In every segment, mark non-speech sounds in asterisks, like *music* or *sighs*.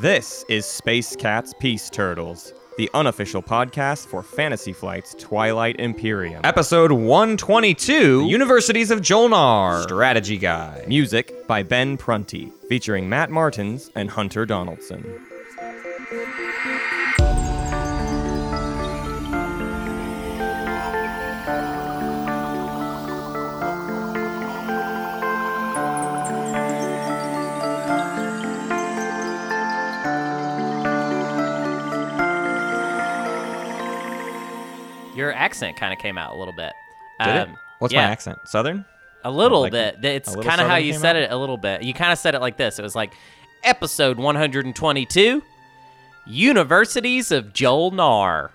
This is Space Cats Peace Turtles, the unofficial podcast for Fantasy Flight's Twilight Imperium. Episode 122 Universities of Jolnar Strategy Guide. Music by Ben Prunty, featuring Matt Martins and Hunter Donaldson. Accent kind of came out a little bit. Did it? Um, What's yeah, my accent? Southern? A little Like, bit. It's kind of how you said out? it a little bit. You kind of said it like this. It was like episode 122 Universities of Jolnar.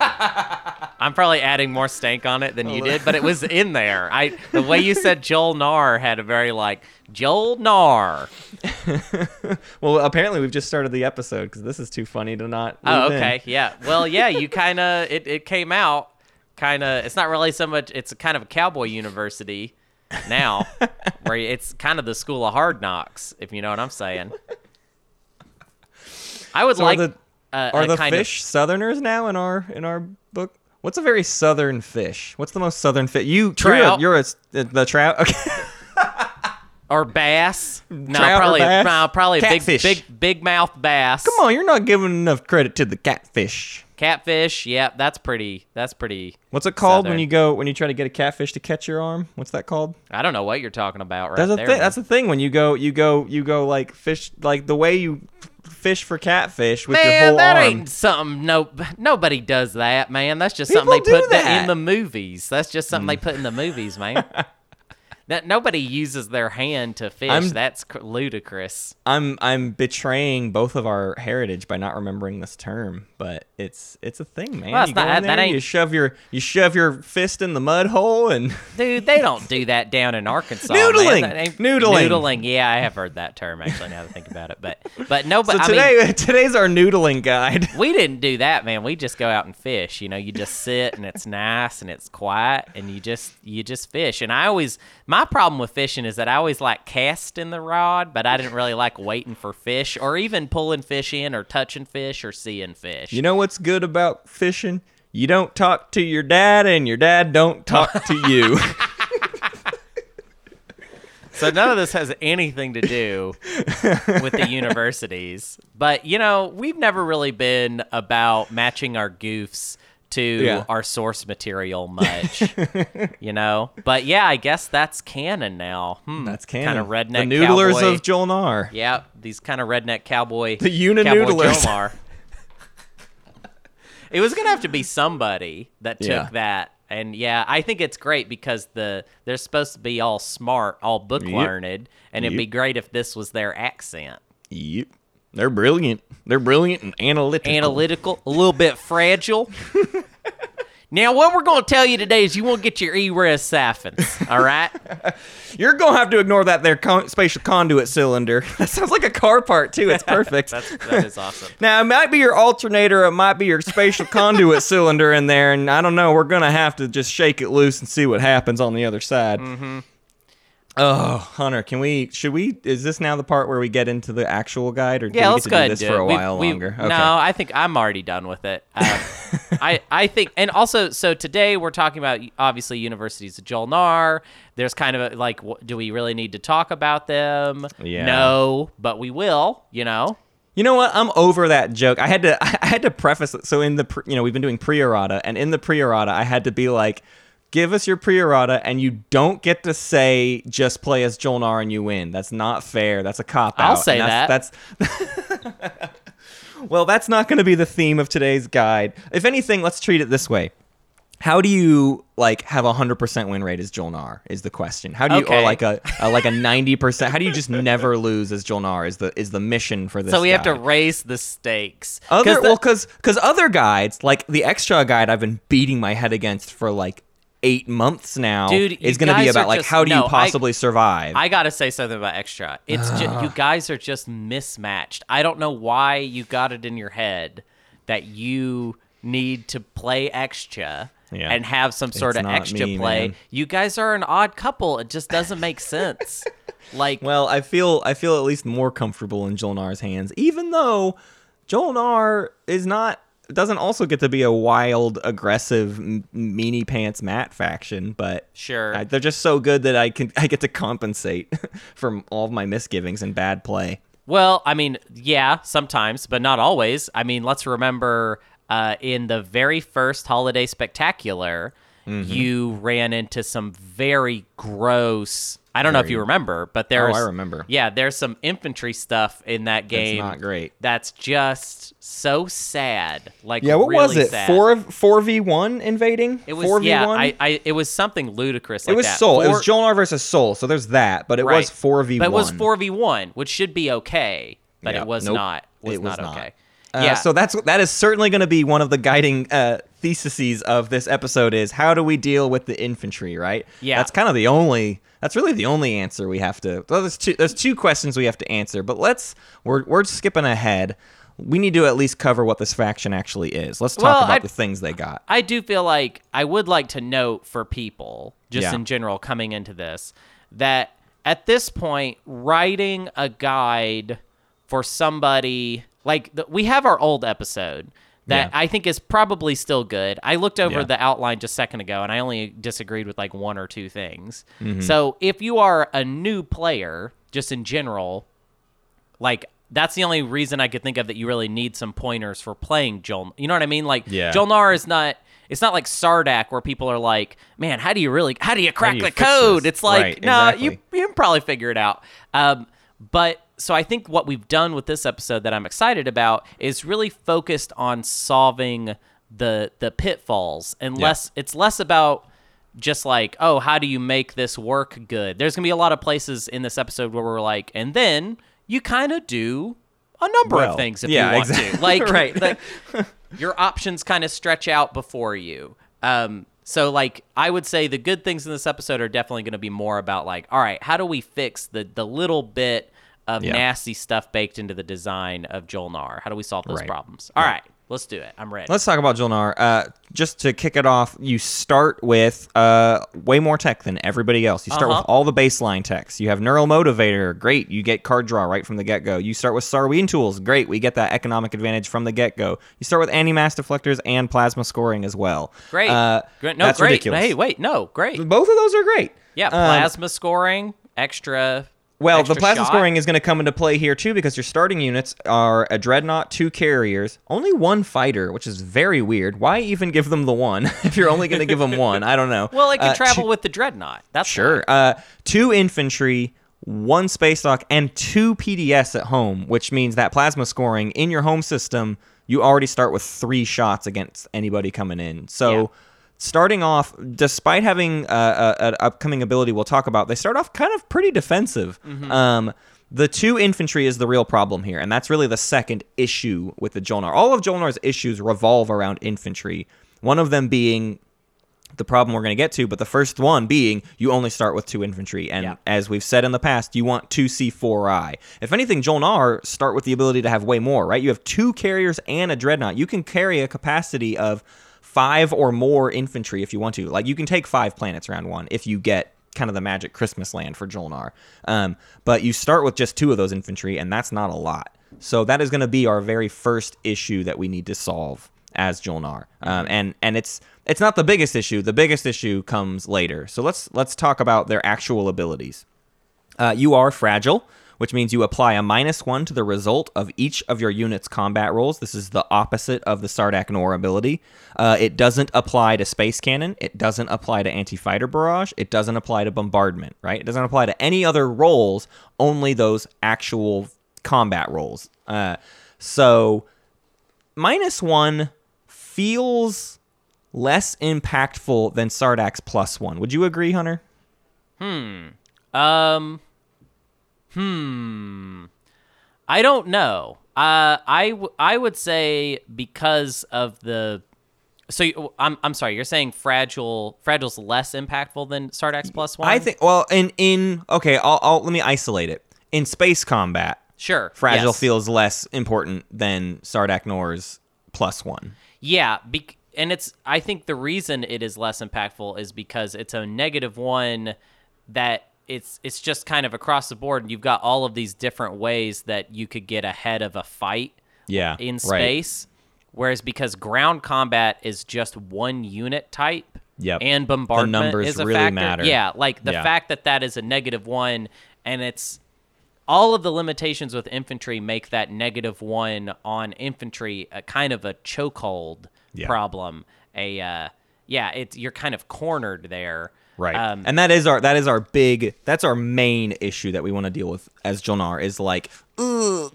*laughs* I'm probably adding more stank on it than you oh. did, but it was in there. I the way you said *laughs* Jolnar had a very like Jolnar. *laughs* Well, apparently we've just started the episode because this is too funny to not. Oh, leave in. okay. Yeah. Well, yeah, you kind of it, it came out kind of it's not really so much it's kind of a cowboy university now *laughs* where it's kind of the school of hard knocks, if you know what I'm saying. I would So like are the, a, are the fish Southerners now in our in our book? What's a very southern fish? What's the most southern fish? You Trout. You're a, you're a the trout. Okay. *laughs* or bass. No, Trout or probably bass? no, probably a big Catfish. big big mouth bass. Come on, you're not giving enough credit to the catfish. Catfish. Yep, that's pretty that's pretty What's it called when Southern. you go when you try to get a catfish to catch your arm? What's that called? I don't know what you're talking about right That's a there. thing. man. That's the thing when you go you go you go like fish like the way you fish for catfish with your Man, whole that arm. ain't something. No, nobody does that, man. That's just People something they put that. in the movies. That's just something they put in the movies, man. *laughs* that nobody uses their hand to fish. I'm- That's cr- ludicrous. I'm I'm betraying both of our heritage by not remembering this term, but it's it's a thing, man. Well, you go not- in that there, you shove your you shove your fist in the mud hole and *laughs* Dude, they don't do that down in Arkansas. Noodling. Ain't- Noodling. Noodling. Yeah, I have heard that term actually. Now that I think about it, but but no, so but I mean, today *laughs* today's our noodling guide. we didn't do that, man. We just go out and fish. You know, you just sit and it's nice and it's quiet and you just you just fish. And I always my problem with fishing is that I always like casting the rod, but I didn't really like waiting for fish or even pulling fish in or touching fish or seeing fish. You know what's good about fishing? You don't talk to your dad and your dad don't talk to you. *laughs* So none of this has anything to do with the universities. But you know, we've never really been about matching our goofs to Yeah. our source material *laughs* much. you know? But yeah, I guess that's canon now. Hmm, That's canon. Kind of redneck The noodlers cowboy. of Jolnar. Yeah, these kind of redneck cowboy The cowboy uninoodlers. Jomar. it was gonna have to be somebody that took Yeah. that. And yeah, I think it's great because the they're supposed to be all smart, all book Yep. learned, and it'd be great if this was their accent. Yep. They're brilliant. They're brilliant and analytical. Analytical, a little bit fragile. *laughs* now, what we're going to tell you today is you won't get your E-res siphons, all right? *laughs* You're gonna have to ignore that there con- spatial conduit cylinder. *laughs* That sounds like a car part too. It's perfect. That's that is awesome. now it might be your alternator, it might be your spatial conduit cylinder in there, and I don't know. We're gonna have to just shake it loose and see what happens on the other side. Mm-hmm. Oh, Hunter, can we? Should we? Is this now the part where we get into the actual guide, or do Yeah, we let's get go to ahead do and this do for it. a We- while we- longer? Okay. No, I think I'm already done with it. Um, *laughs* I I think, and also, so today we're talking about obviously universities of Jolnar. There's kind of a, like, do we really need to talk about them? Yeah. No, but we will. You know. You know what? I'm over that joke. I had to *laughs* I had to preface it. So in the pre- you know we've been doing pre-errata, and in the pre-errata, I had to be like, give us your pre-errata, and you don't get to say just play as Jolnar and you win. That's not fair. That's a cop out. I'll say that's, That's *laughs* well, that's not going to be the theme of today's guide. If anything, let's treat it this way. How do you like have a hundred percent win rate as Jolnar? Is the question. How do you or like a, a like a *laughs* ninety percent? How do you just never lose as Jolnar? Is the is the mission for this? So we have to raise the stakes. Other the- well, because because other guides like the Xxcha guide I've been beating my head against for like eight months now. Dude, you is going to be about like just- how do no, you I- possibly survive? I gotta say something about Xxcha. It's just you ah. guys are just mismatched. I don't know why you got it in your head that you need to play Xxcha Yeah. and have some sort It's of Xxcha me, play. man. You guys are an odd couple. It just doesn't make *laughs* sense. Like, Well, I feel I feel at least more comfortable in joel Jolnar's hands, even though joel Jolnar is not doesn't also get to be a wild, aggressive, m- meanie pants Matt faction, but Sure. I- they're just so good that I can *laughs* I get to compensate *laughs* from all of my misgivings and bad play. Well, I mean, yeah, sometimes, but not always. I mean, let's remember uh, in the very first holiday spectacular, Mm-hmm. you ran into some very gross. I don't know if you remember, but there's Oh, I remember. Yeah, there's some infantry stuff in that game. not great. That's just so sad. Like Yeah, what was it? sad. Four four v one invading. It was four v yeah. one. I, I it was something ludicrous. It like was that. Soul. it Four- was Jolnar versus Soul. So there's that, but it was four v one. But it was four v one, which should be okay. But Yeah, it was nope, not. Was it was not not. okay. Uh, yeah. So that's that is certainly going to be one of the guiding uh, theses of this episode is how do we deal with the infantry, right? Yeah. That's kind of the only. That's really the only answer we have to. Well, there's two. There's two questions we have to answer, but let's. We're we're skipping ahead. We need to at least cover what this faction actually is. Let's talk Well, about I'd- the things they got. I do feel like I would like to note for people, just Yeah. in general, coming into this, that at this point, writing a guide for somebody like the, we have our old episode that Yeah. I think is probably still good. I looked over Yeah. the outline just a second ago and I only disagreed with like one or two things. Mm-hmm. So if you are a new player, just in general, like that's the only reason I could think of that you really need some pointers for playing Jol. You know what I mean? Like Yeah. Jolnar is not. It's not like Sardakk where people are like, "Man, how do you really? How do you crack do you the code?" this? It's like, Right, no, exactly. you you can probably figure it out. Um, but so I think what we've done with this episode that I'm excited about is really focused on solving the the pitfalls and Yeah. less. It's less about just like, oh, how do you make this work good? There's gonna be a lot of places in this episode where we're like, and then you kind of do a number Well, of things if yeah, you want exactly. to. *laughs* Like, Right. like, your options kind of stretch out before you. Um, so like I would say the good things in this episode are definitely going to be more about like, all right, how do we fix the the little bit of Yeah. nasty stuff baked into the design of Joel Jolnar? How do we solve those Right. problems? All right, let's do it. I'm ready. Let's talk about Jolnar. Uh, just to kick it off, you start with uh, way more tech than everybody else. You start Uh-huh. with all the baseline techs. You have Neural Motivator, great. You get card draw right from the get go. You start with Sarween tools, great. We get that economic advantage from the get go. You start with anti mass deflectors and plasma scoring as well. great. Uh, great. No, that's great. ridiculous. Hey, wait, no, great. Both of those are great. Yeah, Um, plasma scoring, extra. Well, the plasma shot. scoring is going to come into play here too because your starting units are a dreadnought, two carriers, only one fighter, which is very weird. Why even give them the one *laughs* if you're only going to give them one? I don't know. *laughs* Well, it can Uh, travel two- with the dreadnought. That's Sure. Uh, two infantry, one space dock, and two PDS at home, which means that plasma scoring in your home system, you already start with three shots against anybody coming in. So. Yeah. Starting off, despite having uh, a- an upcoming ability we'll talk about, they start off kind of pretty defensive. Um, the two infantry is the real problem here, and that's really the second issue with the Jolnar. All of Jolnar's issues revolve around infantry. One of them being the problem we're going to get to, but the first one being you only start with two infantry. And Yeah. as we've said in the past, you want two C4I. If anything, Jolnar start with the ability to have way more, right? You have two carriers and a dreadnought. You can carry a capacity of five or more infantry if you want to. Like you can take five planets round one if you get kind of the magic Christmas land for Jolnar. Um, but you start with just two of those infantry, and that's not a lot. So that is going to be our very first issue that we need to solve as Jolnar. Um, and and it's it's not the biggest issue. The biggest issue comes later. So let's let's talk about their actual abilities. Uh, you are fragile, which means you apply a minus one to the result of each of your unit's combat rolls. This is the opposite of the Sardakk N'orr ability. Uh, it doesn't apply to space cannon. It doesn't apply to anti fighter barrage. It doesn't apply to bombardment. Right? It doesn't apply to any other rolls. Only those actual combat rolls. Uh, so minus one feels less impactful than Sardakk's plus one. Would you agree, Hunter? Hmm. Um, hmm. I don't know. Uh, I w- I would say because of the. So you, I'm I'm sorry. You're saying fragile fragile's less impactful than Sardakk's plus one. I think. Well, in in okay, I'll, I'll let me isolate it. In space combat, sure. fragile yes. feels less important than Sardakk N'orr's plus one. Yeah, bec- and it's I think the reason it is less impactful is because it's a negative one that it's it's just kind of across the board. And you've got all of these different ways that you could get ahead of a fight Yeah. in right. space. Whereas because ground combat is just one unit type, Yep. and bombardment numbers is a really factor. matter. Yeah, like the Yeah. fact that that is a negative one, and it's all of the limitations with infantry make that negative one on infantry a kind of a chokehold Yeah. problem. A uh, yeah, it's you're kind of cornered there. Right. Um, and that is our that is our big that's our main issue that we want to deal with as Jolnar is like,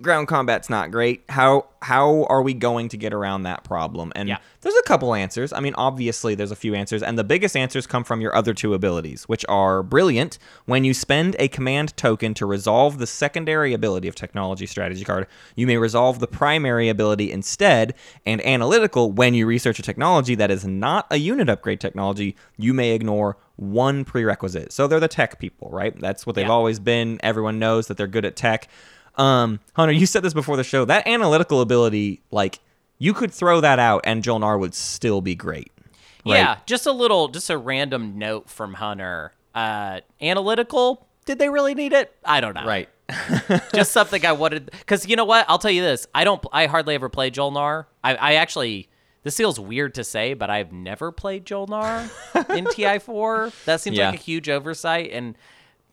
ground combat's not great. How how are we going to get around that problem? And Yeah. there's a couple answers. I mean, obviously there's a few answers, and the biggest answers come from your other two abilities, which are brilliant when you spend a command token to resolve the secondary ability of technology strategy card, you may resolve the primary ability instead, and analytical when you research a technology that is not a unit upgrade technology, you may ignore one prerequisite. So they're the tech people, right? That's what they've Yeah. always been. Everyone knows that they're good at tech. Um, Hunter, you said this before the show. That analytical ability, like, you could throw that out and Jolnar would still be great. right? Yeah, just a little, just a random note from Hunter. Uh, analytical? Did they really need it? I don't know. Right. *laughs* just something I wanted. Because you know what? I'll tell you this. I don't. I hardly ever play Jolnar. I, I actually. This feels weird to say, but I've never played Jolnar in TI4. That seems Yeah. like a huge oversight. And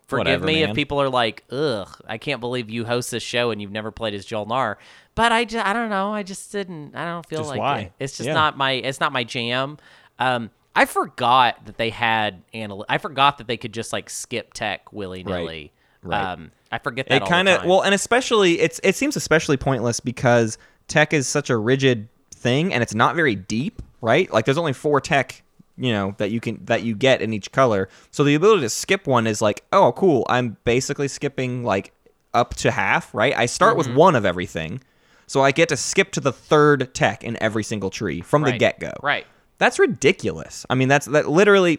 forgive Whatever, me man. if people are like, "Ugh, I can't believe you host this show and you've never played as Joel Jolnar." But I, just, I don't know. I just didn't. I don't feel Just like why? it. It's just Yeah. not my. It's not my jam. Um, I forgot that they had anal. I forgot that they could just like skip tech willy nilly. Right. Um, I forget that. it kind of well and especially it's it seems especially pointless because tech is such a rigid thing and it's not very deep right like there's only four tech you know that you can that you get in each color. So the ability to skip one is like oh cool. I'm basically skipping like up to half right? I start Mm-hmm. with one of everything so i get to skip to the third tech in every single tree from the get-go. Right. that's ridiculous. I mean that's that literally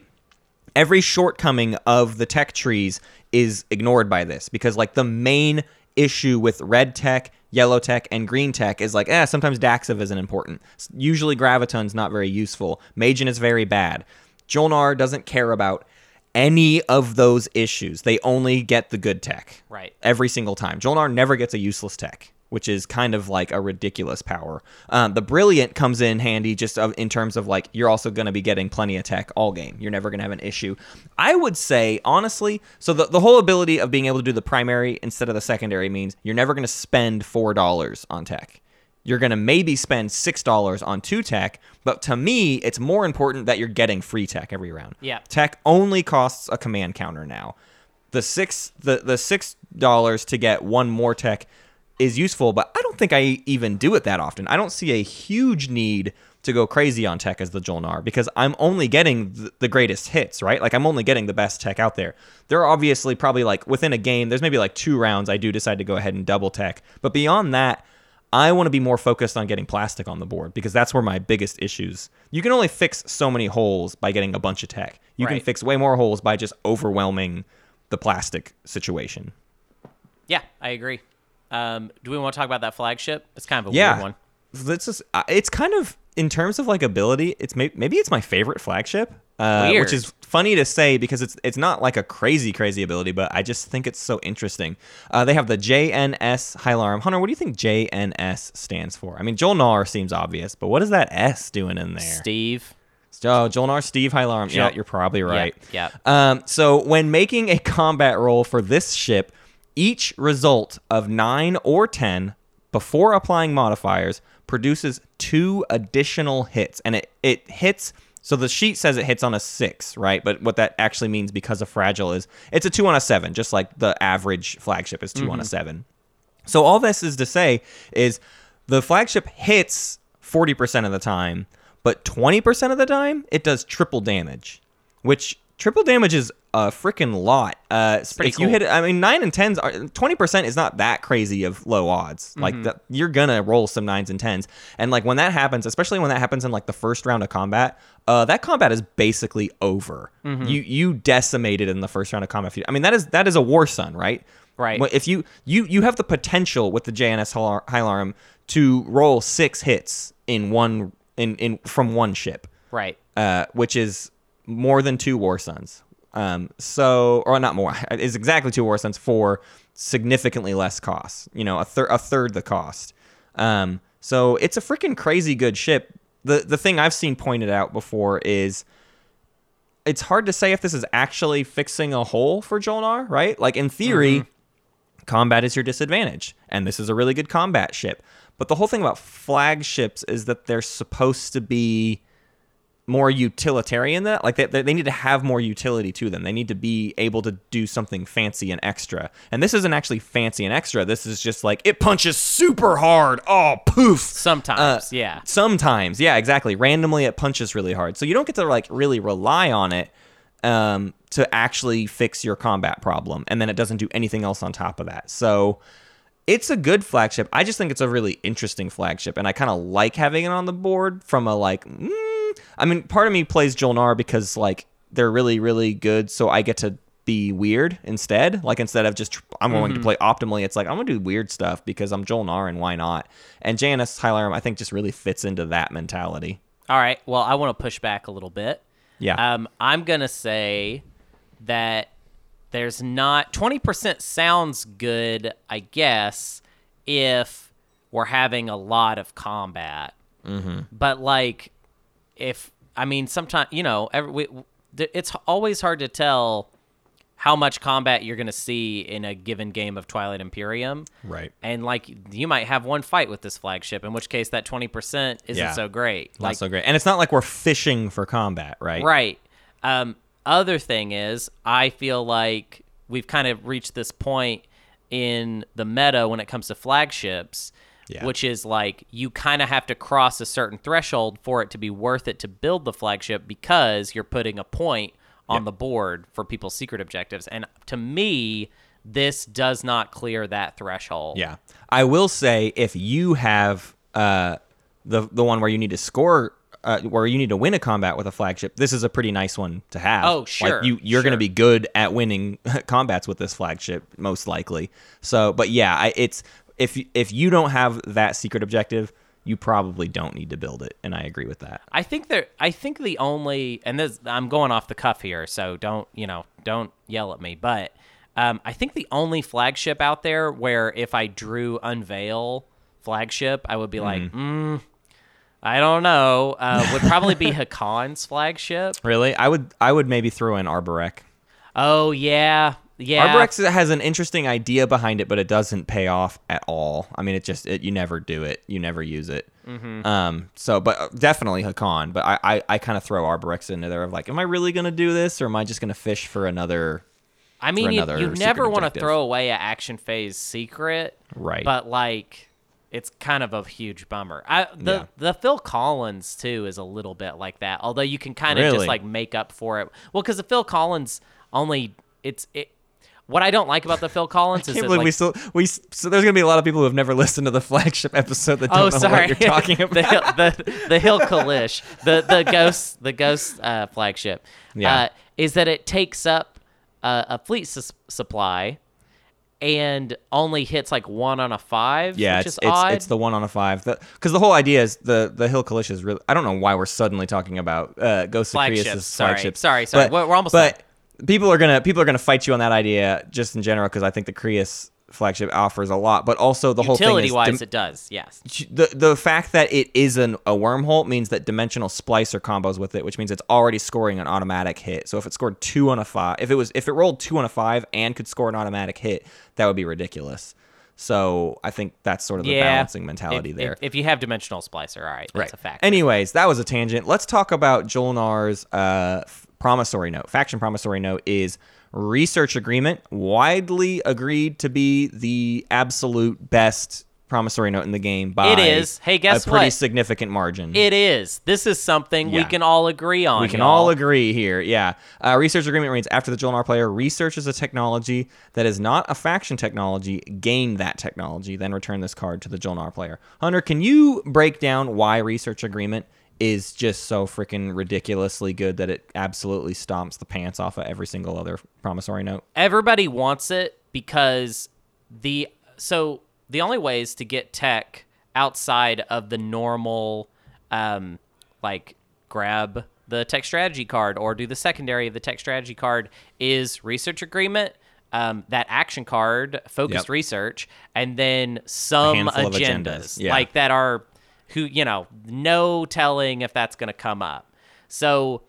every shortcoming of the tech trees is ignored by this because like the main issue with red tech yellow tech and green tech is like eh sometimes Daxcive isn't important. Usually graviton's not very useful. Magen is very bad. Jolnar doesn't care about any of those issues. They only get the good tech Right. every single time. Jolnar never gets a useless tech, which is kind of like a ridiculous power. Um, the brilliant comes in handy just in terms of like you're also going to be getting plenty of tech all game. You're never going to have an issue. I would say honestly, so the the whole ability of being able to do the primary instead of the secondary means you're never going to spend four dollars on tech. You're going to maybe spend $6 on two tech, but to me, it's more important that you're getting free tech every round. Yeah. Tech only costs a command counter now the six the the six dollars to get one more tech is useful, but I don't think I even do it that often. I don't see a huge need to go crazy on tech as the Jolnar because I'm only getting the greatest hits, right? Like I'm only getting the best tech out there. There are obviously probably like within a game, there's maybe like two rounds I do decide to go ahead and double tech, but beyond that. I want to be more focused on getting plastic on the board because that's where my biggest issues. You can only fix so many holes by getting a bunch of tech. You can fix way more holes by just overwhelming the plastic situation. Yeah, I agree. Um, do we want to talk about that flagship? It's kind of a Yeah, weird one. This is uh, it's kind of in terms of like ability. It's may, maybe it's my favorite flagship, uh, Weird. which is funny to say because it's it's not like a crazy crazy ability, but I just think it's so interesting. Uh, they have the JNS Hylarim. Hunter, what do you think JNS stands for? I mean, Jolnar seems obvious, but what is that S doing in there? Steve. Oh, Jolnar Steve Hylarim. Yeah, you're probably right. yep. Um, so when making a combat roll for this ship, each result of nine or ten before applying modifiers produces two additional hits, and it it hits. So the sheet says it hits on a six, right? But what that actually means because of fragile is it's a two on a seven, just like the average flagship is 2 on a mm-hmm. seven. So all this is to say is the flagship hits 40% of the time, but 20% of the time it does triple damage, which triple damage is a freaking lot. Uh, if you cool. hit, I mean, nine and tens are 20% is not that crazy of low odds. Mm-hmm. Like that, you're gonna roll some nines and tens, and like when that happens, especially when that happens in like the first round of combat, uh, that combat is basically over. Mm-hmm. You you decimated in the first round of combat. I mean, that is that is a war sun, right? Right. If you you you have the potential with the JNS Hylar- Hylarim to roll six hits in one in in from one ship, Right. uh, which is more than two War Suns. Um, so or not more *laughs* is exactly two war cents for significantly less cost. You know, a third a third the cost. Um, so it's a freaking crazy good ship. The the thing I've seen pointed out before is it's hard to say if this is actually fixing a hole for Jolnar, right? Like in theory, combat is your disadvantage, and this is a really good combat ship. But the whole thing about flagships is that they're supposed to be more utilitarian that like they, they need to have more utility to them. They need to be able to do something fancy and extra. And this isn't actually fancy and extra. This is just like it punches super hard. Oh poof. Sometimes, yeah. sometimes. Yeah exactly. Randomly it punches really hard. So you don't get to like really rely on it um, to actually fix your combat problem and then it doesn't do anything else on top of that. So it's a good flagship. I just think it's a really interesting flagship and i kind of like having it on the board from a like mm, i mean part of me plays jolnar because like they're really really good so i get to be weird instead like instead of just i'm going to play optimally it's like i'm going to do weird stuff because i'm jolnar and why not and jns hylarim i think just really fits into that mentality All right. Well, I want to push back a little bit. yeah Um, I'm gonna say that there's not 20% sounds good, I guess, if we're having a lot of combat. Mm-hmm. But like, if I mean, sometimes you know, every, we, it's always hard to tell how much combat you're gonna see in a given game of Twilight Imperium. right And like, you might have one fight with this flagship, in which case that 20% isn't Yeah. so great. not Like, so great and it's not like we're fishing for combat right Right. Um, other thing is, I feel like we've kind of reached this point in the meta when it comes to flagships, Yeah. which is like you kind of have to cross a certain threshold for it to be worth it to build the flagship because you're putting a point on the board for people's secret objectives. And to me, this does not clear that threshold. Yeah, I will say if you have uh, the the one where you need to score, uh, where you need to win a combat with a flagship, this is a pretty nice one to have. Oh, sure, Like you you're going to be good at winning *laughs* combats with this flagship, most likely. So, but yeah, I, it's if if you don't have that secret objective, you probably don't need to build it, and I agree with that. I think there. I think the only, and this, I'm going off the cuff here, so don't you know, don't yell at me. But um, I think the only flagship out there where if I drew unveil flagship, I would be like, mm, I don't know, uh, would probably be *laughs* Hacan's flagship. Really, I would I would maybe throw in Arborec. Oh yeah, yeah. Arborec's has an interesting idea behind it, but it doesn't pay off at all. I mean, it just it, you never do it, you never use it. Mm-hmm. Um, so, but uh, definitely Hacan. But I I, I kind of throw Arborec's into there of like, am I really gonna do this, or am I just gonna fish for another? I mean, you, another you never want to throw away an action phase secret, Right. But like, it's kind of a huge bummer. I the Yeah. the Phil Collins too is a little bit like that. Although you can kind of Really? just like make up for it. Well, because the Phil Collins only it's it. What I don't like about the Phil Collins *laughs* I is can't that, believe like, we still we so there's gonna be a lot of people who have never listened to the flagship episode that don't Oh, know sorry. what you're talking *laughs* the, about. Hill- the the Hil Colish, the the ghost the ghost uh, flagship. Yeah. Uh, is that it takes up uh, a fleet sus- supply and only hits like one on a five. Yeah, which it's is it's, odd. it's the one on a five. Because the whole idea is the the Hil Colish is really. I don't know why we're suddenly talking about uh, Ghost of Flagships, Creuss' sorry. Sorry, sorry. But, We're- we're almost But people are gonna people are gonna fight you on that idea just in general because I think the Creuss flagship offers a lot, but also the whole thing utility is wise, dim- it does. Yes. the the fact that it is an, a wormhole means that dimensional splicer combos with it, which means it's already scoring an automatic hit. So if it scored two on a five, if it was if it rolled two on a five and could score an automatic hit, that would be ridiculous. So I think that's sort of the Yeah. balancing mentality if, there. If, if you have dimensional splicer, all right, that's a fact. Anyways, that was a tangent. Let's talk about Jolnar's uh, promissory note. Faction promissory note is research agreement, widely agreed to be the absolute best promissory note in the game by It is. Hey, guess a pretty what? significant margin. it is. This is something we can all agree on. we can y'all. all agree here. Yeah. Uh, research agreement reads after the Jolnar player researches a technology that is not a faction technology, gain that technology, then return this card to the Jolnar player. Hunter, can you break down why research agreement is just so freaking ridiculously good that it absolutely stomps the pants off of every single other promissory note? everybody wants it because the so the only ways to get tech outside of the normal um like grab the tech strategy card or do the secondary of the tech strategy card is research agreement. Um, that action card, focused Yep. research, and then some agendas, agendas, yeah. like that are who you know no telling if that's going to come up. So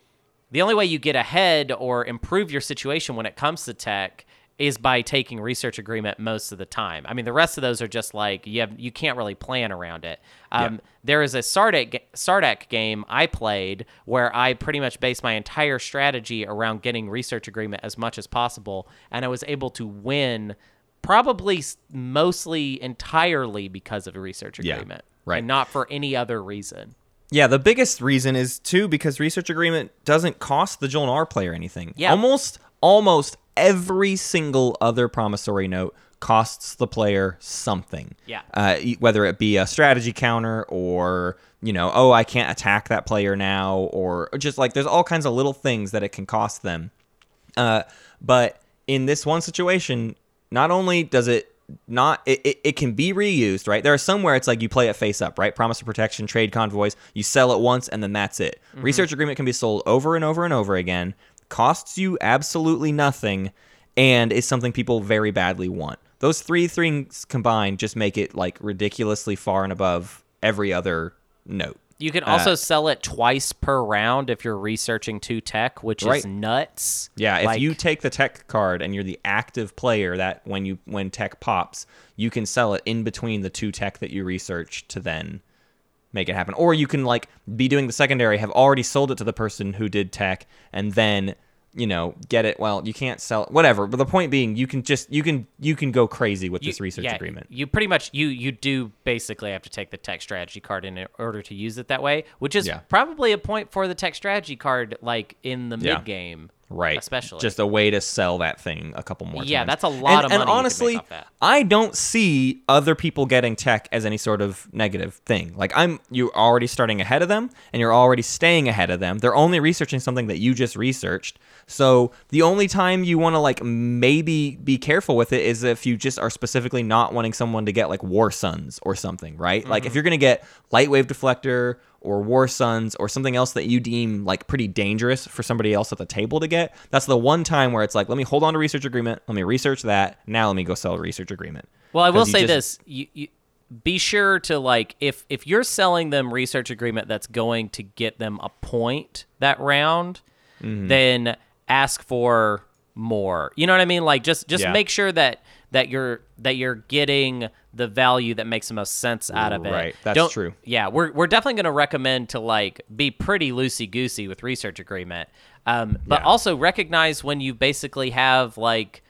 the only way you get ahead or improve your situation when it comes to tech is by taking research agreement most of the time. I mean, the rest of those are just like you have you can't really plan around it. Um, There is a Sardakk ga- Sardakk game I played where I pretty much based my entire strategy around getting research agreement as much as possible, and I was able to win probably mostly entirely because of a research Yeah, agreement, right. and not for any other reason. Yeah, the biggest reason is too because research agreement doesn't cost the Jolnar player anything. Yeah. Almost almost every single other promissory note costs the player something. Yeah. Uh, whether it be a strategy counter or you know, oh, I can't attack that player now, or just like there's all kinds of little things that it can cost them. Uh, but in this one situation, not only does it not it, it, it can be reused, right? There are some where it's like you play it face up, right? Promise of protection, trade convoys, you sell it once and then that's it. Mm-hmm. Research agreement can be sold over and over and over again, costs you absolutely nothing, and is something people very badly want. Those three things combined just make it like ridiculously far and above every other note. You can Uh, also sell it twice per round if you're researching two tech, which Right. is nuts. Yeah, if you take the tech card and you're the active player that when you when tech pops, you can sell it in between the two tech that you research to then make it happen. Or you can like be doing the secondary, have already sold it to the person who did tech, and then you know get it. Well, you can't sell it, whatever. But the point being, you can just you can you can go crazy with you- this research yeah, agreement. You pretty much you you do basically have to take the tech strategy card in order to use it that way, which is Yeah. probably a point for the tech strategy card, like in the Yeah. mid game, Right. Especially Just a way to sell that thing a couple more times. Yeah, times. that's a lot of and, money you And honestly. I don't see other people getting tech as any sort of negative thing. Like I'm you're already starting ahead of them and you're already staying ahead of them. They're only researching something that you just researched. So the only time you want to like maybe be careful with it is if you just are specifically not wanting someone to get like War Suns or something, right? Like if Mm-hmm. you're going to get Light Wave Deflector or War Suns or something else that you deem like pretty dangerous for somebody else at the table to get, that's the one time where it's like, let me hold on to research agreement, let me research that, now let me go sell a research agreement. Well, I will say just- this: you, you be sure to like if if you're selling them research agreement that's going to get them a point that round, Mm-hmm. then ask for more. You know what I mean? Like just just Yeah. make sure that that you're that you're getting the value that makes the most sense out of it. Right, that's Don't- true. Yeah, we're we're definitely going to recommend to like be pretty loosey goosey with research agreement, um, but Yeah. also recognize when you basically have like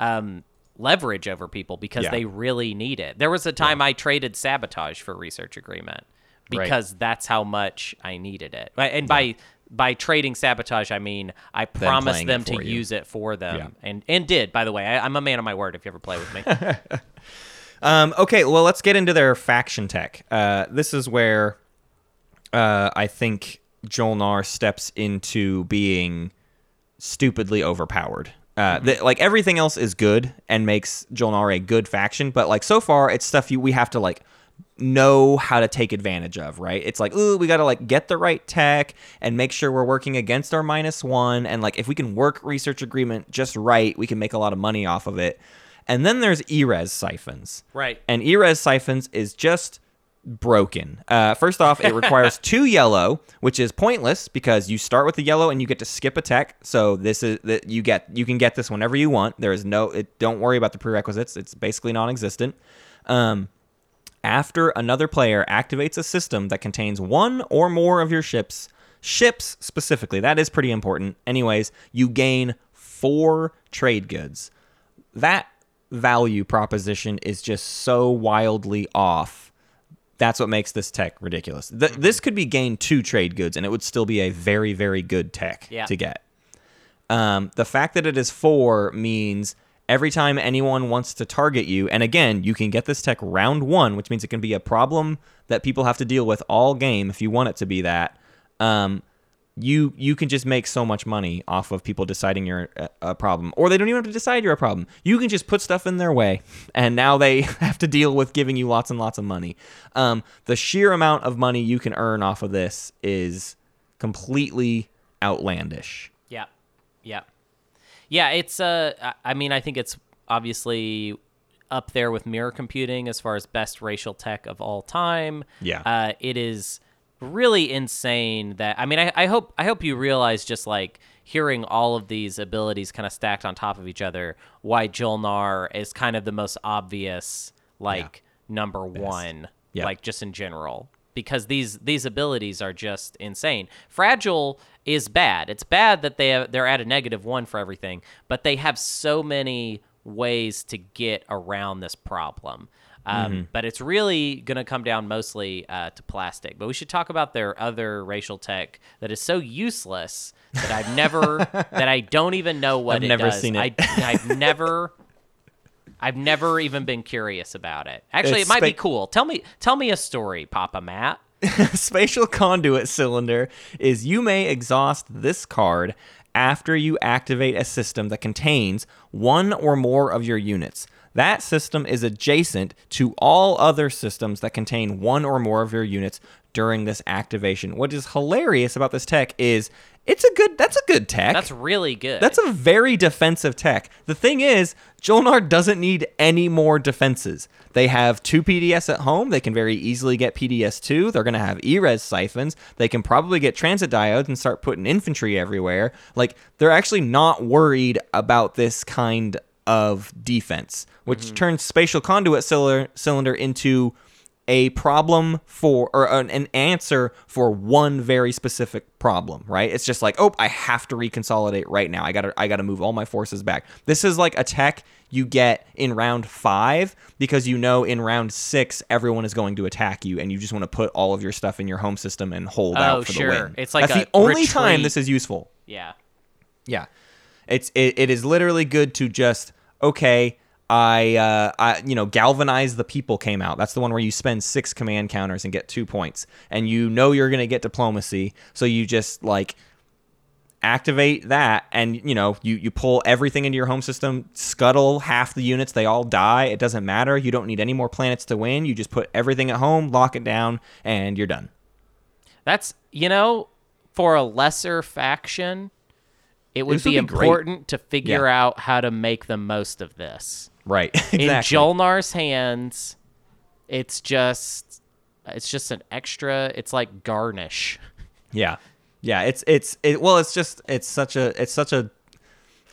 um, leverage over people because Yeah. they really need it. There was a time I traded sabotage for research agreement Right. because that's how much I needed it. And by by trading sabotage, I mean I promised them to you. use it for them, Yeah. and and did. By the way, I, I'm a man of my word. If you ever play with me, *laughs* Um, okay, well, let's get into their faction tech. Uh, this is where uh, I think Jolnar steps into being stupidly overpowered. Uh, th- like everything else is good and makes Jolnar a good faction, but like so far, it's stuff you we have to like know how to take advantage of, right? It's like, ooh, we got to like get the right tech and make sure we're working against our minus one. And like, if we can work research agreement just right, we can make a lot of money off of it. And then there's E-Res siphons. Right. And E-Res siphons is just broken. Uh, first off, it requires *laughs* two yellow, which is pointless because you start with the yellow and you get to skip a tech. So this is that you get you can get this whenever you want. There is no it, don't worry about the prerequisites. It's basically non-existent. Um, after another player activates a system that contains one or more of your ships, ships specifically, that is pretty important. Anyways, you gain four trade goods. That value proposition is just so wildly off. That's what makes this tech ridiculous. Th- This could be gain two trade goods, and it would still be a very, very good tech Yeah. to get. Um, the fact that it is four means every time anyone wants to target you, and again, you can get this tech round one, which means it can be a problem that people have to deal with all game if you want it to be that. Um, you you can just make so much money off of people deciding you're a, problem, or they don't even have to decide you're a problem. You can just put stuff in their way, and now they *laughs* have to deal with giving you lots and lots of money. Um, the sheer amount of money you can earn off of this is completely outlandish. Yeah, yeah, yeah. It's uh, I- mean, I think it's obviously up there with mirror computing as far as best racial tech of all time. Yeah. uh, it is really insane that I mean, I, I hope I hope you realize just like hearing all of these abilities kind of stacked on top of each other, why Jolnar is kind of the most obvious like number one, Yeah. like just in general because these these abilities are just insane. Fragile is bad. It's bad that they have, they're at a negative one for everything, but they have so many ways to get around this problem. Um, Mm-hmm. But it's really going to come down mostly uh, to plastic. But we should talk about their other racial tech that is so useless that I've never *laughs* that I don't even know what I've it never does. seen it. I, I've never. I've never even been curious about it. Actually, It's it might be cool. Tell me, tell me a story, Papa Matt. *laughs* spatial conduit cylinder is you may exhaust this card after you activate a system that contains one or more of your units. That system is adjacent to all other systems that contain one or more of your units during this activation. What is hilarious about this tech is it's a good that's a good tech. That's really good. That's a very defensive tech. The thing is, Jolnar doesn't need any more defenses. They have two PDS at home. They can very easily get PDS 2. They're going to have ERES siphons. They can probably get transit diodes and start putting infantry everywhere. Like, they're actually not worried about this kind of defense, which mm-hmm. turns Spatial Conduit cylinder into a problem for or an, an answer for one very specific problem right it's just like oh i have to reconsolidate right now i gotta i gotta move all my forces back this is like a tech you get in round five because you know in round six everyone is going to attack you and you just want to put all of your stuff in your home system and hold Oh, out for sure. the win It's like that's the only time this is useful yeah. yeah, it's it, it is literally good to just okay. I uh I you know galvanize the people came out. That's the one where you spend six command counters and get two points, and you know you're gonna get diplomacy, so you just like activate that and you know you you pull everything into your home system scuttle half the units they all die it doesn't matter you don't need any more planets to win you just put everything at home lock it down and you're done That's you know, for a lesser faction, it would be, great. important to figure Yeah. out how to make the most of this. Right *laughs* In exactly Jolnar's hands, it's just it's just an extra. It's like garnish. Yeah, yeah. It's it's it. Well, it's just it's such a it's such a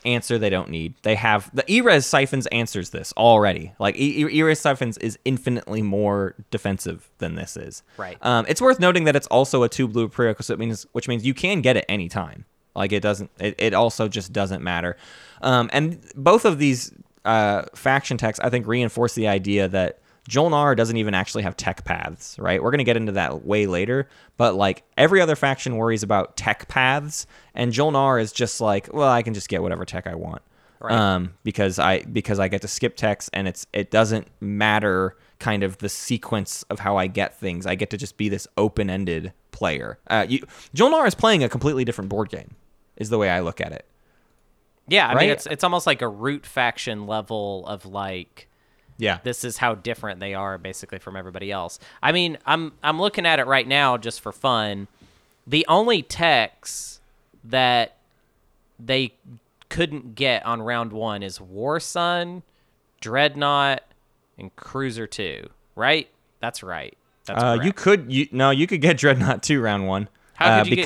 answer they don't need. They have the ERES siphons answers this already. Like E- E- siphons is infinitely more defensive than this is. Right. Um, it's worth noting that it's also a two blue prerequisite, means which means you can get it anytime. Like it doesn't. It, it also just doesn't matter. Um, and both of these uh, faction techs, I think, reinforce the idea that Jolnar doesn't even actually have tech paths, right? We're going to get into that way later, but like every other faction worries about tech paths, and Jolnar is just like, well, I can just get whatever tech I want. Right. Um, because I because I get to skip techs and it's it doesn't matter kind of the sequence of how I get things. I get to just be this open-ended player. Uh, you, Jolnar is playing a completely different board game, is the way I look at it. Yeah, I Right? mean it's it's almost like a root faction level of like Yeah. this is how different they are basically from everybody else. I mean, I'm I'm looking at it right now just for fun. The only techs that they couldn't get on round 1 is War Sun, Dreadnought, and Cruiser 2, right? That's right. That's Uh, you could you no, you could get Dreadnought two round one. How uh, you get-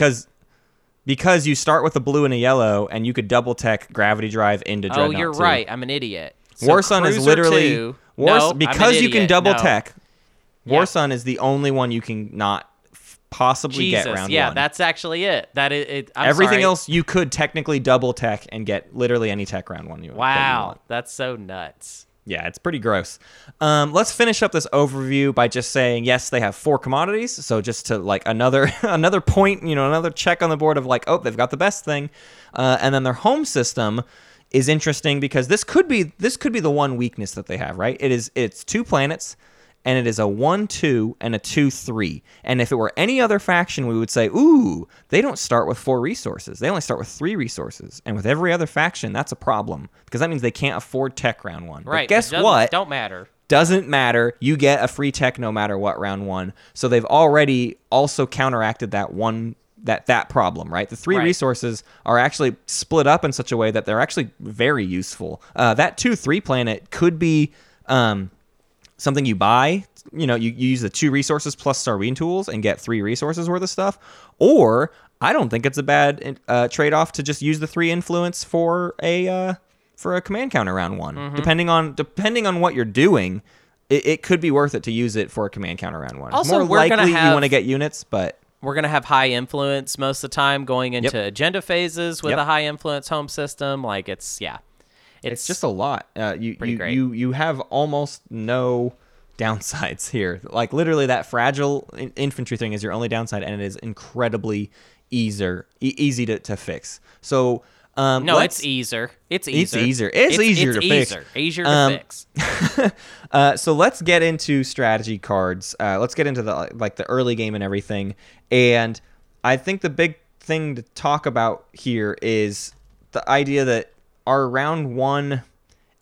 because you start with a blue and a yellow, and you could double tech Gravity Drive into Oh, you're 2. right. I'm an idiot. So War Sun is literally 2 War no, Sun- I'm an because you can double No. tech. War Yeah. Sun is the only one you can not f- possibly Jesus, get round one. yeah, one. that's actually it. That is it. I'm Everything sorry. else you could technically double tech and get literally any tech round one you Wow, that's so nuts. Yeah, it's pretty gross. Um, let's finish up this overview by just saying yes, they have four commodities. So just to like another *laughs* another point, you know, another check on the board of like, oh, they've got the best thing, uh, and then their home system is interesting because this could be this could be the one weakness that they have. Right? It is it's two planets. And it is a 1 2 and a 2 3. And if it were any other faction, we would say, ooh, they don't start with four resources. They only start with three resources. And with every other faction, that's a problem because that means they can't afford tech round one. But Right. guess it doesn't- what? Don't matter. doesn't matter. You get a free tech no matter what round one. So they've already also counteracted that one that that problem, right? The three Right. resources are actually split up in such a way that they're actually very useful. Uh, that two three planet could be um, something you buy. You know, you, you use the two resources plus Sarween tools and get three resources worth of stuff. Or I don't think it's a bad uh, trade off to just use the three influence for a uh, for a command counter round one. Mm-hmm. Depending on depending on what you're doing, it, it could be worth it to use it for a command counter round one. Also, More likely you want to get units, but We're gonna have high influence most of the time going into agenda phases with Yep. a high influence home system. Like it's yeah, it's just a lot. Uh, you you, great. you you have almost no *laughs* downsides here. Like literally, that fragile in- infantry thing is your only downside, and it is incredibly easier e- easy to, to fix. So um, no, it's easier. It's It's easier. easier. It's easier it's to fix. easier. Easier to Um, fix. *laughs* Uh, so let's get into strategy cards. Uh, let's get into the like the early game and everything. And I think the big thing to talk about here is the idea that our round one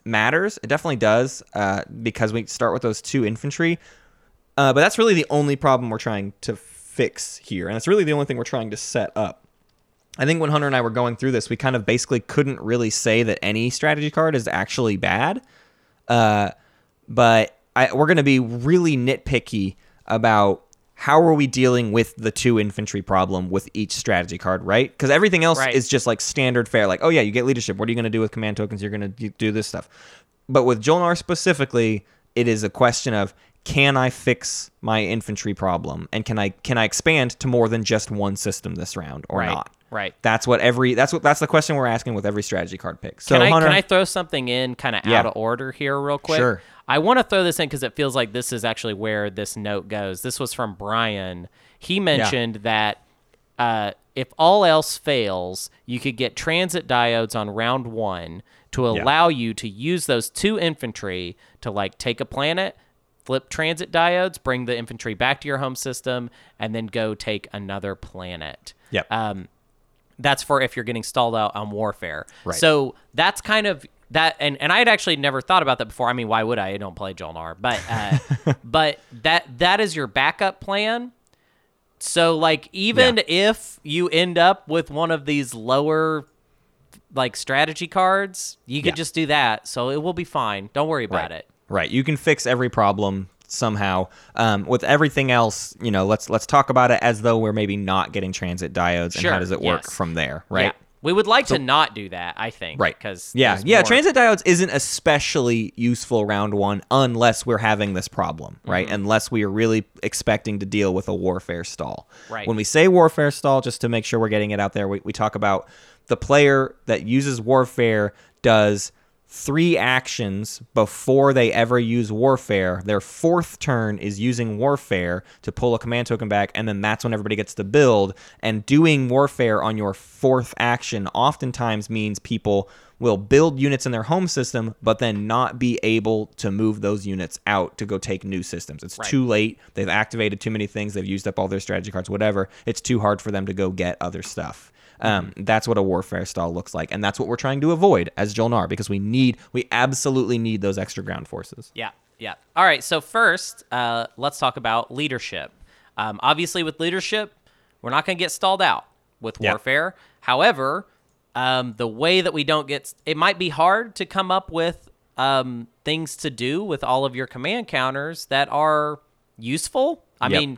matters. It definitely does uh, because we start with those two infantry. Uh, but that's really the only problem we're trying to fix here, and it's really the only thing we're trying to set up. I think when Hunter and I were going through this, we kind of basically couldn't really say that any strategy card is actually bad. Uh, but I, we're going to be really nitpicky about how are we dealing with the two infantry problem with each strategy card, right? Because everything else Right. is just like standard fare. Like, oh yeah, you get leadership. What are you going to do with command tokens? You're going to do this stuff. But with Jolnar specifically, it is a question of can I fix my infantry problem, and can I can I expand to more than just one system this round or Right, not? right. That's what every that's what that's the question we're asking with every strategy card pick. So can I Hunter, can I throw something in kind of Yeah. out of order here real quick? Sure. I want to throw this in because it feels like this is actually where this note goes. This was from Brian. He mentioned that uh, if all else fails, you could get transit diodes on round one to allow you to use those two infantry to like take a planet, flip transit diodes, bring the infantry back to your home system, and then go take another planet. Yep. Um, that's for if you're getting stalled out on warfare. Right. So that's kind of that, and and I had actually never thought about that before. I mean, why would I? I don't play Jolnar, but uh, *laughs* but that that is your backup plan. So like even Yeah. if you end up with one of these lower like strategy cards, you could Yeah. just do that. So it will be fine. Don't worry about right. it. Right. You can fix every problem somehow. Um, with everything else, you know, let's let's talk about it as though we're maybe not getting transit diodes and how does it work yes. from there, right? Yeah. We would like to not do that, I think. Right. Because yeah, yeah, transit diodes isn't especially useful round one unless we're having this problem, right? Mm-hmm. Unless we are really expecting to deal with a warfare stall. Right. When we say warfare stall, just to make sure we're getting it out there, we, we talk about the player that uses warfare does three actions before they ever use warfare. Their fourth turn is using warfare to pull a command token back, and then that's when everybody gets to build. And doing warfare on your fourth action oftentimes means people will build units in their home system, but then not be able to move those units out to go take new systems. It's Right. too late. They've activated too many things. They've used up all their strategy cards, whatever. It's too hard for them to go get other stuff. Um, Mm-hmm. that's what a warfare style looks like, and that's what we're trying to avoid as Jolnar because we need, we absolutely need those extra ground forces. Yeah, yeah. All right. So first, uh, let's talk about leadership. Um, obviously, with leadership, we're not going to get stalled out with Yeah. warfare. However, um, the way that we don't get it might be hard to come up with um, things to do with all of your command counters that are useful. I Yep. mean,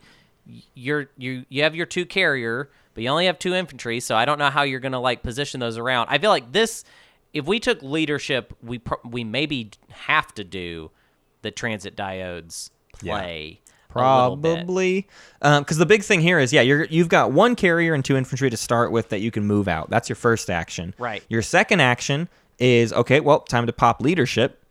you're you you have your two carrier, but you only have two infantry, so I don't know how you're going to like position those around. I feel like this if we took leadership, we pro- we maybe have to do the transit diodes play. bit. Probably, because the big thing here is, yeah, you're you've got one carrier and two infantry to start with that you can move out. That's your first action. Right. Your second action is okay. Well, time to pop leadership.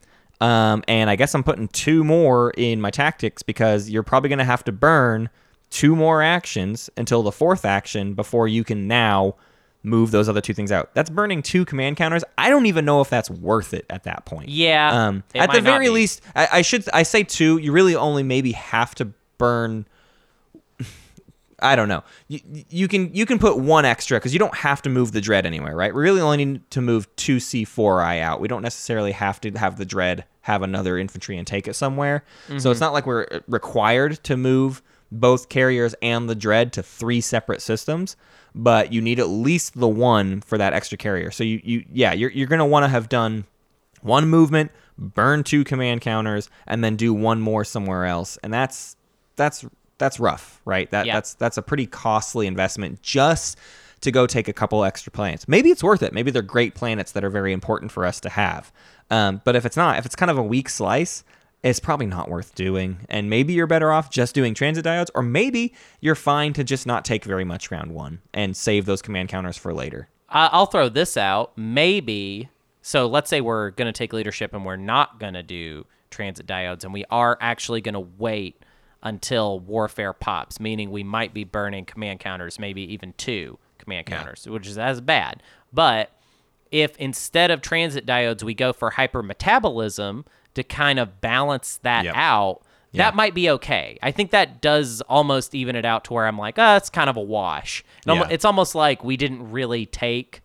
Um, and I guess I'm putting two more in my tactics because you're probably going to have to burn two more actions until the fourth action before you can now move those other two things out. That's burning two command counters. I don't even know if that's worth it at that point. Yeah, Um, at the very least, I, I should I say two. You really only maybe have to burn. *laughs* I don't know. You, you can you can put one extra because you don't have to move the dread anywhere, right? We really only need to move two C4I out. We don't necessarily have to have the dread have another infantry and take it somewhere. So Mm-hmm. it's not like we're required to move both carriers and the dread to three separate systems, but you need at least the one for that extra carrier. So you, you yeah, you're you're gonna want to have done one movement, burn two command counters, and then do one more somewhere else, and that's that's that's rough, right? That Yeah. that's that's a pretty costly investment just to go take a couple extra planets. Maybe it's worth it. Maybe they're great planets that are very important for us to have. Um, but if it's not, if it's kind of a weak slice, it's probably not worth doing. And maybe you're better off just doing transit diodes, or maybe you're fine to just not take very much round one and save those command counters for later. I- I'll throw this out. Maybe so. Let's say we're going to take leadership and we're not going to do transit diodes, and we are actually going to wait until warfare pops, meaning we might be burning command counters, maybe even two command counters, which is as bad. But if instead of transit diodes we go for hypermetabolism to kind of balance that Yep. out, Yeah. that might be okay. I think that does almost even it out to where I'm like, oh, it's kind of a wash. Yeah. It's almost like we didn't really take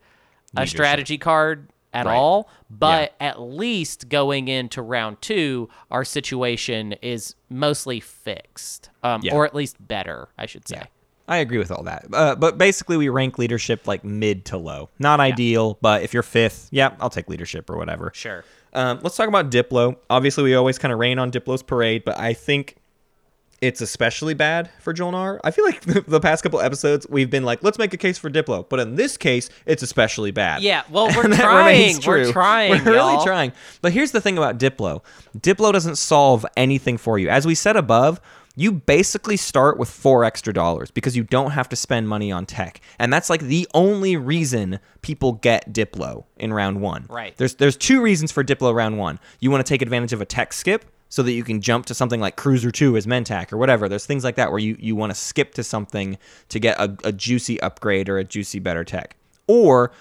a Leadership. strategy card at Right. all, but at least going into round two, our situation is mostly fixed, um, Yeah. or at least better, I should say. I agree with all that. Uh, but basically, we rank leadership like mid to low. Not ideal, but if you're fifth, yeah, I'll take leadership or whatever. Sure. Um, let's talk about Diplo. Obviously, we always kind of rain on Diplo's parade, but I think it's especially bad for Jolnar. I feel like *laughs* the past couple episodes we've been like, let's make a case for Diplo, but in this case, it's especially bad. Yeah, well, *laughs* we're trying. We're *laughs* trying, We're really y'all. trying. But here's the thing about Diplo Diplo doesn't solve anything for you. As we said above, you basically start with four extra dollars because you don't have to spend money on tech. And that's like the only reason people get Diplo in round one. Right. There's there's two reasons for Diplo round one. You want to take advantage of a tech skip so that you can jump to something like Cruiser 2 as Mentak or whatever. There's things like that where you, you want to skip to something to get a, a juicy upgrade or a juicy better tech. Or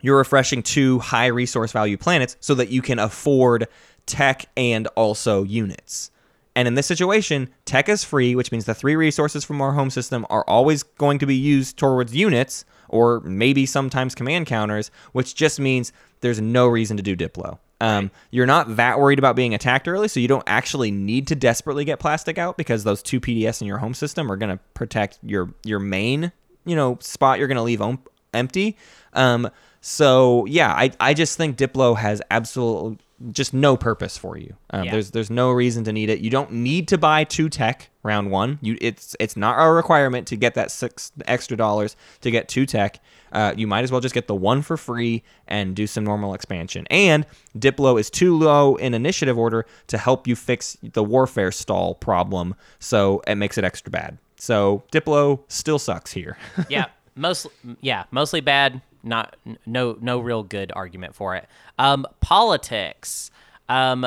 you're refreshing two high resource value planets so that you can afford tech and also units. And in this situation, tech is free, which means the three resources from our home system are always going to be used towards units or maybe sometimes command counters, which just means there's no reason to do Diplo. Um, You're not that worried about being attacked early, so you don't actually need to desperately get plastic out because those two PDS in your home system are going to protect your your main you know spot you're going to leave om- empty. Um, so yeah, I I just think Diplo has absolute just no purpose for you. Um, Yeah. There's there's no reason to need it. You don't need to buy two tech round one. You it's it's not a requirement to get that six extra dollars to get two tech. Uh, you might as well just get the one for free and do some normal expansion. And Diplo is too low in initiative order to help you fix the warfare stall problem, so it makes it extra bad. So Diplo still sucks here. *laughs* yeah, most yeah, mostly bad. Not no no real good argument for it. Um, politics. Um,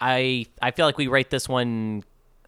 I I feel like we rate this one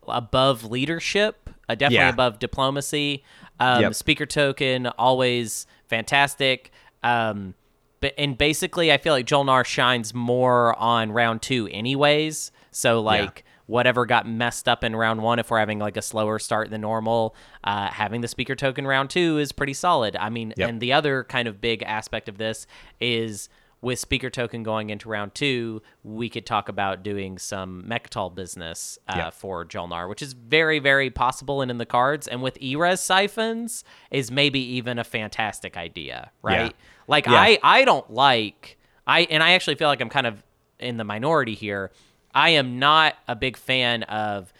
above leadership, uh, definitely Yeah. above diplomacy. Um, Yep. Speaker token always fantastic. Um, but and basically, I feel like Jolnar shines more on round two, anyways. So like whatever got messed up in round one, if we're having like a slower start than normal, uh, having the speaker token round two is pretty solid. I mean, Yep. and the other kind of big aspect of this is with speaker token going into round two, we could talk about doing some Mecatol business uh, Yeah. for Jolnar, which is very, very possible and in the cards. And with E-Res siphons is maybe even a fantastic idea, right? Like Yeah. I, I don't like I, and I actually feel like I'm kind of in the minority here. I am not a big fan of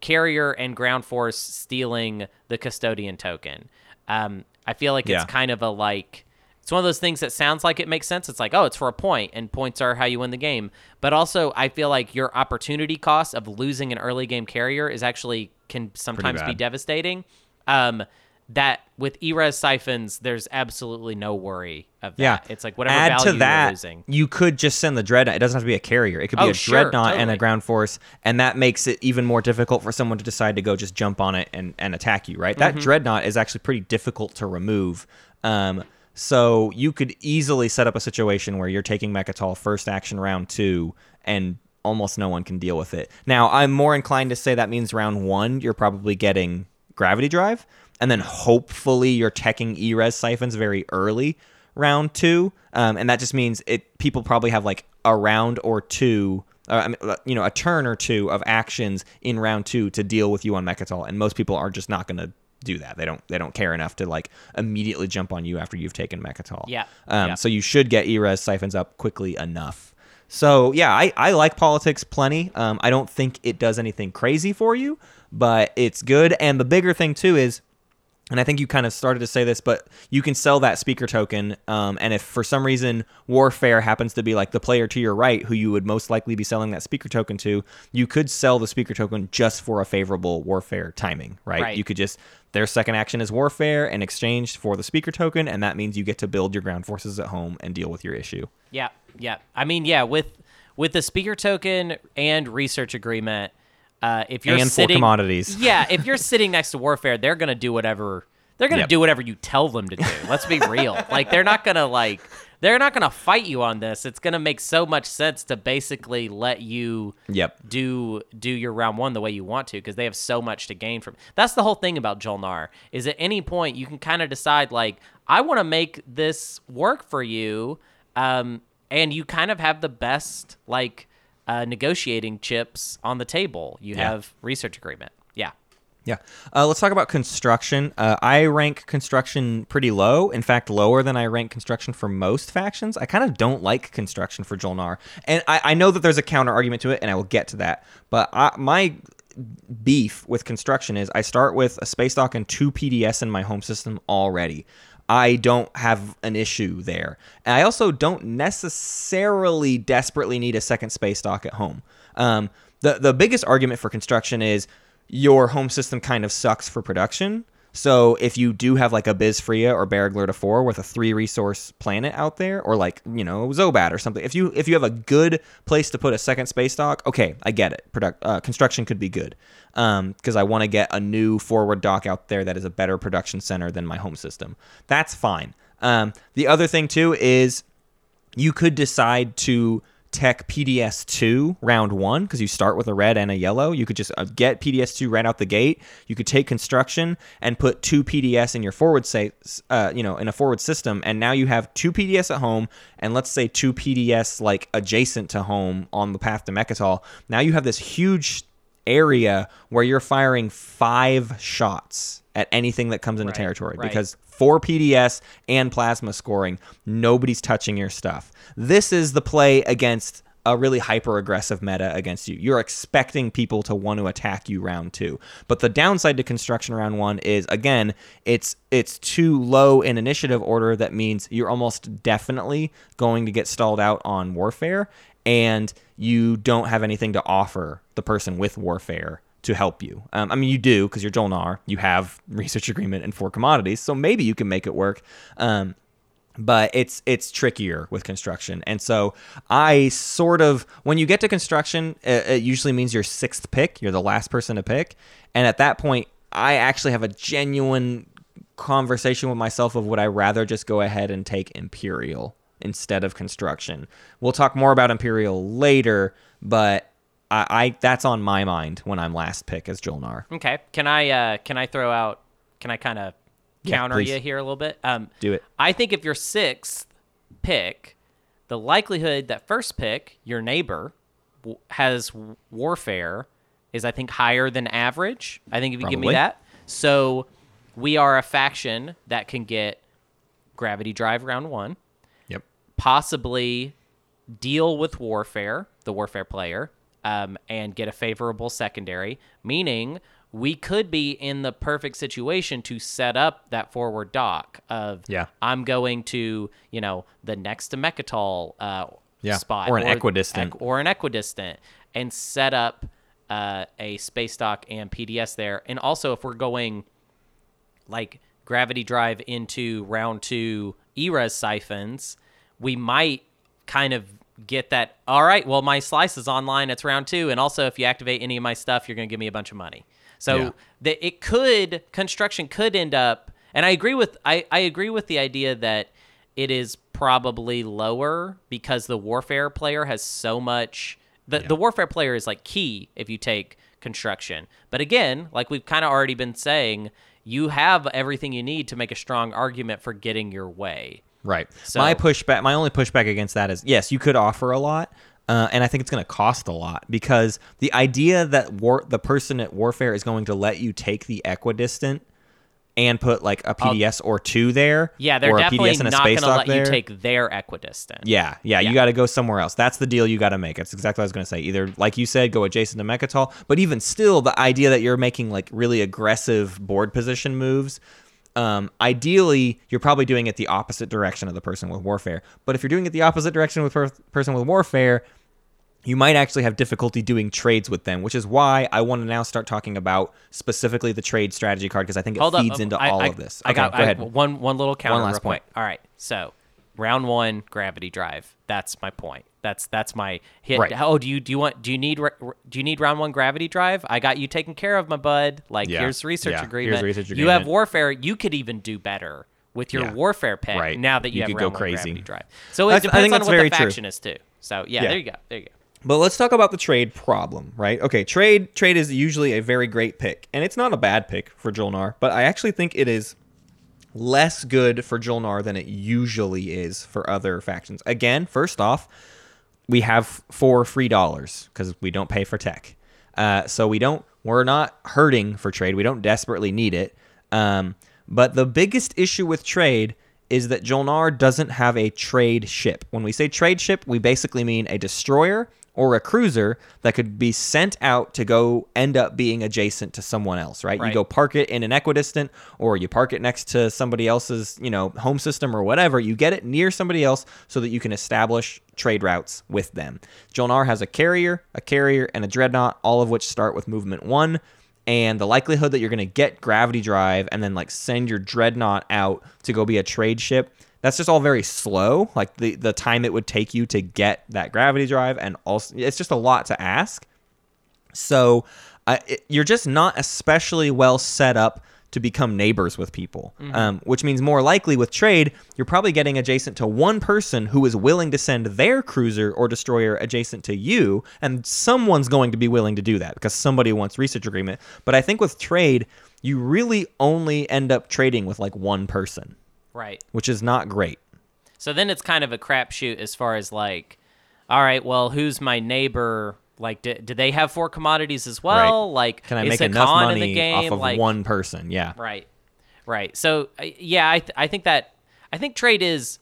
carrier and ground force stealing the custodian token. Um, I feel like Yeah. it's kind of a like it's one of those things that sounds like it makes sense. It's like, oh, it's for a point, and points are how you win the game. But also, I feel like your opportunity cost of losing an early game carrier is actually can sometimes be devastating. Um, that with E-Res siphons, there's absolutely no worry of that. Yeah, It's like whatever Add value to you're that, losing. you could just send the dreadnought. It doesn't have to be a carrier. It could be Oh, a sure, dreadnought and a ground force, and that makes it even more difficult for someone to decide to go just jump on it and, and attack you. Right? Mm-hmm. That dreadnought is actually pretty difficult to remove. Um, so you could easily set up a situation where you're taking Mecatol first action round two, and almost no one can deal with it. Now, I'm more inclined to say that means round one you're probably getting gravity drive, and then hopefully you're teching E-Res siphons very early round two, um, and that just means it. People probably have like a round or two uh, uh, you know, a turn or two of actions in round two to deal with you on Mecatol, and most people are just not going to do that. They don't they don't care enough to like immediately jump on you after you've taken Mecatol. Yeah. Um, Yeah. So you should get E-Res siphons up quickly enough. So yeah, I, I like politics plenty. Um, I don't think it does anything crazy for you, but it's good. And the bigger thing too is and I think you kind of started to say this, but you can sell that speaker token. Um, and if for some reason Warfare happens to be like the player to your right who you would most likely be selling that speaker token to, you could sell the speaker token just for a favorable Warfare timing, right? Right. You could just, their second action is Warfare in exchange for the speaker token. And that means you get to build your ground forces at home and deal with your issue. Yeah, yeah. I mean, yeah, with with the speaker token and research agreement, uh, if you're And for sitting, commodities. *laughs* yeah, if you're sitting next to warfare, they're gonna do whatever they're gonna Yep. do whatever you tell them to do. Let's be real. *laughs* Like they're not gonna like they're not gonna fight you on this. It's gonna make so much sense to basically let you Yep. do do your round one the way you want to because they have so much to gain from. That's the whole thing about Jolnar is at any point you can kind of decide like I want to make this work for you, um, and you kind of have the best like uh, negotiating chips on the table. You Yeah. have research agreement. Yeah. Yeah. Uh, let's talk about construction. Uh, I rank construction pretty low. In fact, lower than I rank construction for most factions. I kind of don't like construction for Jolnar. And I, I know that there's a counter argument to it, and I will get to that. But I, my beef with construction is I start with a space dock and two PDS in my home system already. I don't have an issue there. And I also don't necessarily desperately need a second space dock at home. Um, the the biggest argument for construction is your home system kind of sucks for production. So if you do have like Abyz Fria or Baragler to four with a three resource planet out there, or like you know Zohbat or something, if you if you have a good place to put a second space dock, okay, I get it. Product uh, construction could be good because I want to get a new forward dock out there that is a better production center than my home system. That's fine. Um, the other thing too is you could decide to tech PDS2 round one because you start with a red and a yellow. You could just uh, get PDS2 right out the gate. You could take construction and put two PDS in your forward say, uh, you know, in a forward system, and now you have two PDS at home, and let's say two PDS like adjacent to home on the path to Mecatol. Now you have this huge area where you're firing five shots at anything that comes into Right, territory right. because for PDS and plasma scoring, nobody's touching your stuff. This is the play against a really hyper aggressive meta against you. You're expecting people to want to attack you round 2. But the downside to construction round 1 is again, it's it's too low in initiative order that means you're almost definitely going to get stalled out on warfare and you don't have anything to offer the person with warfare to help you. Um, I mean, you do because you're Jolnar. You have *laughs* research agreement and four commodities, so maybe you can make it work. Um, but it's it's trickier with construction, and so I sort of when you get to construction, it, it usually means your sixth pick. You're the last person to pick, and at that point, I actually have a genuine conversation with myself of would I rather just go ahead and take Imperial instead of construction. We'll talk more about Imperial later, but I, I that's on my mind when I'm last pick as Jolnar. Okay. Can I uh can I throw out can I kind of counter please. you here a little bit? Um Do it. I think if your sixth pick, the likelihood that first pick, your neighbor, w- has warfare is I think higher than average. I think if you give me that. So we are a faction that can get gravity drive round 1 Yep. possibly deal with warfare, the warfare player, um, and get a favorable secondary, meaning we could be in the perfect situation to set up that forward dock of Yeah. I'm going to, you know, the next to Mecatol uh, Yeah, spot or an equidistant. equ- or an equidistant and set up uh, a space dock and PDS there. And also if we're going like gravity drive into round two E-Res siphons, we might kind of get that. All right, well, my slice is online. It's round two, and also if you activate any of my stuff, you're going to give me a bunch of money. So Yeah. that it could construction could end up, and I agree with I, I agree with the idea that it is probably lower because the warfare player has so much. The the warfare player is like key if you take construction. But again, like we've kind of already been saying, you have everything you need to make a strong argument for getting your way. Right. So- my pushback, my only pushback against that is yes, you could offer a lot, Uh, and I think it's going to cost a lot because the idea that war- the person at Warfare is going to let you take the equidistant and put like a PDS or two there, Yeah, they're definitely PDS and a not going to let there. you take their equidistant. Yeah, yeah, Yeah. you got to go somewhere else. That's the deal you got to make. That's exactly what I was going to say. Either, like you said, go adjacent to Mecatol, but even still, the idea that you're making like really aggressive board position moves. Um, ideally, you're probably doing it the opposite direction of the person with Warfare. But if you're doing it the opposite direction with per- person with Warfare, you might actually have difficulty doing trades with them, which is why I want to now start talking about specifically the trade strategy card because I think it Hold feeds up. into I- all I- of this. I Okay, got go I- ahead. one one little counter one last point. quick. All right. So, round 1 gravity drive. That's my point. That's that's my hit. Right. Oh, do you do you want do you need do you need round 1 gravity drive? I got you taken care of, my bud. Like Yeah. here's research Yeah. Here's research agreement. You have warfare, you could even do better with your Yeah. warfare pick Right. now that you, You have could go round 1 crazy. gravity drive. So it That's- I depends think on what very the true. faction is too. So, yeah, Yeah. there you go. There you go. But let's talk about the trade problem, right? Okay, trade trade is usually a very great pick, and it's not a bad pick for Jolnar, but I actually think it is less good for Jolnar than it usually is for other factions. Again, first off, we have four free dollars because we don't pay for tech, uh, so we don't. We're not hurting for trade. We don't desperately need it. Um, but the biggest issue with trade is that Jolnar doesn't have a trade ship. When we say trade ship, we basically mean a destroyer or a cruiser that could be sent out to go end up being adjacent to someone else, right? You go park it in an equidistant or you park it next to somebody else's, you know, home system or whatever. You get it near somebody else so that you can establish trade routes with them. Jolnar has a carrier, a carrier, and a dreadnought, all of which start with movement one. And the likelihood that you're going to get gravity drive and then like send your dreadnought out to go be a trade ship that's just all very slow like the the time it would take you to get that gravity drive and also it's just a lot to ask. So uh, it, you're just not especially well set up to become neighbors with people, um, which means more likely with trade, you're probably getting adjacent to one person who is willing to send their cruiser or destroyer adjacent to you, and someone's going to be willing to do that because somebody wants research agreement. But I think with trade, you really only end up trading with like one person, Right. which is not great. So then it's kind of a crapshoot as far as like, all right, well, who's my neighbor? Like, do, do they have four commodities as well? Like, Can I make enough con money in the game? off of like, one person? Yeah. Right, right. So yeah, I th- I think that I think trade is.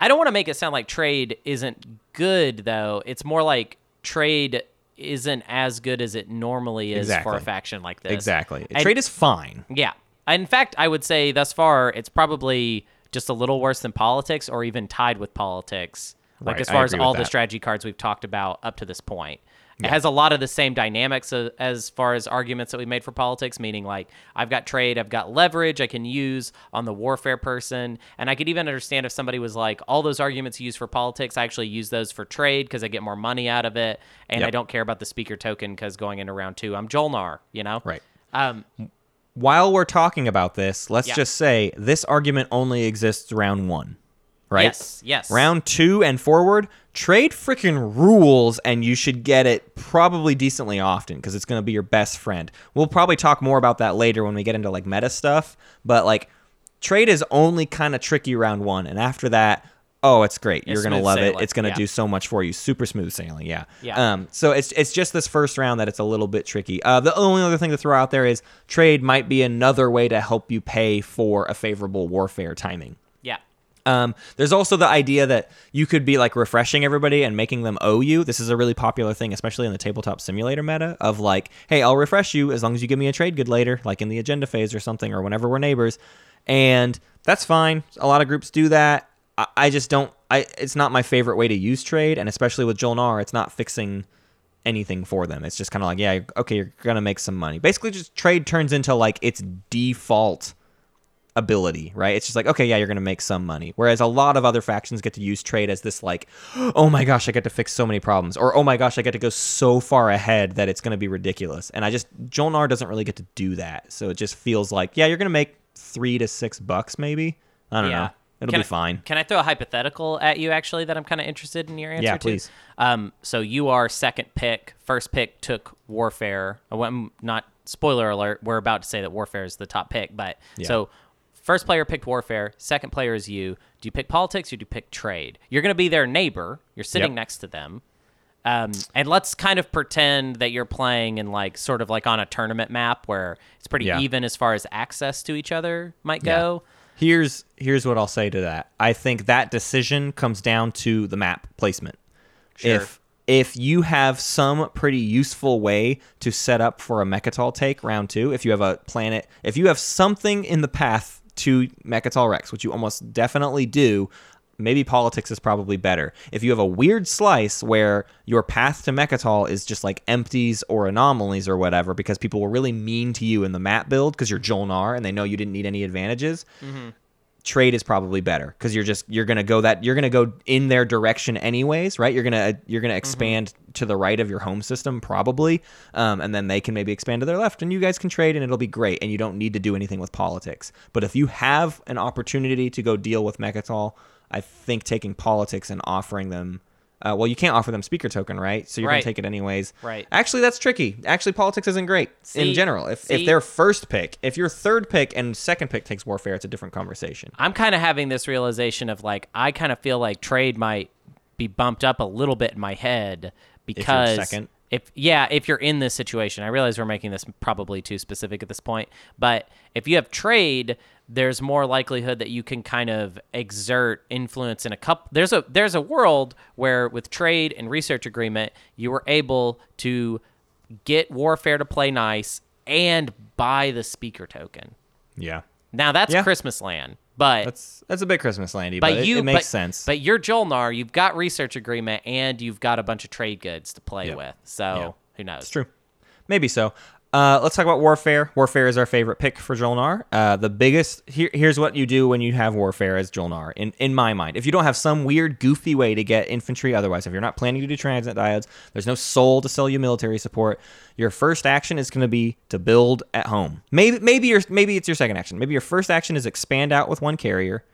I don't want to make it sound like trade isn't good though. It's more like trade isn't as good as it normally is for a faction like this. Exactly. And- trade is fine. Yeah. In fact, I would say thus far it's probably just a little worse than politics or even tied with politics. Like Right, as far as all the strategy cards we've talked about up to this point. It has a lot of the same dynamics a- as far as arguments that we made for politics, meaning like I've got trade, I've got leverage I can use on the warfare person. And I could even understand if somebody was like, all those arguments you use for politics, I actually use those for trade because I get more money out of it. And I don't care about the speaker token because going into round two, I'm Jolnar, you know? Right. Um, while we're talking about this, let's Yeah. just say this argument only exists round one, right? Yes, yes. Round two and forward, trade freaking rules, and you should get it probably decently often because it's going to be your best friend. We'll probably talk more about that later when we get into like meta stuff, but like trade is only kind of tricky round one, and after that. Oh, it's great! You're gonna love it. It's gonna yeah. do so much for you. Super smooth sailing, yeah. Yeah. Um, so it's it's just this first round that it's a little bit tricky. Uh, the only other thing to throw out there is trade might be another way to help you pay for a favorable warfare timing. yeah. Um, there's also the idea that you could be like refreshing everybody and making them owe you. This is a really popular thing, especially in the tabletop simulator meta of like, hey, I'll refresh you as long as you give me a trade good later, like in the agenda phase or something, or whenever we're neighbors. And that's fine. A lot of groups do that. I, I just don't. I it's not my favorite way to use trade, and especially with Jolnar, it's not fixing anything for them. It's just kind of like, yeah, okay, you're gonna make some money. Basically, just trade turns into like its default ability, right? It's just like, okay, yeah, you're gonna make some money. Whereas a lot of other factions get to use trade as this like, oh my gosh, I get to fix so many problems, or oh my gosh, I get to go so far ahead that it's gonna be ridiculous. And I just Jolnar doesn't really get to do that, so it just feels like, yeah, you're gonna make three to six bucks, maybe. I don't Yeah. know. It'll Can be I- fine. Can I throw a hypothetical at you actually that I'm kind of interested in your answer Yeah, to? please. Um, so you are second pick. First pick took Warfare. I'm not spoiler alert. We're about to say that Warfare is the top pick, but Yeah. so first player picked Warfare. Second player is you. Do you pick politics or do you pick trade? You're going to be their neighbor. You're sitting Yep. next to them. Um, and let's kind of pretend that you're playing in like sort of like on a tournament map where it's pretty Yeah. even as far as access to each other might Yeah. Here's here's what I'll say to that. I think that decision comes down to the map placement. Sure. If if you have some pretty useful way to set up for a Mecatol take round two, if you have a planet, if you have something in the path to Mecatol Rex, which you almost definitely do, maybe politics is probably better. If you have a weird slice where your path to Mecatol is just like empties or anomalies or whatever, because people were really mean to you in the map build because you're Jolnar and they know you didn't need any advantages, mm-hmm. trade is probably better because you're just you're gonna go that you're gonna go in their direction anyways right? You're gonna uh, you're gonna mm-hmm. expand to the right of your home system probably um, and then they can maybe expand to their left and you guys can trade and it'll be great and you don't need to do anything with politics. But if you have an opportunity to go deal with mecatol i think taking politics and offering them uh, well you can't offer them speaker token right so you're Right. gonna take it anyways Right. actually that's tricky actually politics isn't great See- in general if, if see- they're first pick if your third pick and second pick takes warfare it's a different conversation I'm kind of having this realization of like I kind of feel like trade might be bumped up a little bit in my head because second. if yeah, if you're in this situation, I realize we're making this probably too specific at this point, but if you have trade, there's more likelihood that you can kind of exert influence in a couple there's a there's a world where with trade and research agreement, you were able to get warfare to play nice and buy the speaker token. yeah Now that's Yeah. Christmas land, but That's that's a bit Christmas landy, but, but it- you it, makes but, sense. But you're Jolnar. You've got research agreement and you've got a bunch of trade goods to play with. So Yeah. who knows? it's true. Maybe so. Uh, let's talk about Warfare. Warfare is our favorite pick for Jolnar. Uh, the biggest here, here's what you do when you have Warfare as Jolnar. In in my mind, if you don't have some weird, goofy way to get infantry, otherwise, if you're not planning to do transit diodes, there's no soul to sell you military support. Your first action is going to be to build at home. Maybe maybe your maybe it's your second action. Maybe your first action is expand out with one carrier.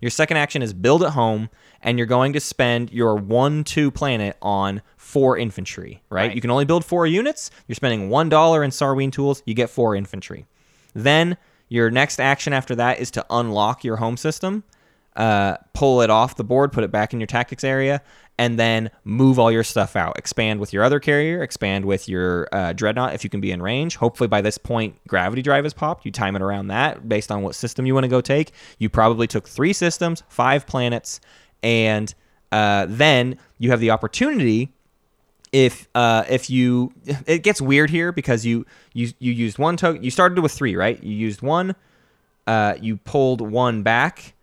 Your second action is build at home, and you're going to spend your one two planet on four infantry. Right? Right. You can only build four units. You're spending one dollar in Sarween tools. You get four infantry. Then your next action after that is to unlock your home system, uh, pull it off the board, put it back in your tactics area, and then move all your stuff out. Expand with your other carrier, expand with your uh, dreadnought if you can be in range. Hopefully, by this point, gravity drive is popped. You time it around that based on what system you want to go take. You probably took three systems, five planets, and uh, then you have the opportunity if uh, if you it gets weird here because you you you used one token you started with three right you used one uh, you pulled one back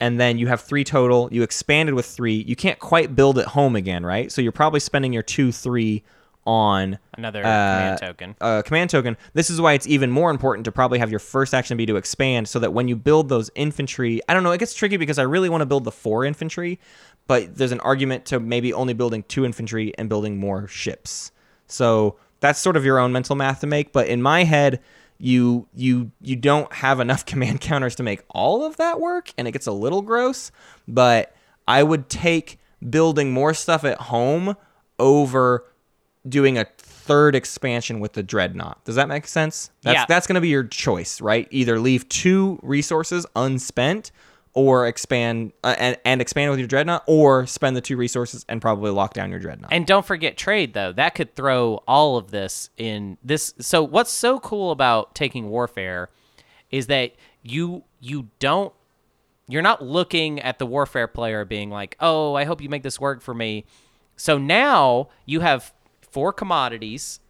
and then you have three total you expanded with three you can't quite build it home again right so you're probably spending your two three on Another uh, command token. uh, command token. This is why it's even more important to probably have your first action be to expand, so that when you build those infantry, I don't know, it gets tricky because I really want to build the four infantry, but there's an argument to maybe only building two infantry and building more ships. So that's sort of your own mental math to make. But in my head, you you you don't have enough *laughs* command counters to make all of that work, and it gets a little gross. But I would take building more stuff at home over doing a third expansion with the dreadnought. Does that make sense? That's Yeah. that's going to be your choice, right? Either leave two resources unspent or expand uh, and, and expand with your dreadnought or spend the two resources and probably lock down your dreadnought. And don't forget trade though. That could throw all of this in this. So what's so cool about taking warfare is that you you don't you're not looking at the warfare player being like, "Oh, I hope you make this work for me." So now you have four commodities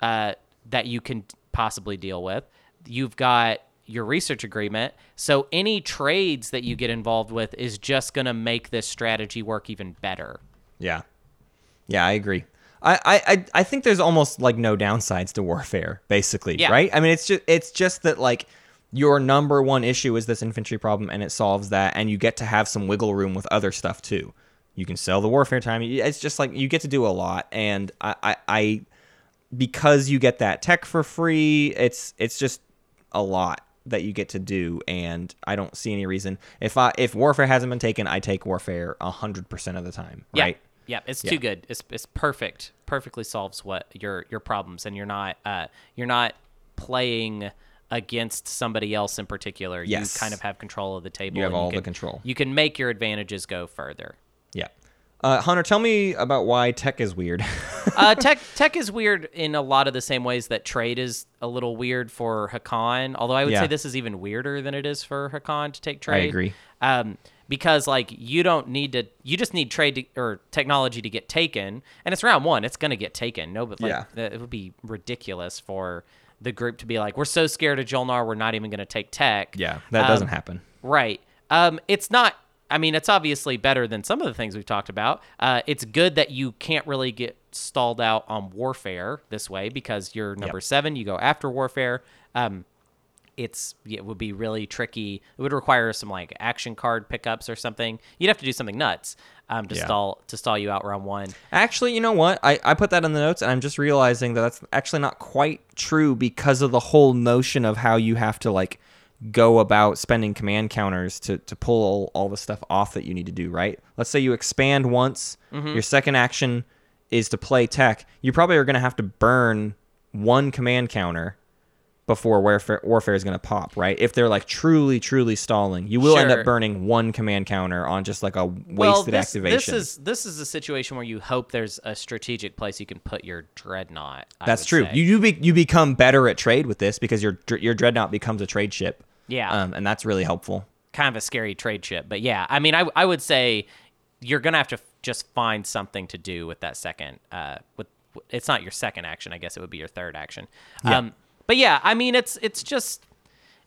uh, that you can possibly deal with. You've got your research agreement. So any trades that you get involved with is just going to make this strategy work even better. Yeah. Yeah, I agree. I, I, I- think there's almost like no downsides to warfare, basically. Yeah. Right? I mean it's just it's just that like your number one issue is this infantry problem and it solves that and you get to have some wiggle room with other stuff too. You can sell the warfare time. It's just like you get to do a lot and I, I, I because you get that tech for free, it's it's just a lot that you get to do and I don't see any reason if I if warfare hasn't been taken, I take warfare 100% of the time, Yeah. right? Yeah, it's Yeah. too good. It's it's perfect. Perfectly solves what your your problems, and you're not uh you're not playing against somebody else in particular. Yes. You kind of have control of the table. You have all the can- control. You can make your advantages go further. Uh, Hunter, tell me about why tech is weird. uh, *laughs* tech tech is weird in a lot of the same ways that trade is a little weird for Hacan. Although I would Yeah. say this is even weirder than it is for Hacan to take trade. I agree. Um, because like you don't need to, you just need trade to, or technology to get taken, and it's round one. It's gonna get taken. No, but like Yeah. it would be ridiculous for the group to be like, we're so scared of Jolnar, we're not even gonna take tech. yeah, that Um, doesn't happen. Right. Um, it's not. I mean, it's obviously better than some of the things we've talked about. Uh, it's good that you can't really get stalled out on warfare this way because you're number seven. You go after warfare. Um, it's it would be really tricky. It would require some like action card pickups or something. You'd have to do something nuts um, to Yeah. stall to stall you out round one. Actually, you know what? I, I put that in the notes, and I'm just realizing that that's actually not quite true because of the whole notion of how you have to like go about spending command counters to to pull all, all the stuff off that you need to do. Right? Let's say you expand once. Mm-hmm. Your second action is to play tech. You probably are going to have to burn one command counter before warfare warfare is going to pop. Right? If they're like truly truly stalling, you will end up burning one command counter on just like a wasted well, this, activation. This is this is a situation where you hope there's a strategic place you can put your dreadnought. I That's true. say. You you, be, you become better at trade with this because your your dreadnought becomes a trade ship. Yeah. um, and that's really helpful. kind of a scary trade ship. But yeah, I mean, I, I would say you're gonna have to just find something to do with that second. Uh, with it's not your second action, I guess it would be your third action. Um, but yeah, I mean, it's it's just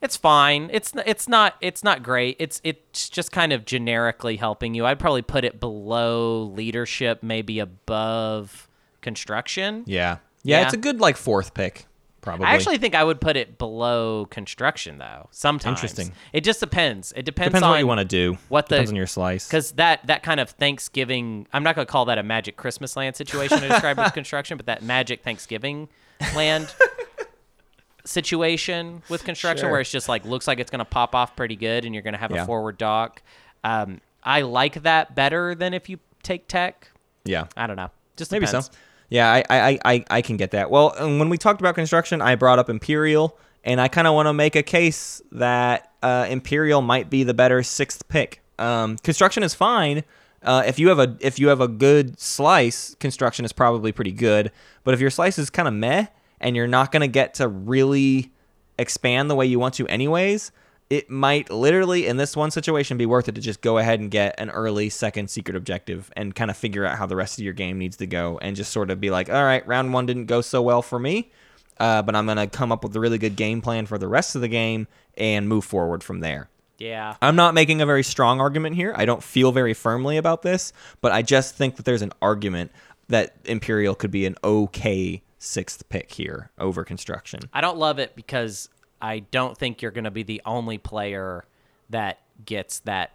it's fine. It's it's not it's not great. It's it's just kind of generically helping you. I'd probably put it below leadership, maybe above construction. Yeah. yeah, Yeah. It's a good like fourth pick, probably. I actually think I would put it below construction though. Sometimes Interesting. It just depends. It depends, depends on what you want to do. what the- depends on your slice. because that that kind of Thanksgiving. I'm not going to call that a magic Christmas land situation to describe with *laughs* construction, but that magic Thanksgiving land *laughs* situation with construction, Sure. where it's just like looks like it's going to pop off pretty good, and you're going to have Yeah. a forward dock. Um, I like that better than if you take tech. yeah, I don't know. Just maybe depends. so. Yeah, I, I, I, I can get that. Well, and when we talked about construction, I brought up Imperial, and I kind of want to make a case that uh, Imperial might be the better sixth pick. Um, construction is fine. Uh, if you have a if you have a good slice, construction is probably pretty good. But if your slice is kind of meh, and you're not gonna get to really expand the way you want to, anyways, it might literally in this one situation be worth it to just go ahead and get an early second secret objective and kind of figure out how the rest of your game needs to go and just sort of be like, all right, round one didn't go so well for me, uh, but I'm gonna come up with a really good game plan for the rest of the game and move forward from there. Yeah. I'm not making a very strong argument here. I don't feel very firmly about this, but I just think that there's an argument that Imperial could be an okay sixth pick here over construction. I don't love it because I don't think you're going to be the only player that gets that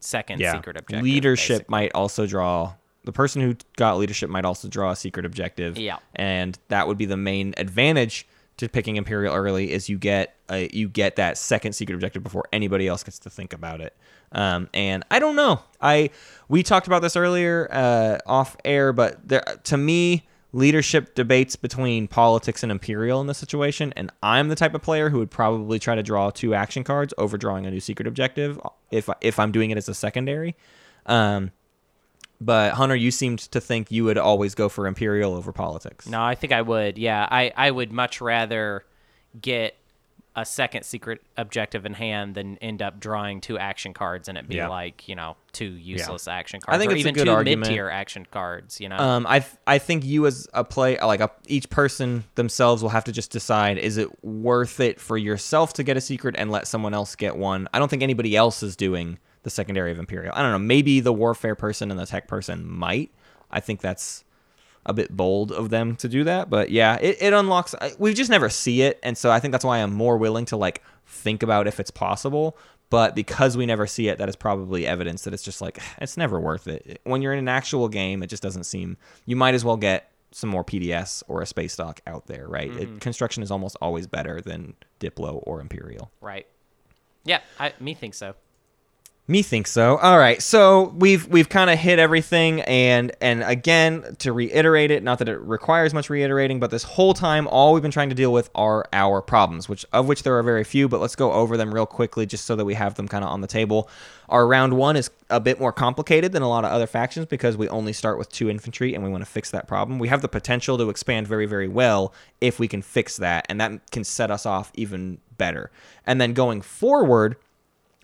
second secret objective. Leadership basically. might also draw the person who got leadership might also draw a secret objective. Yeah. And that would be the main advantage to picking Imperial early is you get a, you get that second secret objective before anybody else gets to think about it. Um, and I don't know. I we talked about this earlier uh, off air, but there to me leadership debates between politics and imperial in this situation and i'm the type of player who would probably try to draw two action cards over drawing a new secret objective if if i'm doing it as a secondary um, but hunter you seemed to think you would always go for imperial over politics No, I think I would. Yeah, I, I would much rather get a second secret objective in hand than end up drawing two action cards and it be Yeah. like you know two useless action cards. I think or it's a even good two mid tier action cards. You know. Um, I th- I think you as a play like a, each person themselves will have to just decide is it worth it for yourself to get a secret and let someone else get one. I don't think anybody else is doing the secondary of Imperial. I don't know. Maybe the warfare person and the tech person might. I think that's a bit bold of them to do that, but yeah, it, it unlocks. We just never see it, and so I think that's why I'm more willing to like think about if it's possible. But because we never see it, that is probably evidence that it's just like *sighs* it's never worth it. When you're in an actual game, it just doesn't seem. You might as well get some more PDS or a space dock out there, right? It, mm-hmm. construction is almost always better than Diplo or Imperial. right. Yeah, I me think so. Me think so. All right. So we've we've kind of hit everything and and again to reiterate it, not that it requires much reiterating, but this whole time all we've been trying to deal with are our problems, which of which there are very few, but let's go over them real quickly just so that we have them kind of on the table. Our round 1 is a bit more complicated than a lot of other factions because we only start with 2 infantry and we want to fix that problem. We have the potential to expand very very well if we can fix that and that can set us off even better. And then going forward,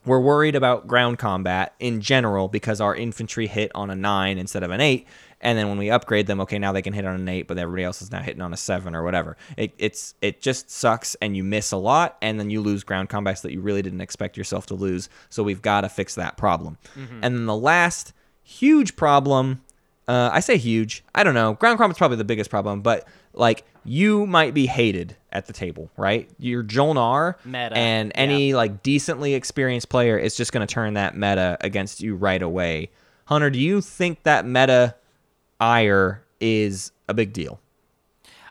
we're worried about ground combat in general because our infantry hit on a 9 instead of an 8 and then when we upgrade them okay now they can hit on an 8 but everybody else is now hitting on a 7 or whatever. It, it's it just sucks and you miss a lot and then you lose ground combats that you really didn't expect yourself to lose. So we've got to fix that problem. Mm-hmm. and then the last huge problem uh, i say huge i don't know ground combat's probably the biggest problem but like you might be hated at the table, right? You're Jolnar, meta. and any like decently experienced player is just going to turn that meta against you right away. Hunter, do you think that meta ire is a big deal?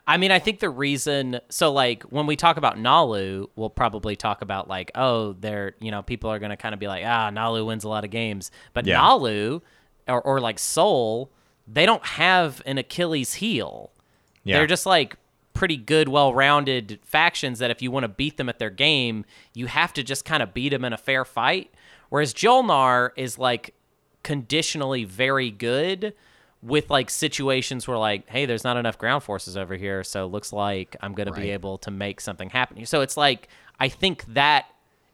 I mean, I think the reason so like when we talk about Naalu, we'll probably talk about like, oh, they're you know, people are gonna kind of be like, ah, Naalu wins a lot of games. But yeah. Naalu or, or like Sol, they don't have an Achilles heel. Yeah. They're just like pretty good, well rounded factions that if you want to beat them at their game, you have to just kind of beat them in a fair fight. Whereas Jolnar is like conditionally very good with like situations where like hey there's not enough ground forces over here so looks like i'm going right. to be able to make something happen so it's like i think that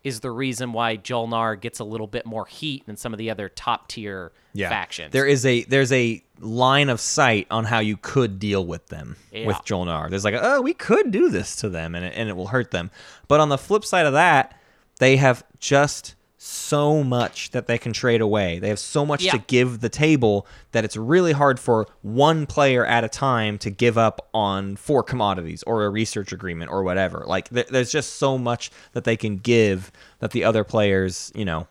is the reason why Jolnar gets a little bit more heat than some of the other top tier yeah. factions. There is a there's a line of sight on how you could deal with them yeah. with Jolnar. There's like, oh, we could do this to them, and it, and it will hurt them. But on the flip side of that, they have just so much that they can trade away. They have so much yeah. to give the table that it's really hard for one player at a time to give up on four commodities or a research agreement or whatever. Like th- there's just so much that they can give that the other players, you know,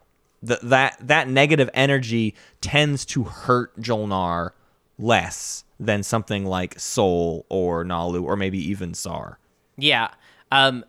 th- that that negative energy tends to hurt Jolnar less than something like Sol or Naalu or maybe even Sar. Yeah. Um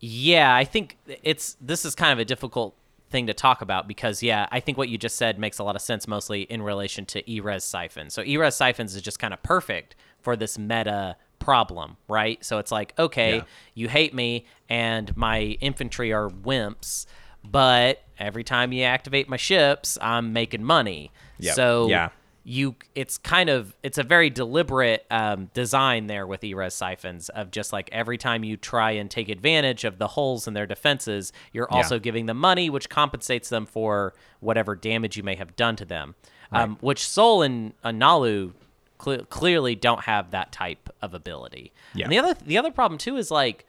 yeah, I think it's this is kind of a difficult thing to talk about because yeah, I think what you just said makes a lot of sense mostly in relation to E-Res Siphon. So E-Res Siphons is just kind of perfect for this meta problem, right? So it's like, okay, yeah. you hate me and my infantry are wimps, but every time you activate my ships, I'm making money. Yep. So yeah you it's kind of it's a very deliberate um, design there with E-Res siphons of just like every time you try and take advantage of the holes in their defenses, you're yeah. also giving them money, which compensates them for whatever damage you may have done to them. Right. Um, which Sol and uh, Naalu cl- clearly don't have that type of ability. Yeah. And the other the other problem too is like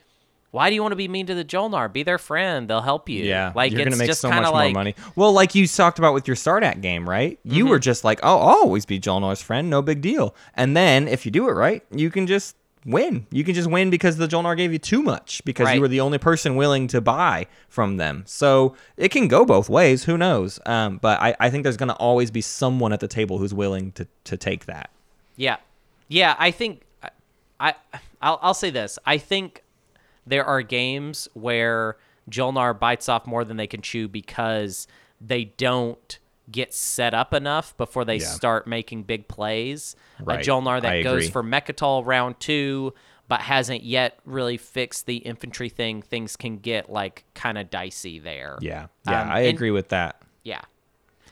why do you want to be mean to the Jolnar? Be their friend. They'll help you. Yeah, like you're gonna make just so much like, more money. Well, like you talked about with your Sardakk game, right? You mm-hmm. were just like, oh, I'll always be Jolnar's friend, no big deal. And then if you do it right, you can just win. You can just win because the Jolnar gave you too much because right. you were the only person willing to buy from them. So it can go both ways. Who knows? Um, but I, I think there's going to always be someone at the table who's willing to to take that. Yeah, yeah. I think I I'll, I'll say this. I think there are games where Jolnar bites off more than they can chew because they don't get set up enough before they yeah. start making big plays. Right. A Jolnar that I goes agree. for Mecatol round two, but hasn't yet really fixed the infantry thing, things can get like kind of dicey there. Yeah, yeah, um, I and, agree with that. Yeah,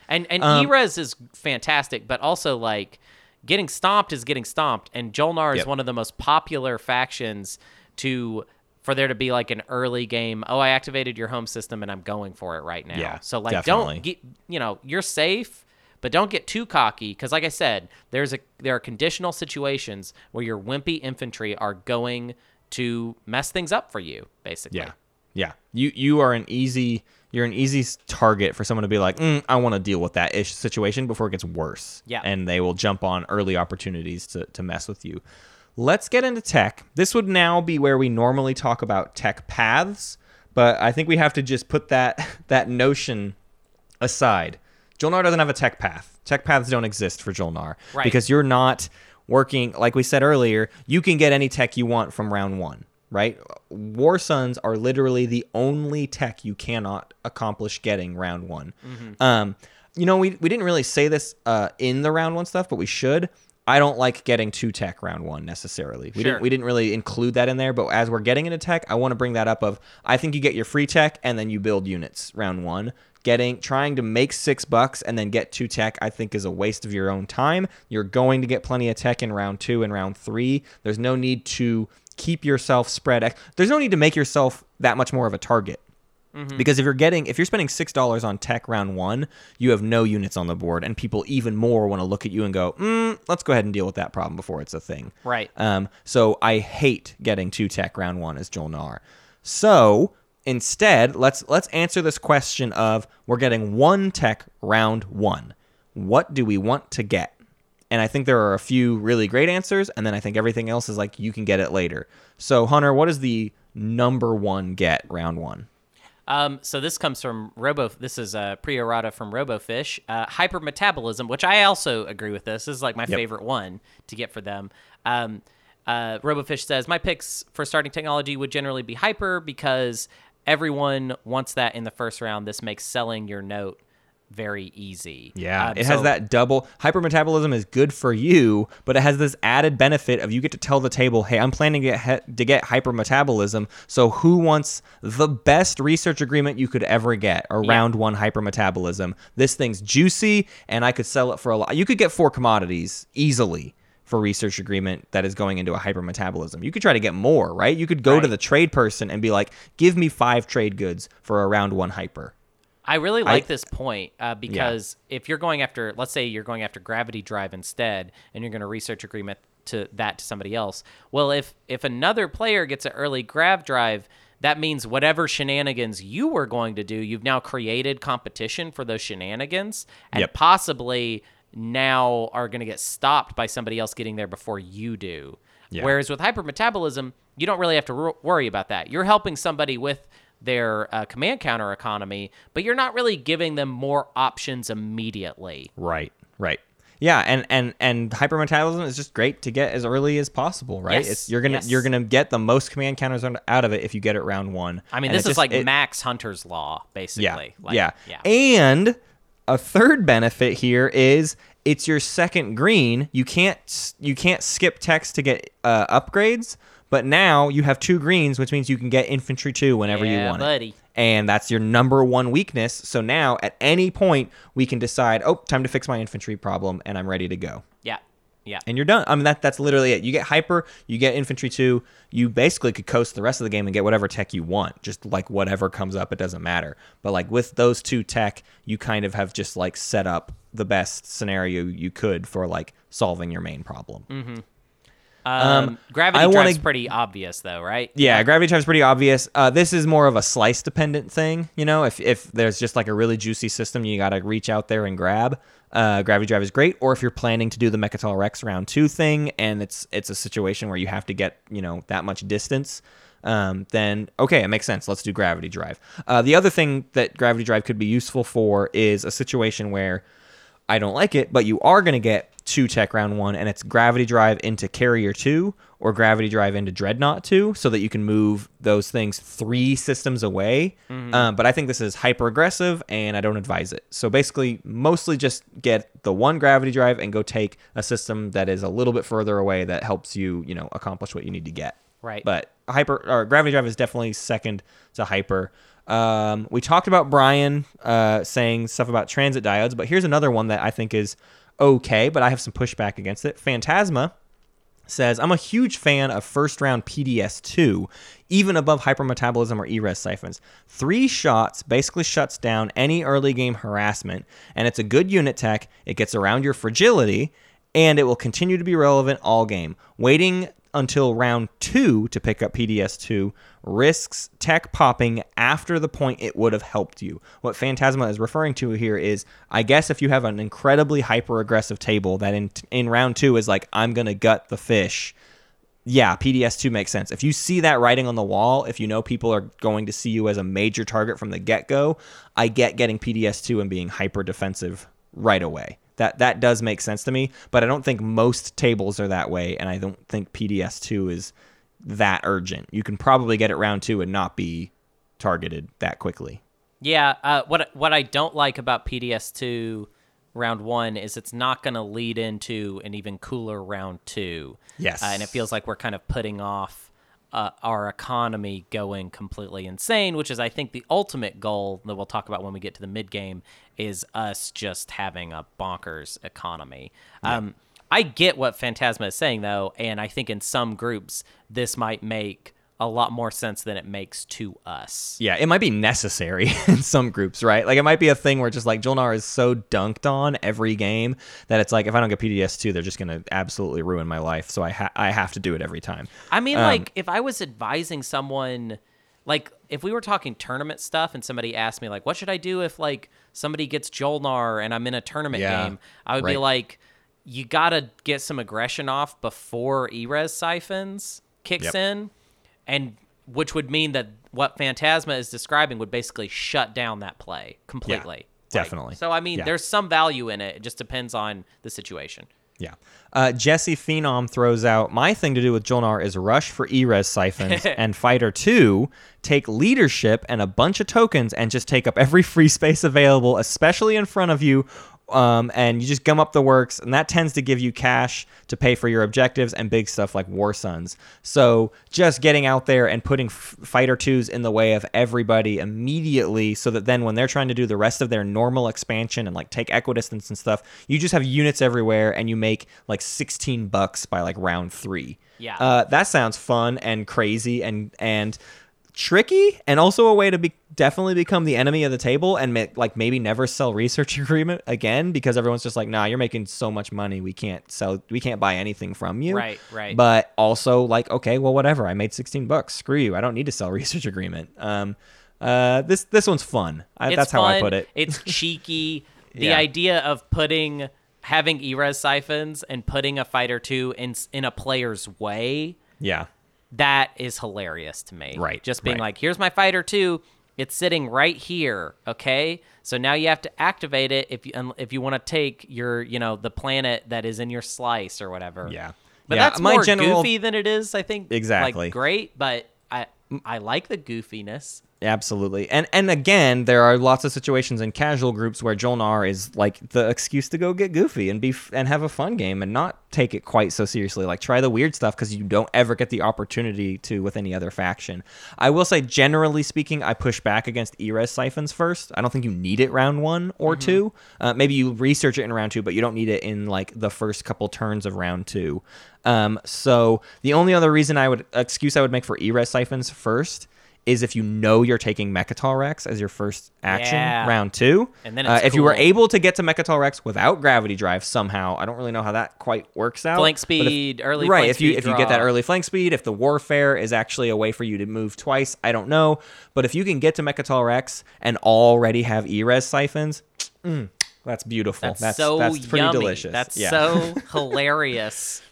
and and um, E-Res is fantastic, but also like getting stomped is getting stomped, and Jolnar yep. is one of the most popular factions to for there to be like an early game. Oh, I activated your home system and I'm going for it right now. Yeah, so like, definitely. don't get you know you're safe, but don't get too cocky because, like I said, there's a there are conditional situations where your wimpy infantry are going to mess things up for you, basically. Yeah, yeah. You you are an easy you're an easy target for someone to be like, mm, I want to deal with that ish situation before it gets worse. Yeah, and they will jump on early opportunities to to mess with you. Let's get into tech. This would now be where we normally talk about tech paths, but I think we have to just put that *laughs* that notion aside. Jolnar doesn't have a tech path. Tech paths don't exist for Jolnar right. because you're not working like we said earlier, you can get any tech you want from round 1. right? War Suns are literally the only tech you cannot accomplish getting round one. Um, you know, we, we didn't really say this uh, in the round one stuff, but we should. I don't like getting two tech round one necessarily. We Sure. didn't we didn't really include that in there, but as we're getting into tech, I want to bring that up of I think you get your free tech and then you build units round one. Getting trying to make six bucks and then get two tech, I think is a waste of your own time. You're going to get plenty of tech in round two and round three. There's no need to keep yourself spread. There's no need to make yourself that much more of a target. Because if you're getting, if you're spending six dollars on tech round one, you have no units on the board, and people even more want to look at you and go, mm, "Let's go ahead and deal with that problem before it's a thing." Right. Um, so I hate getting two tech round one as Joel Jolnar. So instead, let's let's answer this question of we're getting one tech round one. What do we want to get? And I think there are a few really great answers, and then I think everything else is like you can get it later. So Hunter, what is the number one get round one? Um, so this comes from Robo. This is uh, pre-errata from RoboFish. Uh, hypermetabolism, which I also agree with. This, this is like my favorite one to get for them. Um, uh, RoboFish says my picks for starting technology would generally be hyper because everyone wants that in the first round. This makes selling your note very easy. Yeah, Um, it has so- that double hypermetabolism is good for you, but it has this added benefit of you get to tell the table, "Hey, I'm planning to get to get hypermetabolism. So who wants the best research agreement you could ever get? around round one hypermetabolism. This thing's juicy, and I could sell it for a lot. You could get four commodities easily." For research agreement that is going into a hypermetabolism, you could try to get more, right? You could go to the trade person and be like, "Give me five trade goods for around one hyper." I really like this point uh, because Yeah. if you're going after, let's say you're going after gravity drive instead, and you're going to research agreement to that to somebody else. Well, if if another player gets an early grav drive, that means whatever shenanigans you were going to do, you've now created competition for those shenanigans, and Yep. possibly now are going to get stopped by somebody else getting there before you do. Yeah. Whereas with hypermetabolism, you don't really have to wor- worry about that. You're helping somebody with their uh, command counter economy, but you're not really giving them more options immediately. Right, right. Yeah, and and and hypermetabolism is just great to get as early as possible, right? Yes, It's you're gonna yes. you're gonna get the most command counters out of it if you get it round one. I mean, And this is just- like it- Max Hunter's law, basically. yeah, Like, yeah, yeah. And a third benefit here is it's your second green. You can't you can't skip text to get uh, upgrades, but now you have two greens, which means you can get infantry two whenever you want buddy. it. And that's your number one weakness. So now at any point we can decide, oh, time to fix my infantry problem, and I'm ready to go yeah, yeah. and you're done. I mean that that's literally it. You get hyper, you get infantry two. You basically could coast the rest of the game and get whatever tech you want, just like whatever comes up. It doesn't matter. But like with those two tech, you kind of have just like set up the best scenario you could for like solving your main problem. Mm-hmm. Um, gravity I wanna- drive's pretty obvious, though, right? Yeah, gravity drive's pretty obvious. Uh, this is more of a slice dependent thing. You know, if if there's just like a really juicy system, you got to reach out there and grab. Uh, gravity drive is great. Or if you're planning to do the Mecatol Rex round two thing, and it's it's a situation where you have to get you know that much distance. Um, then okay, it makes sense. Let's do gravity drive. Uh, the other thing that gravity drive could be useful for is a situation where I don't like it, but you are going to get two tech round one, and it's gravity drive into carrier two or gravity drive into dreadnought two, so that you can move those things three systems away. Um, but I think this is hyper aggressive, and I don't advise it. So basically, mostly just get the one gravity drive and go take a system that is a little bit further away that helps you, you know, accomplish what you need to get. Right. But hyper or gravity drive is definitely second to hyper. Um, we talked about Brian uh, saying stuff about transit diodes, but here's another one that I think is okay, but I have some pushback against it. Phantasma says, I'm a huge fan of first round PDS2, even above hypermetabolism or E-Res siphons. Three shots basically shuts down any early game harassment, and it's a good unit tech. It gets around your fragility, and it will continue to be relevant all game. Waiting until round two to pick up PDS2 risks tech popping after the point it would have helped you. What Phantasma is referring to here is, I guess, if you have an incredibly hyper aggressive table that in in round two is like, I'm gonna gut the fish. Yeah, PDS2 makes sense. If you see that writing on the wall, if you know people are going to see you as a major target from the get go, I get getting PDS2 and being hyper defensive right away. That that does make sense to me, but I don't think most tables are that way, and I don't think PDS2 is that urgent. You can probably get it round two and not be targeted that quickly. Yeah, uh, what what I don't like about PDS two round one is it's not going to lead into an even cooler round two. Yes. uh, and it feels like we're kind of putting off uh, our economy going completely insane, which is I think the ultimate goal that we'll talk about when we get to the mid game is us just having a bonkers economy. Um, I get what Phantasma is saying though, and I think in some groups this might make a lot more sense than it makes to us. Yeah, it might be necessary *laughs* in some groups, right? Like it might be a thing where just like Jolnar is so dunked on every game that it's like if I don't get PDS two, they're just gonna absolutely ruin my life. So I ha- I have to do it every time. I mean, Um, like, if I was advising someone, like, if we were talking tournament stuff and somebody asked me, like, what should I do if, like, somebody gets Jolnar and I'm in a tournament Yeah, game? I would be like, you gotta get some aggression off before E-Res Siphons kicks Yep. in, and which would mean that what Phantasma is describing would basically shut down that play completely. Like, definitely. so, I mean, Yeah. there's some value in it. It just depends on the situation. Yeah. Uh, Jesse Phenom throws out my thing to do with Jolnar is rush for E-Res siphons *laughs* and Fighter 2 take leadership and a bunch of tokens and just take up every free space available, especially in front of you. Um, and you just gum up the works, and that tends to give you cash to pay for your objectives and big stuff like War Suns. So just getting out there and putting f- Fighter 2s in the way of everybody immediately, so that then when they're trying to do the rest of their normal expansion and like take equidistance and stuff, you just have units everywhere and you make like 16 bucks by like round three. Yeah. Uh, that sounds fun and crazy and and tricky and also a way to be definitely become the enemy of the table and ma- like maybe never sell research *laughs* agreement again because everyone's just like nah you're making so much money. We can't sell we can't buy anything from you. Right, right. but also like okay well whatever. I made 16 bucks. Screw you. I don't need to sell *laughs* research agreement. Um uh this this one's fun. I, that's how i put it. It's *laughs* cheeky. The Yeah. idea of putting having E-Res siphons and putting a fighter two in in a player's way yeah that is hilarious to me. Right, Just being right. like, here's my fighter two. It's sitting right here. Okay. So now you have to activate it if you if you want to take your you know the planet that is in your slice or whatever. yeah But yeah, that's more general goofy than it is. I think. Exactly. Like great, but I I like the goofiness. Absolutely. And and again, there are lots of situations in casual groups where Jolnar is like the excuse to go get goofy and be f- and have a fun game and not take it quite so seriously. Like try the weird stuff because you don't ever get the opportunity to with any other faction. I will say, generally speaking, I push back against E-Res siphons first. I don't think you need it round one or two. Uh, maybe you research it in round two, but you don't need it in like the first couple turns of round two. Um, so the only other reason I would excuse I would make for E-Res siphons first is if you know you're taking Mecatol Rex as your first action Yeah. round two. And then uh, if you were able to get to Mecatol Rex without gravity drive somehow, I don't really know how that quite works out. Flank but if- speed, early right? flank if you speed if you get that early flank speed, if the warfare is actually a way for you to move twice, I don't know. But if you can get to Mecatol Rex and already have E-Res siphons, *tsk* mm, that's beautiful. That's, that's so that's pretty yummy. delicious. That's yeah. so *laughs* hilarious.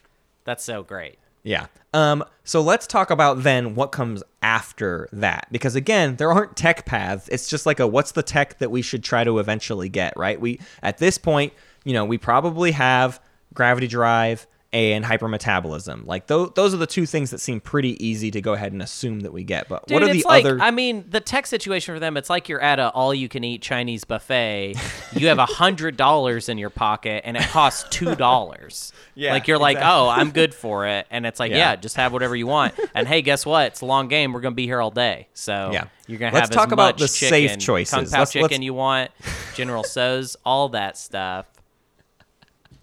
That's so great. Yeah. Um, so let's talk about then what comes after that. Because again, there aren't tech paths. It's just like a what's the tech that we should try to eventually get, right? We at this point, you know, we probably have gravity drive and hypermetabolism. Like those those are the two things that seem pretty easy to go ahead and assume that we get. But Dude, what are the like, other I mean, the tech situation for them, it's like you're at a all-you-can-eat Chinese buffet. *laughs* you have a hundred dollars in your pocket, and it costs two dollars. *laughs* Yeah, like you're like, oh, I'm good for it, and it's like, Yeah. yeah. just have whatever you want. And hey, guess what? It's a long game. We're gonna be here all day, so Yeah. you're gonna Let's have talk as about much the chicken, safe choices. kung pao Let's- chicken let's- you want, General *laughs* So's, all that stuff,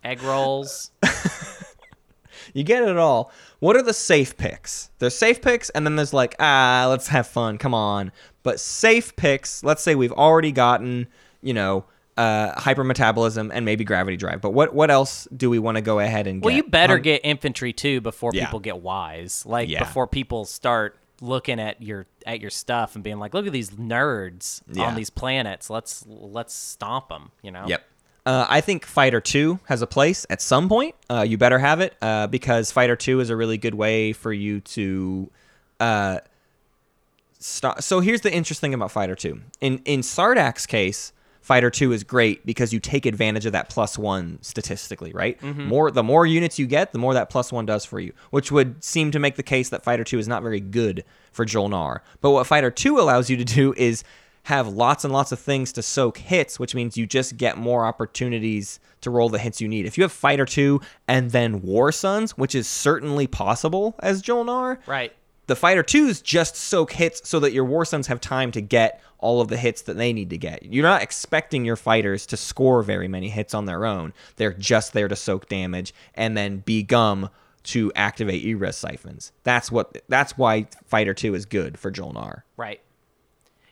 egg rolls. You get it all. What are the safe picks? There's safe picks, and then there's like, ah, let's have fun. Come on. But safe picks, let's say we've already gotten, you know, uh, hypermetabolism and maybe gravity drive. But what what else do we want to go ahead and Well, get? Well, you better Um, get infantry too before Yeah. people get wise. Like Yeah. before people start looking at your at your stuff and being like, "Look at these nerds Yeah. on these planets. Let's let's stomp them." You know. Yep. Uh, I think Fighter 2 has a place at some point. Uh, you better have it uh, because Fighter 2 is a really good way for you to. Uh, stop. So here's the interesting thing about Fighter 2. In in Sardakk's case, Fighter 2 is great because you take advantage of that plus 1 statistically, right? More the more units you get, the more that plus 1 does for you, which would seem to make the case that Fighter 2 is not very good for Jolnar. But what Fighter 2 allows you to do is have lots and lots of things to soak hits, which means you just get more opportunities to roll the hits you need. If you have Fighter 2 and then War Suns, which is certainly possible as Jolnar, Right. the fighter twos just soak hits so that your war suns have time to get all of the hits that they need to get. You're not expecting your fighters to score very many hits on their own. They're just there to soak damage and then be gum to activate E-res siphons. That's what that's why fighter 2 is good for Jolnar. Right.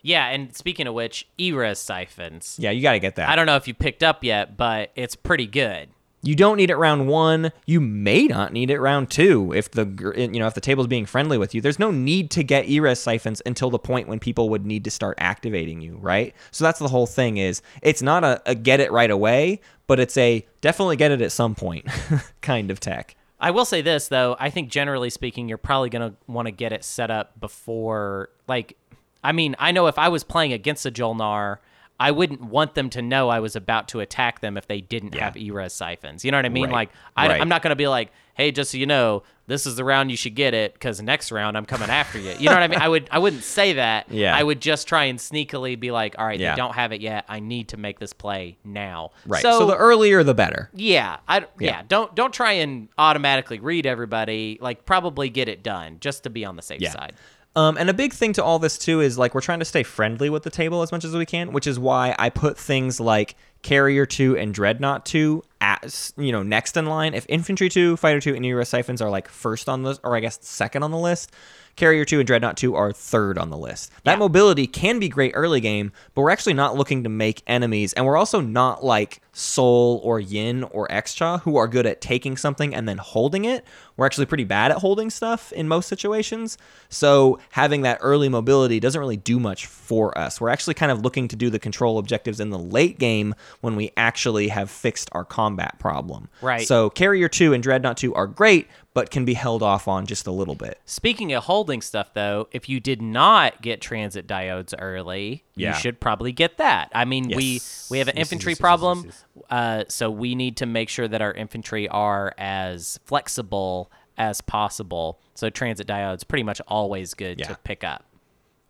Yeah, and speaking of which, E-Res siphons. Yeah, you got to get that. I don't know if you picked up yet, but it's pretty good. You don't need it round one. You may not need it round two if the you know if the table's being friendly with you. There's no need to get E-Res siphons until the point when people would need to start activating you, right? So that's the whole thing. Is it's not a, a get it right away, but it's a definitely get it at some point *laughs* kind of tech. I will say this though, I think generally speaking, you're probably gonna want to get it set up before like I mean, I know if I was playing against a Jolnar, I wouldn't want them to know I was about to attack them if they didn't Yeah. have E-res siphons. You know what I mean? Right. Like, I, Right. I'm not going to be like, hey, just so you know, this is the round you should get it because next round I'm coming after you. You know what I mean? I would, I wouldn't say that. *laughs* Yeah. I would just try and sneakily be like, all right, Yeah. they don't have it yet. I need to make this play now. Right. So, the earlier the better. Yeah, I yeah. Yeah. Don't don't try and automatically read everybody. Like probably get it done just to be on the safe Yeah. side. Um, and a big thing to all this too is like we're trying to stay friendly with the table as much as we can, which is why I put things like Carrier two and Dreadnought two as you know next in line. If Infantry two, Fighter two, and E-Res siphons are like first on the, or I guess second on the list, Carrier two and Dreadnought two are third on the list. That Yeah. mobility can be great early game, but we're actually not looking to make enemies, and we're also not like Sol or Yin or Xxcha who are good at taking something and then holding it. We're actually pretty bad at holding stuff in most situations. So having that early mobility doesn't really do much for us. We're actually kind of looking to do the control objectives in the late game when we actually have fixed our combat problem. Right. So Carrier 2 and Dreadnought 2 are great, but can be held off on just a little bit. Speaking of holding stuff though, if you did not get transit diodes early, Yeah. you should probably get that. I mean, we Yes. we have an Yes, infantry yes, problem, Uh, so we need to make sure that our infantry are as flexible as possible. So transit diodes pretty much always good Yeah. to pick up.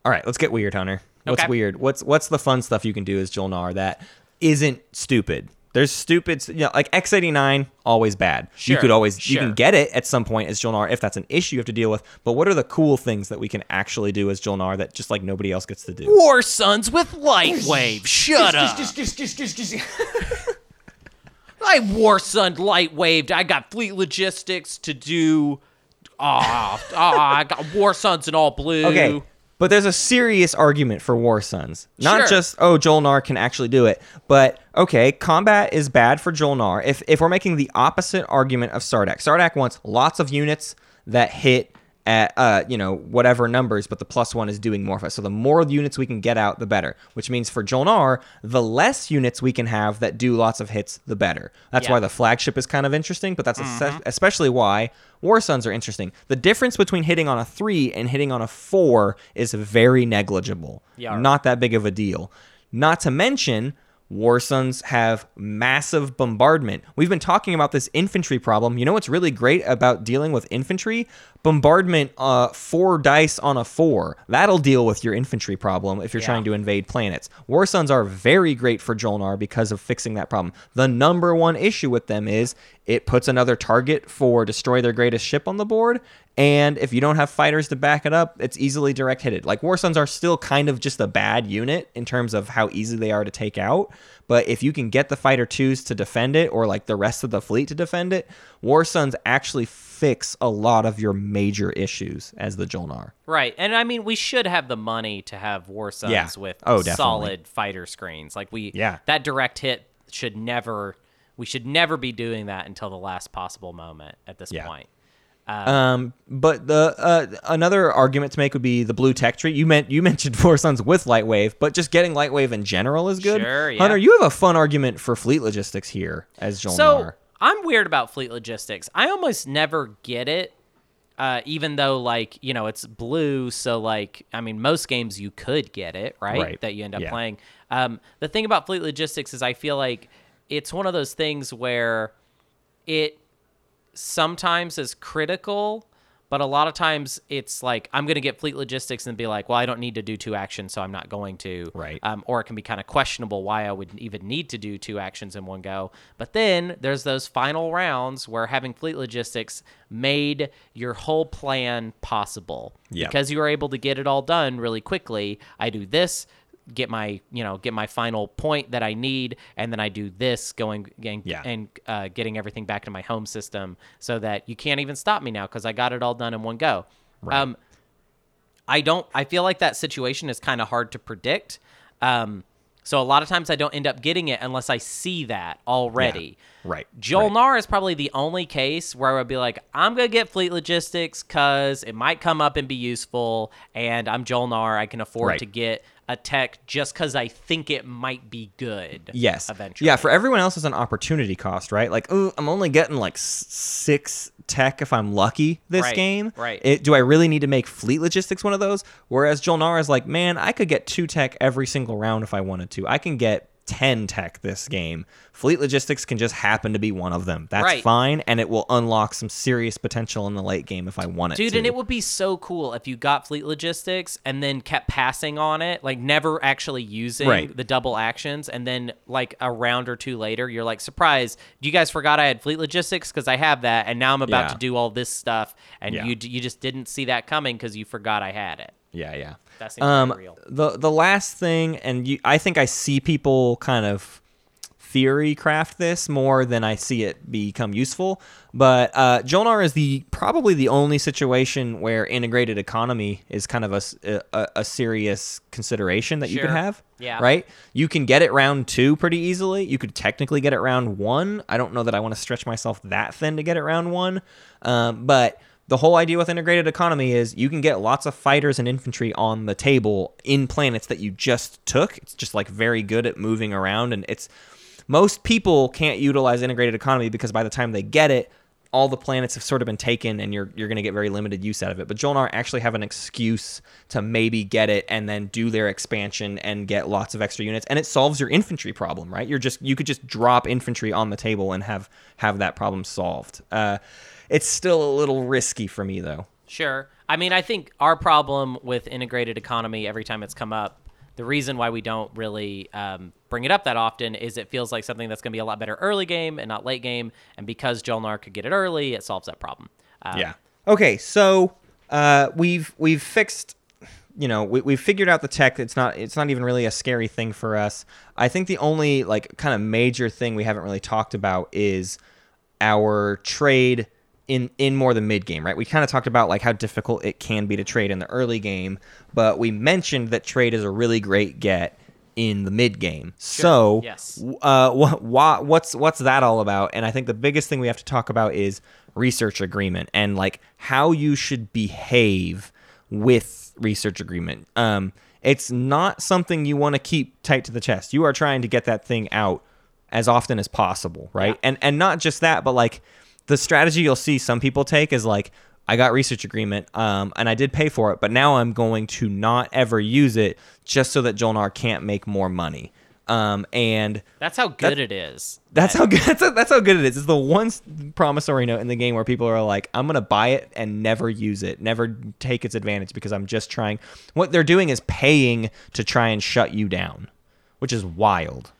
All right, let's get weird, Hunter. What's Okay. weird? What's what's the fun stuff you can do as Jolnar that isn't stupid? There's stupid, you know, like X89, always bad. You could always, you can get it at some point as Jolnar if that's an issue you have to deal with. But what are the cool things that we can actually do as Jolnar that just like nobody else gets to do? War Suns with light wave. *laughs* Shut up. I war sun light waved. I got fleet logistics to do. Ah, ah, I got war suns in all blue. Okay. But there's a serious argument for War Suns. Not Sure. just, oh, Joel Jolnar can actually do it. But, okay, combat is bad for Jolnar. If, if we're making the opposite argument of Sardakk, Sardakk wants lots of units that hit at, uh, you know, whatever numbers, but the plus one is doing more for us. So the more units we can get out, the better. Which means for Jolnar, the less units we can have that do lots of hits, the better. That's Yeah. why the flagship is kind of interesting, but that's es- especially why War Suns are interesting. The difference between hitting on a three and hitting on a four is very negligible. Yeah. Not that big of a deal. Not to mention, War Suns have massive bombardment. We've been talking about this infantry problem. You know what's really great about dealing with infantry? Bombardment, uh, four dice on a four. That'll deal with your infantry problem if you're Yeah. trying to invade planets. War Suns are very great for Jolnar because of fixing that problem. The number one issue with them is it puts another target for destroy their greatest ship on the board, and if you don't have fighters to back it up, it's easily direct hitted. Like War Suns are still kind of just a bad unit in terms of how easy they are to take out. But if you can get the fighter twos to defend it, or like the rest of the fleet to defend it, War Suns actually fix a lot of your major issues as the Jolnar. Right. And I mean, we should have the money to have War Suns Yeah. with Oh, solid fighter screens. Like we Yeah. that direct hit should never we should never be doing that until the last possible moment at this Yeah. point. Um, but the uh, another argument to make would be the blue tech tree. You meant you *laughs* mentioned Four Sons with Lightwave, but just getting Lightwave in general is good. Sure, yeah. Hunter, you have a fun argument for fleet logistics here as Jolnar. So I'm weird about fleet logistics. I almost never get it. uh, even though like you know it's blue, so like I mean most games you could get it right, Right. that you end up Yeah. playing. Um, the thing about Fleet Logistics is I feel like it's one of those things where it sometimes is critical, but a lot of times it's like I'm going to get fleet logistics and be like, well, I don't need to do two actions, so I'm not going to. Right. Um, or it can be kind of questionable why I would even need to do two actions in one go. But then there's those final rounds where having fleet logistics made your whole plan possible Yeah. because you were able to get it all done really quickly. I do this get my you know get my final point that I need, and then I do this going and, Yeah. and uh, getting everything back to my home system so that you can't even stop me now because I got it all done in one go. Um, I don't. I feel like that situation is kind of hard to predict. Um, so a lot of times I don't end up getting it unless I see that already. Right. Jolnar is probably the only case where I would be like, I'm gonna get fleet logistics because it might come up and be useful, and I'm Jolnar. I can afford Right. to get a tech just because I think it might be good. Yes. eventually. Yeah, for everyone else, it's an opportunity cost, right? Like, oh, I'm only getting like six tech if I'm lucky this Right, game. right. It, do I really need to make fleet logistics one of those? Whereas Jolnar is like, man, I could get two tech every single round if I wanted to. I can get 10 tech this game. Fleet logistics can just happen to be one of them. That's Right. fine, and it will unlock some serious potential in the late game if I want it Dude, to. and it would be so cool if you got fleet logistics and then kept passing on it, like never actually using Right. the double actions, and then like a round or two later, you're like, surprise! You guys forgot I had fleet logistics because I have that, and now I'm about Yeah. to do all this stuff, and Yeah. you you just didn't see that coming because you forgot I had it. Yeah, yeah. That seems um, real. The the last thing, and you, I think I see people kind of theory craft this more than I see it become useful. But uh, Jolnar is the probably the only situation where integrated economy is kind of a a serious consideration that you could have. Yeah. Right. You can get it round two pretty easily. You could technically get it round one. I don't know that I want to stretch myself that thin to get it round one, um, but the whole idea with integrated economy is you can get lots of fighters and infantry on the table in planets that you just took. It's just like very good at moving around and it's most people can't utilize integrated economy because by the time they get it, all the planets have sort of been taken and you're you're going to get very limited use out of it. But Jolnar actually have an excuse to maybe get it and then do their expansion and get lots of extra units and it solves your infantry problem, right? You're just you could just drop infantry on the table and have have that problem solved. Uh, it's still a little risky for me though. Sure. I mean, I think our problem with integrated economy every time it's come up, the reason why we don't really um, bring it up that often is it feels like something that's going to be a lot better early game and not late game. And because Jolnar could get it early, it solves that problem. Um, Yeah. Okay, so uh, we've we've fixed, you know, we, we've figured out the tech. It's not it's not even really a scary thing for us. I think the only like kind of major thing we haven't really talked about is our trade in in more the mid game, right? We kind of talked about like how difficult it can be to trade in the early game, but we mentioned that trade is a really great get in the mid game. So, Yes. uh, what, wha what's what's that all about? And I think the biggest thing we have to talk about is research agreement and like how you should behave with research agreement. Um, it's not something you want to keep tight to the chest. You are trying to get that thing out as often as possible, right? Yeah. And and not just that, but like the strategy you'll see some people take is like I got research agreement, um, and I did pay for it, but now I'm going to not ever use it just so that Jolnar can't make more money. Um, and That's how good it is. that's how good *laughs* that's, that's how good it is. It's the one promissory note in the game where people are like, "I'm gonna buy it and never use it, never take its advantage because I'm just trying." What they're doing is paying to try and shut you down, which is wild.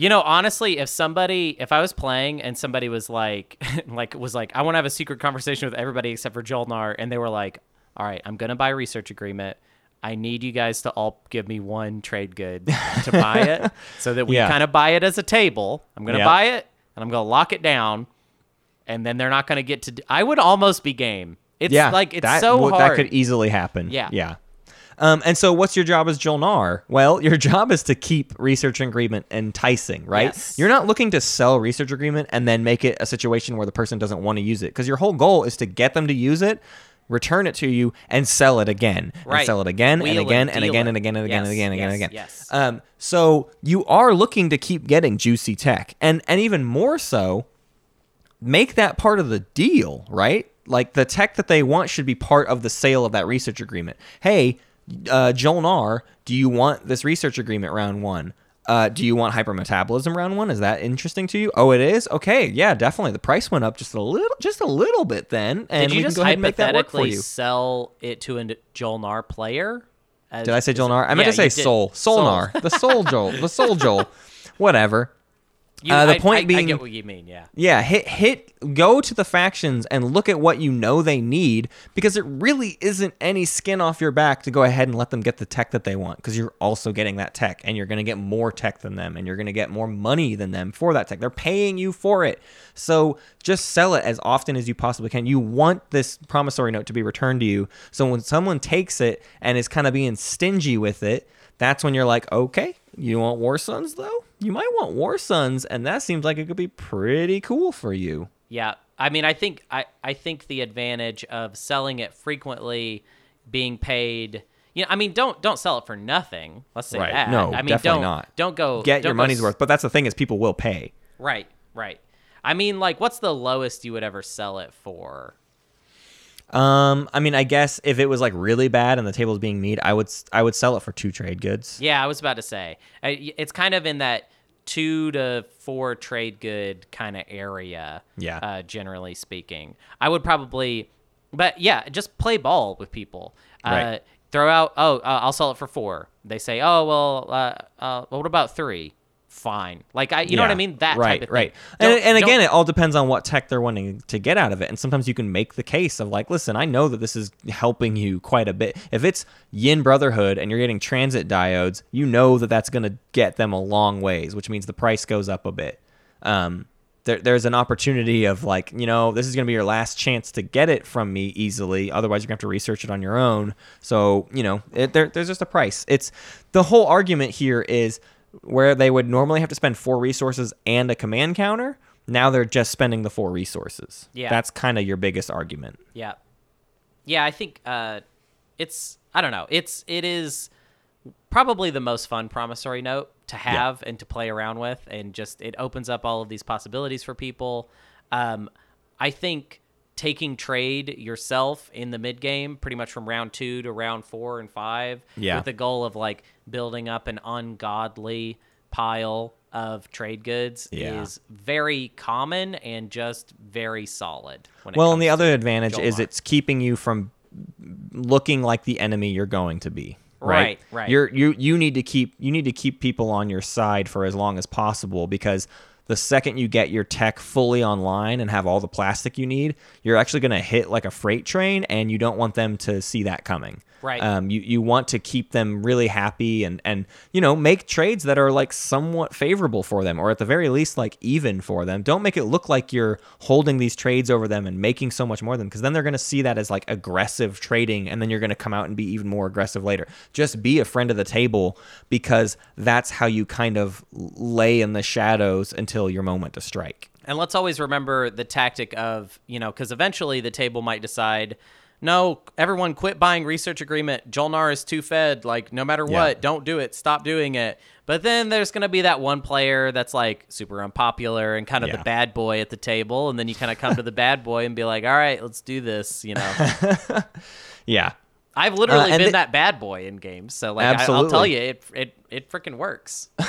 You know, honestly, if somebody, if I was playing and somebody was like, *laughs* like was like, I want to have a secret conversation with everybody except for Jolnar, and they were like, all right, I'm gonna buy a research agreement. I need you guys to all give me one trade good to buy it, *laughs* so that we Yeah. kind of buy it as a table. I'm gonna buy it, and I'm gonna lock it down, and then they're not gonna get to. d- I would almost be game. It's yeah, like it's that, so would- hard. That could easily happen. Yeah. yeah. Um, and so, what's your job as Jolnar? Well, your *laughs* job is to keep research agreement enticing, right? Yes. You're not looking to sell research agreement and then make it a situation where the person doesn't want to use it, because your whole goal is to get them to use it, return it to you, and sell it again, and sell it again and again and again and again and again and again and again and yes, again. yes. Um, so you are looking to keep getting juicy tech, and and even more so, make that part of the deal, right? like the tech that they want should be part of the sale of that research agreement. Hey, uh, Jol-Nar, do you want this research agreement round one? Uh, do you want hypermetabolism round one? Is that interesting to you? Oh, it is. Okay, yeah, definitely. The price went up just a little, just a little bit then, and Did you we can just go ahead and make that work for hypothetically you. sell it to a Jolnar player? As- Did I say is it- Jolnar? I meant Yeah, to say you did. Soul, Solnar, the Soul Joel, the Soul Joel, *laughs* whatever. You- Uh, the I- point I- I being- get what you mean. Yeah. Yeah, hit hit go to the factions and look at what you know they need because it really isn't any skin off your back to go ahead and let them get the tech that they want because you're also getting that tech and you're going to get more tech than them and you're going to get more money than them for that tech. They're paying you for it. So just sell it as often as you possibly can. You want this promissory note to be returned to you. So when someone takes it and is kind of being stingy with it, that's when you're like, "Okay, you want War Sons though? You might want War Sons and that seems like it could be pretty cool for you." Yeah, I mean, I think I, I think the advantage of selling it frequently, being paid. You know, I mean, don't don't sell it for nothing. Let's say Right. that. No, I mean, definitely don't not. don't go get don't your go money's s- worth. But that's the thing is people will pay. Right, right. I mean, like, what's the lowest you would ever sell it for? Um, I mean, I guess if it was like really bad and the table's being meat, I would s- I would sell it for two trade goods. Yeah, I was about to say I- it's kind of in that two to four trade good kind of area. Yeah. Uh, generally speaking, I would probably, but yeah, just play ball with people. Uh, Right. Throw out. Oh, uh, I'll sell it for four. They say, oh well, uh, uh, well, what about three? Fine. Like I, you know what I mean? That right, type of right. thing. And, and don't- again, it all depends on what tech they're wanting to get out of it. And sometimes you can make the case of like, listen, I know that this is helping you quite a bit. If it's Yin Brotherhood and you're getting transit diodes, you know that that's going to get them a long ways, which means the price goes up a bit. Um, there, there's an opportunity of like, you know, this is going to be your last chance to get it from me easily. Otherwise, you're going to have to research it on your own. So, you know, it, there, there's just a price. It's the whole argument here is where they would normally have to spend four resources and a command counter. Now they're just spending the four resources. Yeah. That's kind of your biggest argument. Yeah. Yeah, I think uh it's I don't know. It's it is probably the most fun promissory note to have and to play around with and just it opens up all of these possibilities for people. Um I think taking trade yourself in the mid game pretty much from round 2 to round 4 and 5 Yeah. with the goal of like building up an ungodly pile of trade goods Yeah. is very common and just very solid when Well, and the other advantage is it's keeping you from looking like the enemy you're going to be. Right, Right, right. You're you you need to keep you need to keep people on your side for as long as possible because the second you get your tech fully online and have all the plastic you need, you're actually going to hit like a freight train, and you don't want them to see that coming. Right. Um, you you want to keep them really happy and and you know make trades that are like somewhat favorable for them, or at the very least like even for them. Don't make it look like you're holding these trades over them and making so much more than them, because then they're going to see that as like aggressive trading, and then you're going to come out and be even more aggressive later. Just be a friend of the table because that's how you kind of lay in the shadows until your moment to strike. And let's always remember the tactic of, you know, because eventually the table might decide, no, everyone quit buying research agreement. Jolnar is too fed. Like, no matter Yeah. what, don't do it. Stop doing it. But then there's going to be that one player that's like super unpopular and kind of Yeah. the bad boy at the table. And then you kind of come to the bad boy and be like, all right, let's do this, you know. *laughs* Yeah. I've literally Uh, been the- that bad boy in games. So, like, I, I'll tell you, it, it, it freaking works. *laughs*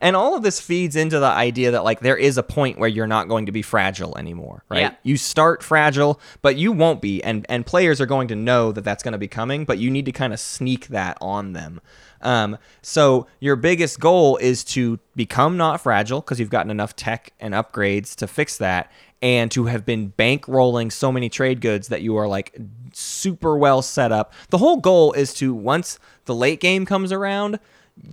And all of this feeds into the idea that like there is a point where you're not going to be fragile anymore, right? Yeah. You start fragile, but you won't be, and and players are going to know that that's going to be coming, but you need to kind of sneak that on them. Um, so your biggest goal is to become not fragile because you've gotten enough tech and upgrades to fix that, and to have been bankrolling so many trade goods that you are like super well set up. The whole goal is to once the late game comes around,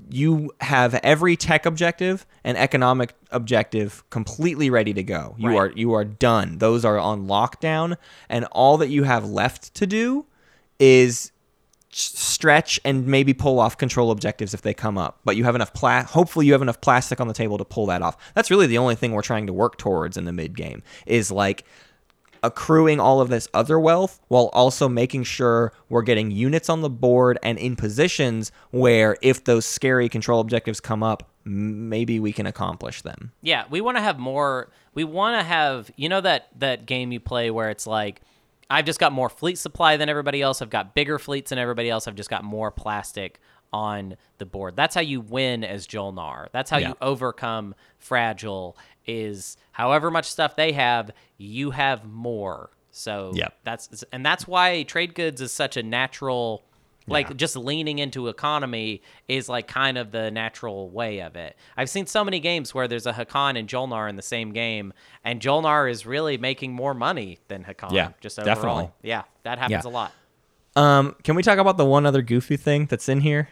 you have every tech objective and economic objective completely ready to go. You Right. are you are done. Those are on lockdown and all that you have left to do is stretch and maybe pull off control objectives if they come up. But you have enough pla- hopefully you have enough plastic on the table to pull that off. That's really the only thing we're trying to work towards in the mid game is like accruing all of this other wealth while also making sure we're getting units on the board and in positions where if those scary control objectives come up, maybe we can accomplish them. Yeah, we want to have more. We want to have you know that that game you play where it's like I've just got more fleet supply than everybody else. I've got bigger fleets than everybody else. I've just got more plastic on the board. That's how you win as Jolnar. That's how Yeah. you overcome fragile is however much stuff they have, you have more. So Yep. that's and that's why trade goods is such a natural like Yeah. just leaning into economy is like kind of the natural way of it. I've seen so many games where there's a Hacan and Jolnar in the same game, and Jolnar is really making more money than Hacan. Yeah, just overall. definitely. Yeah, that happens Yeah. a lot. Um, can we talk about the one other goofy thing that's in here?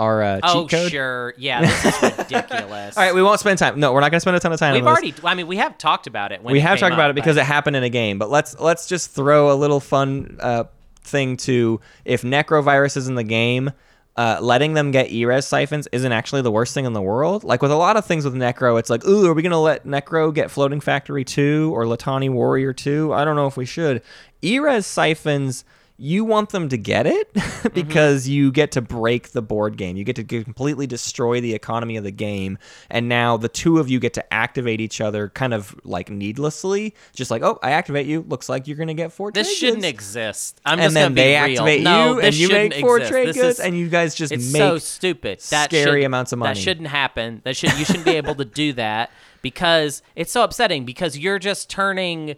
Our uh, Oh cheat code. sure, yeah, this is *laughs* ridiculous. All right, we won't spend time. No, we're not going to spend a ton of time. We've on this. already. I mean, we have talked about it. When we it have talked about up, it because but- it happened in a game. But let's let's just throw a little fun uh, thing to if necrovirus is in the game. Uh, letting them get E-Res siphons isn't actually the worst thing in the world. Like with a lot of things with Nekro, it's like, ooh, are we gonna let Nekro get Floating Factory two or Letani Warrior two? I don't know if we should. E-Res siphons, you want them to get it *laughs* mm-hmm. because you get to break the board game. You get to completely destroy the economy of the game, and now the two of you get to activate each other kind of like needlessly. Just like, oh, I activate you. Looks like you're gonna get four. This trade shouldn't goods." exist. I'm and just then they activate no, you, and you make four exist. trade This goods, is- and you guys just it's make so stupid. That scary should- amounts of money. That shouldn't happen. That should you shouldn't be able to do that because it's so upsetting because you're just turning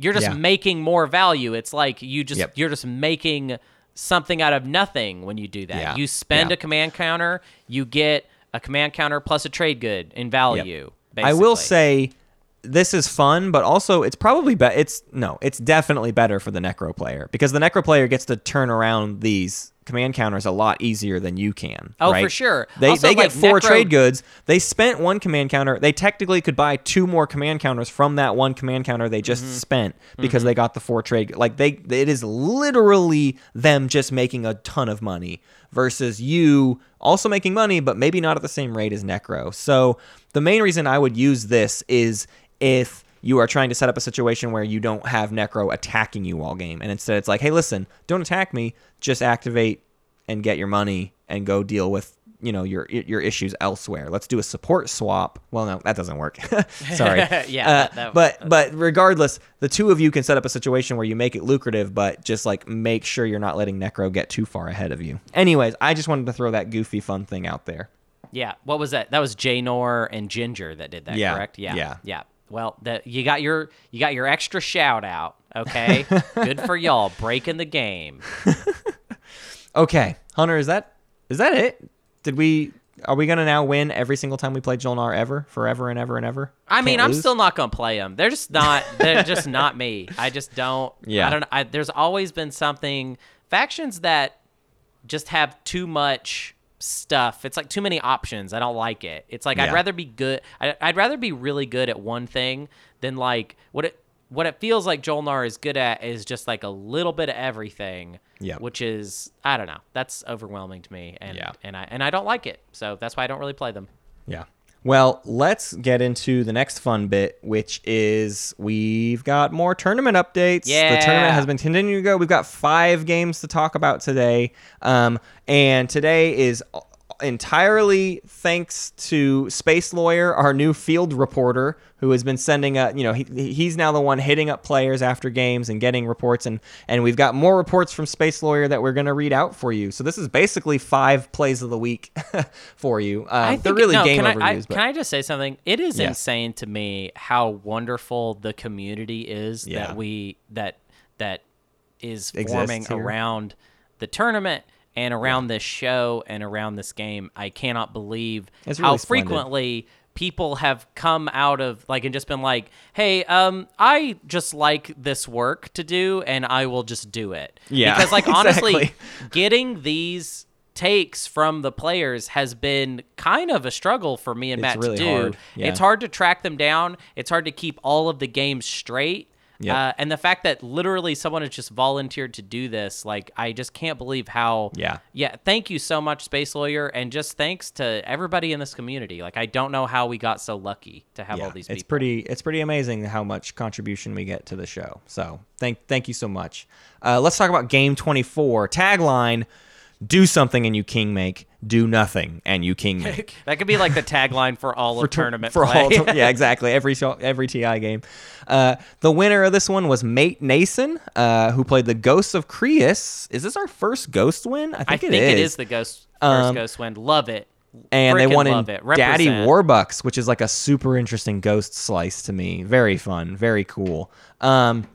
you're just Yeah. making more value. It's like you just Yep. you're just making something out of nothing when you do that. Yeah. You spend Yeah. a command counter, you get a command counter plus a trade good in value. I will say this is fun, but also it's probably be- it's no, it's definitely better for the Nekro player because the Nekro player gets to turn around these command counters a lot easier than you can. Oh, for sure. They Also, they get four Nekro- trade goods. They spent one command counter. They technically could buy two more command counters from that one command counter they just Mm-hmm. spent because they got the four trade. Like they, it is literally them just making a ton of money versus you also making money, but maybe not at the same rate as Nekro. So the main reason I would use this is if you are trying to set up a situation where you don't have Nekro attacking you all game, and instead it's like, hey, listen, don't attack me, just activate and get your money and go deal with you know your your issues elsewhere. Let's do a support swap. Well, no, that doesn't work. *laughs* Sorry. *laughs* Yeah, Uh, that- that- but but regardless, the two of you can set up a situation where you make it lucrative, but just like make sure you're not letting Nekro get too far ahead of you. Anyways, I just wanted to throw that goofy fun thing out there. Yeah. What was that? That was Janor and Ginger that did that, Yeah, correct? Yeah. yeah. Yeah. Well, that you got your you got your extra shout out, okay? *laughs* Good for y'all breaking the game. Okay, Hunter, is that is that it? Did we? Are we gonna now win every single time we play Jolnar ever, forever and ever and ever? I mean, Can't I'm still not gonna play them. They're just not. They're just not me. I just don't. Yeah. I don't. I, there's always been something factions that just have too much stuff. It's like too many options. I don't like it. It's like Yeah. I'd rather be good. I, I'd rather be really good at one thing than like what it. What it feels like Jolnar is good at is just like a little bit of everything. Yeah. Which is I don't know. That's overwhelming to me, and Yeah. and I and I don't like it. So that's why I don't really play them. Yeah. Well, let's get into the next fun bit, which is we've got more tournament updates. Yeah. The tournament has been continuing to go. We've got five games to talk about today. Um, and today is entirely thanks to Space Lawyer, our new field reporter, who has been sending a, you know, he, he's now the one hitting up players after games and getting reports. And, and we've got more reports from Space Lawyer that we're going to read out for you. So this is basically five plays of the week *laughs* for you. Um, I they're really no, game can overviews. I, I, but can I just say something? It is Yeah. insane to me how wonderful the community is Yeah. that we that that is forming around the tournament and around this show and around this game. I cannot believe how splendid. frequently people have come out of like and just been like, "Hey, um, I just like this work to do, and I will just do it." Yeah, because like *laughs* honestly, exactly. getting these takes from the players has been kind of a struggle for me and It's Matt really to do. hard, yeah. It's hard to track them down. It's hard to keep all of the games straight. Yep. Uh, and the fact that literally someone has just volunteered to do this, like I just can't believe how. Yeah. Yeah. Thank you so much, Space Lawyer, and just thanks to everybody in this community. Like I don't know how we got so lucky to have all these people. It's pretty it's pretty amazing how much contribution we get to the show. So thank thank you so much. Uh, let's talk about game 24 tagline. Do something and you king make. Do nothing and you king make. *laughs* That could be like the tagline for all of tournament for play. all yeah *laughs* exactly every every ti game uh, the winner of this one was mate nason uh, who played the ghosts of Creuss is this our first ghost win i think, I think it is the ghost first Um, ghost win. Love it. and they won in it. daddy warbucks which is like a super interesting ghost slice to me very fun very cool um,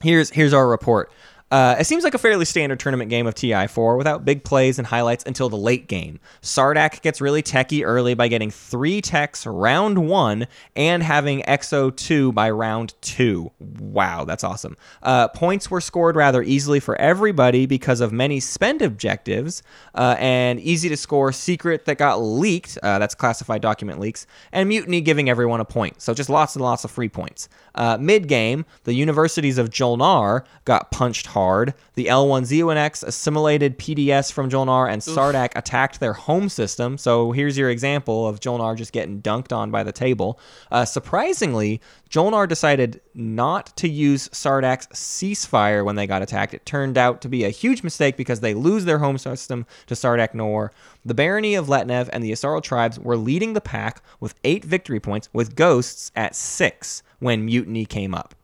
here's here's our report uh, it seems like a fairly standard tournament game of TI4 without big plays and highlights until the late game. Sardakk gets really techy early by getting three techs round one and having XO2 by round two. Wow, that's awesome. Uh, points were scored rather easily for everybody because of many spend objectives uh, and easy to score secret that got leaked. Uh, that's classified document leaks and mutiny giving everyone a point. So just lots and lots of free points. Uh, Mid game, the universities of Jolnar got punched hard. The L1Z1X assimilated PDS from Jolnar, and Sardakk attacked their home system. So here's your example of Jolnar just getting dunked on by the table. Uh, surprisingly, Jolnar decided not to use Sardakk's ceasefire when they got attacked. It turned out to be a huge mistake because they lose their home system to Sardakk N'orr. The barony of Letnev and the Yssaril tribes were leading the pack with eight victory points, with ghosts at six when mutiny came up.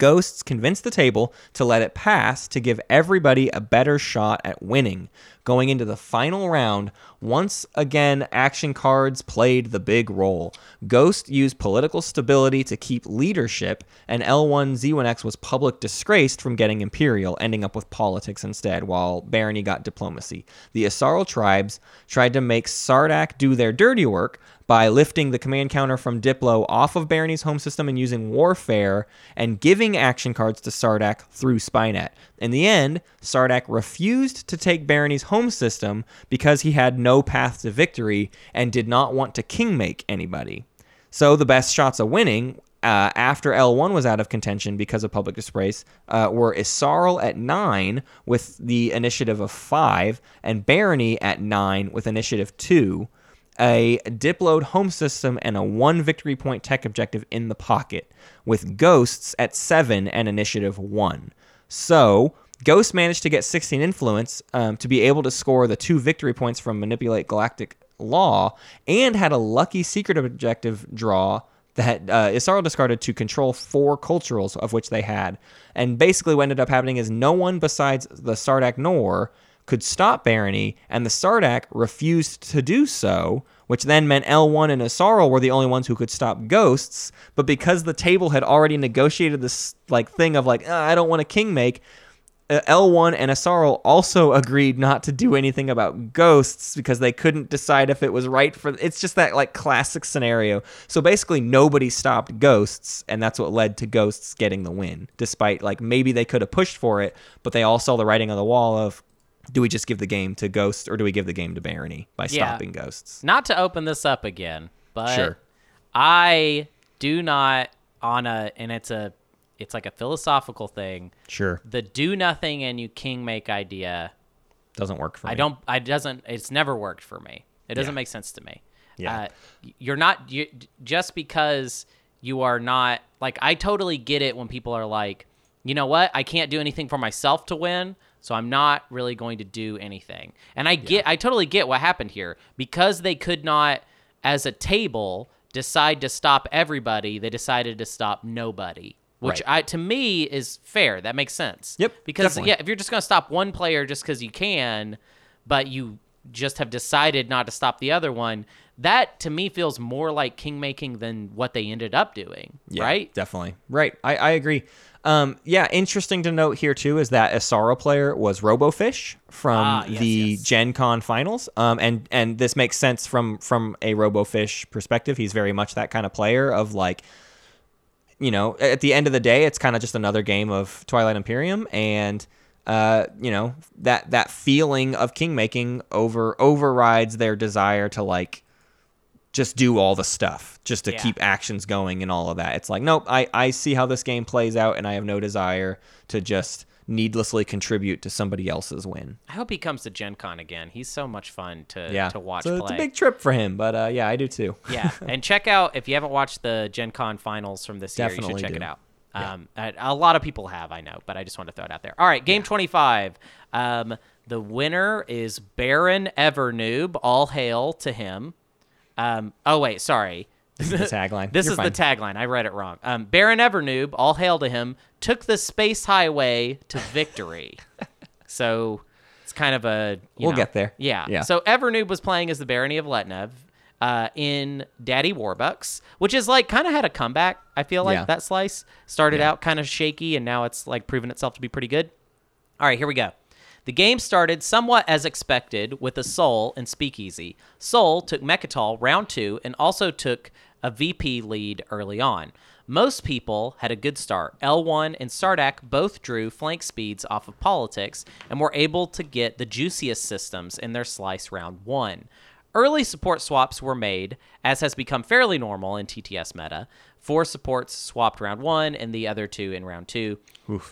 Ghosts convinced the table to let it pass to give everybody a better shot at winning. Going into the final round, once again, action cards played the big role. Ghost used political stability to keep leadership, and L1Z1X was public disgraced from getting Imperial, ending up with politics instead, while Barony got diplomacy. The Yssaril tribes tried to make Sardakk do their dirty work by lifting the command counter from Diplo off of Barony's home system and using Warfare and giving action cards to Sardakk through Spynet. In the end, Sardakk refused to take Barony's home system because he had no path to victory and did not want to kingmake anybody. So the best shots of winning uh, after L1 was out of contention because of public disgrace uh, were Yssaril at 9 with the initiative of 5 and Barony at 9 with initiative 2 a Dipload home system and a one victory point tech objective in the pocket, with Ghosts at 7 and Initiative 1. So, Ghost managed to get 16 influence um, to be able to score the two victory points from Manipulate Galactic Law, and had a lucky secret objective draw that uh, discarded to control four culturals, of which they had. And basically, what ended up happening is no one besides the Sardakk N'orr could stop Barony, and the Sardakk refused to do so, which then meant L1 and Yssaril were the only ones who could stop ghosts. But because the table had already negotiated this like thing of like, "Ah, I don't want a king make, uh, L1 and Yssaril also agreed not to do anything about ghosts because they couldn't decide if it was right for it's just that like classic scenario. So basically nobody stopped ghosts and that's what led to ghosts getting the win despite like maybe they could have pushed for it, but they all saw the writing on the wall of do we just give the game to ghosts or do we give the game to Barony by Yeah. stopping ghosts? Not to open this up again, but Sure. I do not on a and it's a it's like a philosophical thing. Sure. The do nothing and you king make idea. Doesn't work for me. I don't. I doesn't. It's never worked for me. It doesn't Yeah. make sense to me. Yeah. Uh, you're not you, just because you are not like. I totally get it when people are like, you know what? I can't do anything for myself to win, so I'm not really going to do anything. And I get. I totally get what happened here because they could not, as a table, decide to stop everybody. They decided to stop nobody. Which Right. I to me is fair. That makes sense. Yep, Because definitely. yeah, if you're just going to stop one player just because you can, but you just have decided not to stop the other one, that to me feels more like king making than what they ended up doing. Yeah, right? Definitely. Right. I, I agree. Um, yeah, interesting to note here too is that Yssaril player was RoboFish from Ah, yes, the yes. Gen Con finals. Um, and and this makes sense from from a RoboFish perspective. He's very much that kind of player of like you know, at the end of the day, it's kind of just another game of Twilight Imperium, and uh, you know that that feeling of king making over overrides their desire to like just do all the stuff, just to Yeah. keep actions going and all of that. It's like, nope, I I see how this game plays out, and I have no desire to just needlessly contribute to somebody else's win. I hope he comes to Gen Con again. He's so much fun to Yeah, to watch so play. it's a big trip for him, but uh, yeah, I do too. *laughs* yeah, and check out if you haven't watched the Gen Con finals from this year, you should check do. it out. Um, a, a lot of people have, I know, but I just want to throw it out there. All right, game 25. Um, the winner is Baron Evernoob. All hail to him. Um, oh, wait, sorry. This is the *laughs* tagline. This You're is fine. the tagline. I read it wrong. Um, Baron Evernoob, all hail to him, took the space highway to victory. *laughs* so it's kind of a. you We'll know- get there. Yeah. Yeah. So Evernoob was playing as the Barony of Letnev uh, in Daddy Warbucks, which is like kind of had a comeback. I feel like Yeah. that slice started Yeah. out kind of shaky, and now it's like proven itself to be pretty good. All right, here we go. The game started somewhat as expected with a Sol and Speakeasy. Sol took Mecatol round two and also took a VP lead early on. Most people had a good start. L1 and Sardak both drew flank speeds off of politics and were able to get the juiciest systems in their slice round one. Early support swaps were made, as has become fairly normal in TTS meta. Four supports swapped round one and the other two in round two.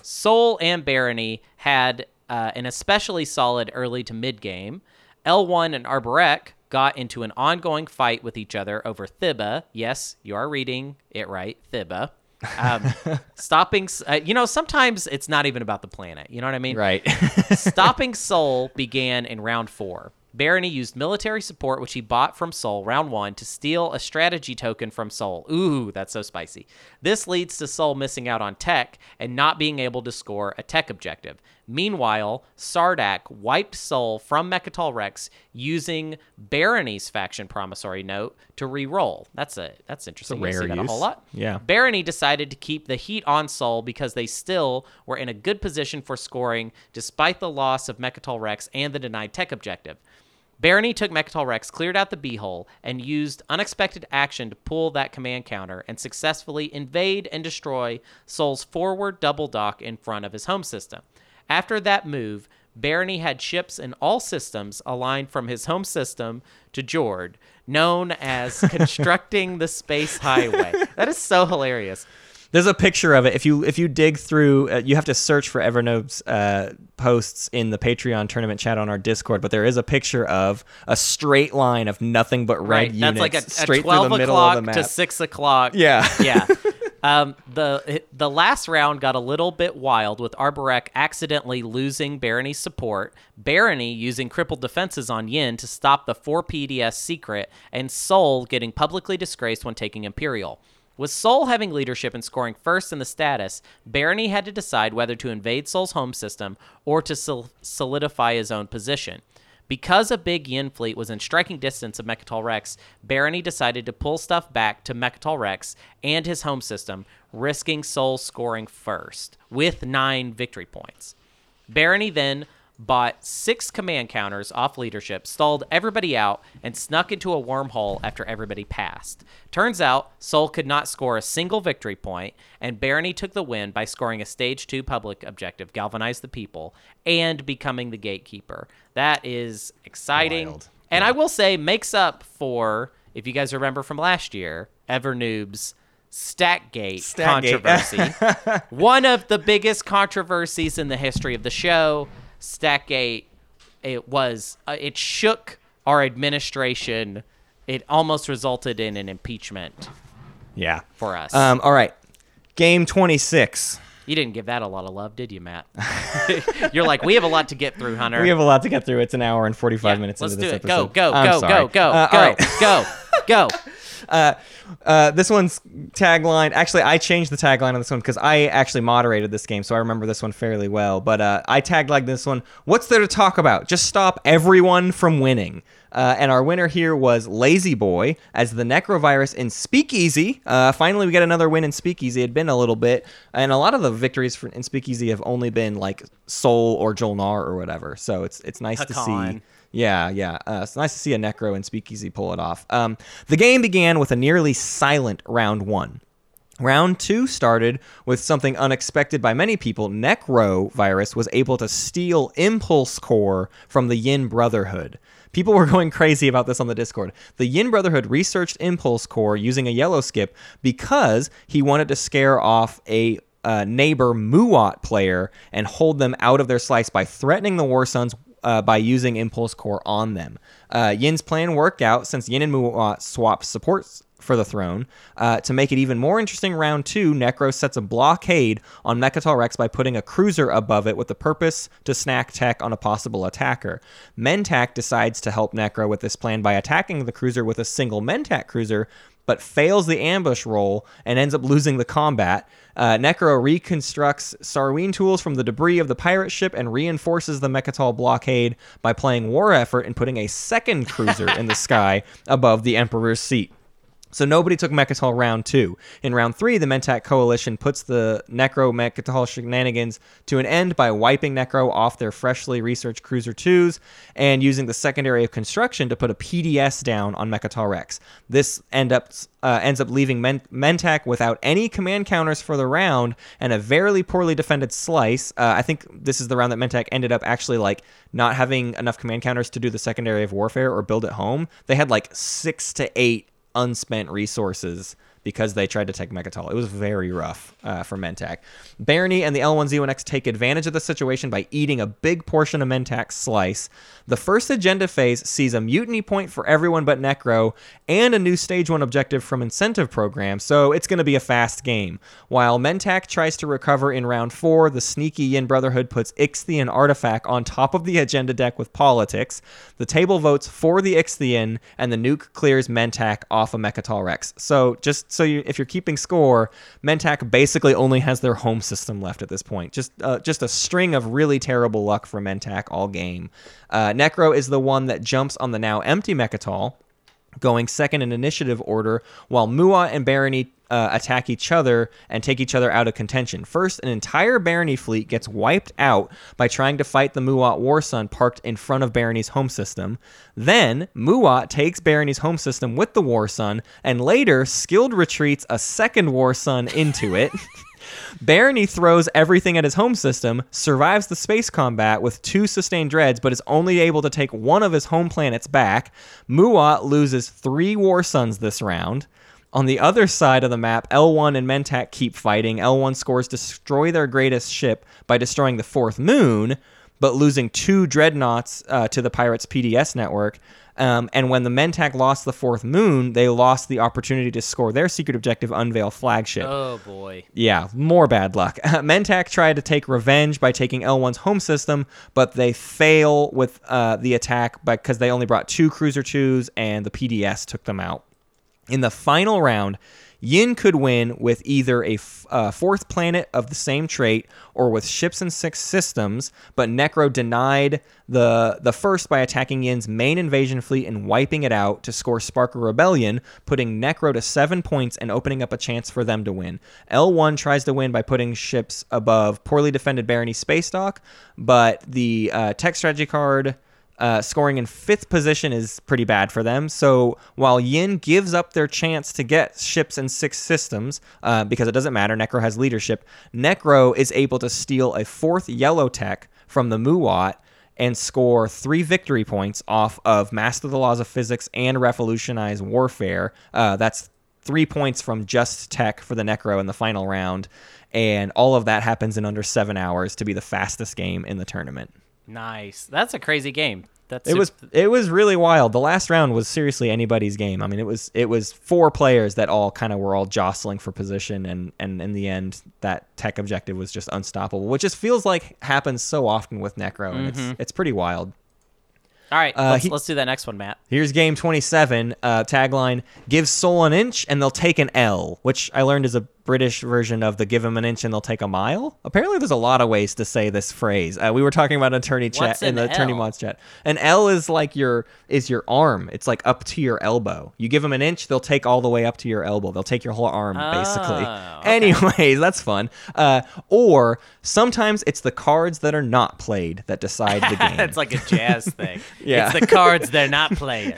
Sol and Barony had uh, an especially solid early to mid game. L1 and Arborec got into an ongoing fight with each other over Thibah. Yes, you are reading it right, Thibah. Um, *laughs* stopping, uh, you know, sometimes it's not even about the planet. You know what I mean? Right. *laughs* Stopping *laughs* Sol began in round four. Barony used military support, which he bought from Sol round one, to steal a strategy token from Sol. Ooh, that's so spicy. This leads to Sol missing out on tech and not being able to score a tech objective. Meanwhile, Sardak wiped Sol from Mecatol Rex using Barony's faction promissory note to re-roll. That's a that's interesting. You don't rare see that a whole lot. Yeah. Barony decided to keep the heat on Sol because they still were in a good position for scoring despite the loss of Mecatol Rex and the denied tech objective. Barony took Mecatol Rex, cleared out the B-hole, and used unexpected action to pull that command counter and successfully invade and destroy Sol's forward double dock in front of his home system. After that move, Barony had ships in all systems aligned from his home system to Jord, known as *laughs* constructing the space highway. That is so hilarious. There's a picture of it. If you if you dig through, uh, you have to search for Evernoob's uh, posts in the Patreon tournament chat on our Discord. But there is a picture of a straight line of nothing but red right. units That's like a, a straight 12 through the middle of o'clock the to 6 o'clock. Yeah. yeah. *laughs* Um, the the last round got a little bit wild with Arborec accidentally losing Barony's support, Barony using crippled defenses on Yin to stop the 4 PDS secret, and Sol getting publicly disgraced when taking Imperial. With Sol having leadership and scoring first in the status, Barony had to decide whether to invade Sol's home system or to sol- solidify his own position. Because a big Yin fleet was in striking distance of Mecatol Rex, Barony decided to pull stuff back to Mecatol Rex and his home system, risking Sol scoring first with nine victory points. Barony then bought six command counters off leadership, stalled everybody out, and snuck into a wormhole after everybody passed. Turns out, Sol could not score a single victory point, and Barony took the win by scoring a stage two public objective, Galvanize the People, and becoming the gatekeeper. That is exciting. Wild. And I will say, makes up for, if you guys remember from last year, Evernoob's Stackgate, Stackgate. controversy. *laughs* One of the biggest controversies in the history of the show. Stackgate, it was, uh, it shook our administration. It almost resulted in an impeachment yeah. for us. Um, all right. Game 26. You didn't give that a lot of love, did you, Matt? *laughs* You're like, we have a lot to get through, Hunter. We have a lot to get through. It's an hour and 45 Yeah, minutes Let's into do this it. Go, episode. go, I'm go, sorry. go, go, Uh, go, right. go, go. *laughs* Uh, this one's tagline. Actually, I changed the tagline on this one because I actually moderated this game, so I remember this one fairly well. But uh, I taglined this one. What's there to talk about? Just stop everyone from winning. Uh, and our winner here was Lazy Boy as the Nekrovirus in Speakeasy. Uh, finally, we get another win in Speakeasy. It had been a little bit, and a lot of the victories for, in Speakeasy have only been like Sol or Jolnar or whatever. So it's it's nice to see. Yeah, yeah. Uh, it's nice to see a Nekro and Speakeasy pull it off. Um, the game began with a nearly silent round one. Round two started with something unexpected by many people. Nekro virus was able to steal Impulse Core from the Yin Brotherhood. People were *laughs* going crazy about this on the Discord. The Yin Brotherhood researched Impulse Core using a yellow skip because he wanted to scare off a uh, neighbor Muaat player and hold them out of their slice by threatening the War Suns uh, by using Impulse Core on them. Uh, Yin's plan worked out since Yin and Muaat swapped supports for the throne. Uh, to make it even more interesting, round two, Nekro sets a blockade on Mecatol Rex by putting a cruiser above it with the purpose to snack tech on a possible attacker. Mentak decides to help Nekro with this plan by attacking the cruiser with a single Mentak cruiser, but fails the ambush roll and ends up losing the combat. Uh, Nekro reconstructs Sarween tools from the debris of the pirate ship and reinforces the Mecatol blockade by playing War Effort and putting a second cruiser *laughs* in the sky above the Emperor's seat. So nobody took Mecatol round two. In round three, the Mentak coalition puts the Nekro Mecatol shenanigans to an end by wiping Nekro off their freshly researched Cruiser 2s and using the secondary of construction to put a PDS down on Mecatol Rex. This end up, uh, ends up leaving Men- Mentak without any command counters for the round and a very poorly defended slice. Uh, I think this is the round that Mentak ended up actually like not having enough command counters to do the secondary of warfare or build at home. They had like six to eight unspent resources because they tried to take Mecatol. It was very rough uh, for Mentak. Barony and the L1Z1X take advantage of the situation by eating a big portion of Mentak's slice. The first agenda phase sees a mutiny point for everyone but Nekro and a new Stage 1 objective from Incentive Program, so it's going to be a fast game. While Mentak tries to recover in round 4, the sneaky Yin Brotherhood puts Ixthian Artifact on top of the agenda deck with Politics. The table votes for the Ixthian, and the nuke clears Mentak off of Mecatol Rex. So just so you, if you're keeping score, Mentak basically only has their home system left at this point. Just, uh, just a string of really terrible luck for Mentak all game. Uh, Nekro is the one that jumps on the now empty Mecatol, going second in initiative order, while Muaat and Barony uh, attack each other and take each other out of contention. First, an entire Barony fleet gets wiped out by trying to fight the Muaat War Sun parked in front of Barony's home system. Then, Muaat takes Barony's home system with the War Sun, and later, skilled retreats a second War Sun into it. *laughs* Barony throws everything at his home system, survives the space combat with two sustained dreads, but is only able to take one of his home planets back. Muaat loses three War Suns this round. On the other side of the map, L1 and Mentak keep fighting. L1 scores destroy their greatest ship by destroying the fourth moon, but losing two dreadnoughts uh, to the pirates' PDS network. Um, and when the Mentak lost the fourth moon, they lost the opportunity to score their secret objective, Unveil Flagship. Oh boy. Yeah, more bad luck. *laughs* Mentak tried to take revenge by taking L1's home system, but they fail with uh, the attack because they only brought two Cruiser 2s and the PDS took them out. In the final round, Yin could win with either a f- uh, fourth planet of the same trait or with ships and six systems, but Nekro denied the the first by attacking Yin's main invasion fleet and wiping it out to score Spark of Rebellion, putting Nekro to seven points and opening up a chance for them to win. L1 tries to win by putting ships above poorly defended Barony Space Dock, but the uh, tech strategy card uh, scoring in fifth position is pretty bad for them. So while Yin gives up their chance to get ships and six systems, uh, because it doesn't matter, Nekro has leadership, Nekro is able to steal a fourth yellow tech from the Muaat and score three victory points off of Master the Laws of Physics and Revolutionize Warfare. Uh, that's three points from just tech for the Nekro in the final round. And all of that happens in under seven hours to be the fastest game in the tournament. Nice. That's a crazy game. That's It was it was really wild. The last round was seriously anybody's game. I mean, it was it was four players that all kind of were all jostling for position, and and in the end, that tech objective was just unstoppable, which just feels like happens so often with Nekro, and it's it's pretty wild. All right, Uh, let's, he- let's do that next one, Matt. Here's game 27. Uh, tagline: Give Sol an inch, and they'll take an L, which I learned is a British version of the "Give them an inch, and they'll take a mile." Apparently, there's a lot of ways to say this phrase. Uh, we were talking about attorney chat in the attorney L? mods chat. An L is like your is your arm. It's like up to your elbow. You give them an inch, they'll take all the way up to your elbow. They'll take your whole arm, basically. Oh, okay. *laughs* Anyways, that's fun. Uh, or sometimes it's the cards that are not played that decide the *laughs* game. it's like a jazz *laughs* thing. Yeah. It's the cards they're not playing.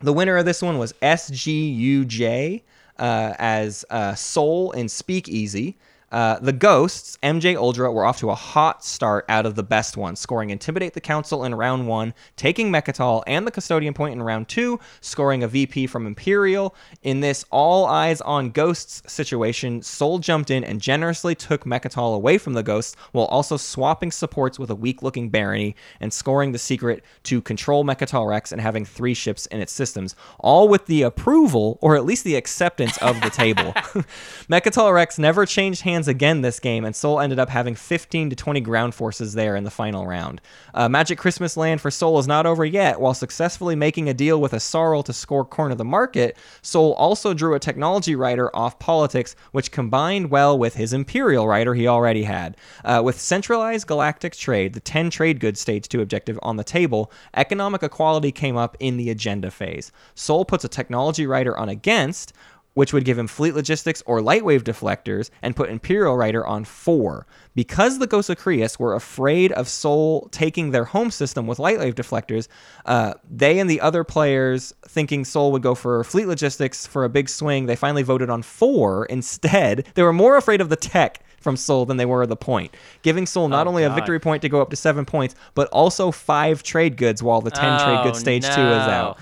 The winner of this one was SGUJ uh, as uh, Sol and Speakeasy. Uh, the Ghosts, MJ Uldra, were off to a hot start out of the best one, scoring Intimidate the Council in round one, taking Mecatol and the Custodian Point in round two, scoring a VP from Imperial. In this all eyes on Ghosts situation, Sol jumped in and generously took Mecatol away from the Ghosts while also swapping supports with a weak looking Barony and scoring the secret to control Mecatol Rex and having three ships in its systems, all with the approval or at least the acceptance of the table. *laughs* Mecatol Rex never changed hands again this game, and Sol ended up having 15 to 20 ground forces there in the final round. Uh, Magic Christmas Land for Sol is not over yet. While successfully making a deal with Yssaril to score Corner of the Market, Sol also drew a technology rider off politics, which combined well with his Imperial rider he already had. Uh, with centralized galactic trade, the 10 trade goods stage 2 objective on the table, economic equality came up in the agenda phase. Sol puts a technology rider on against, which would give him fleet logistics or lightwave deflectors, and put Imperial Rider on four. Because the Ghosts of were afraid of Sol taking their home system with lightwave deflectors, uh, they and the other players, thinking Sol would go for fleet logistics for a big swing, they finally voted on four instead. They were more afraid of the tech from Sol than they were of the point, giving Sol not Oh, only a victory point to go up to seven points, but also five trade goods while the 10 trade Oh, goods stage two is out.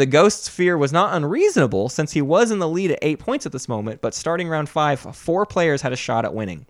The Ghost's fear was not unreasonable since he was in the lead at eight points at this moment, but starting round five, four players had a shot at winning.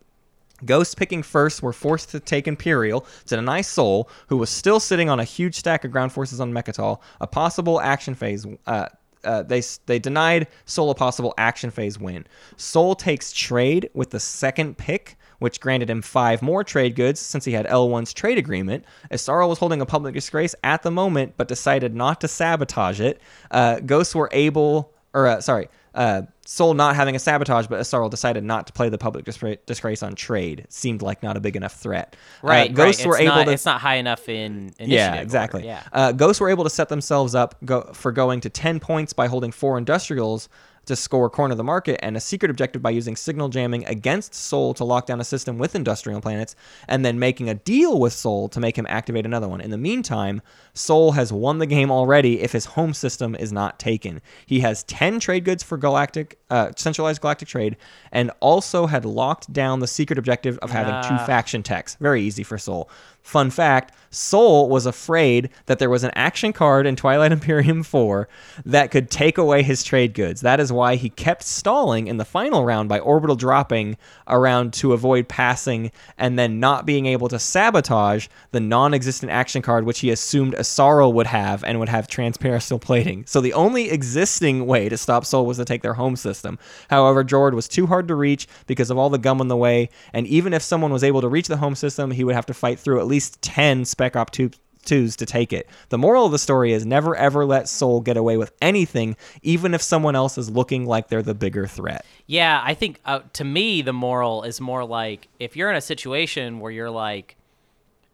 Ghosts picking first were forced to take Imperial to deny Sol, who was still sitting on a huge stack of ground forces on Mecatol, a possible action phase. Uh, uh, they they denied Sol a possible action phase win. Sol takes trade with the second pick, which granted him five more trade goods since he had L1's trade agreement. Yssaril was holding a public disgrace at the moment, but decided not to sabotage it. Uh, Ghosts were able, or uh, sorry, uh, Sol not having a sabotage, but Yssaril decided not to play the public disgra- disgrace on trade. Seemed like not a big enough threat. Uh, Right, Ghosts right. were it's able not, to It's not high enough in initiative. yeah, order, exactly. Yeah. Uh, Ghosts were able to set themselves up go- for going to 10 points by holding four industrials to score corner of the market, and a secret objective by using signal jamming against Sol to lock down a system with industrial planets, and then making a deal with Sol to make him activate another one. In the meantime, Sol has won the game already if his home system is not taken. He has 10 trade goods for galactic, uh, centralized galactic trade, and also had locked down the secret objective of having two Ah. faction techs. Very easy for Sol. Fun fact Sol was afraid that there was an action card in Twilight *laughs* Imperium 4 that could take away his trade goods. That is why he kept stalling in the final round by orbital dropping around to avoid passing and then not being able to sabotage the non existent action card, which he assumed Yssaril would have and would have transparasteel plating. So the only existing way to stop Sol was to take their home system. However, Jord was too hard to reach because of all the gum in the way, and even if someone was able to reach the home system, he would have to fight through at least 10 Spec Op 2 twos to take it. The moral of the story is never ever let Sol get away with anything, even if someone else is looking like they're the bigger threat. Yeah, I think uh, to me the moral is more like if you're in a situation where you're like,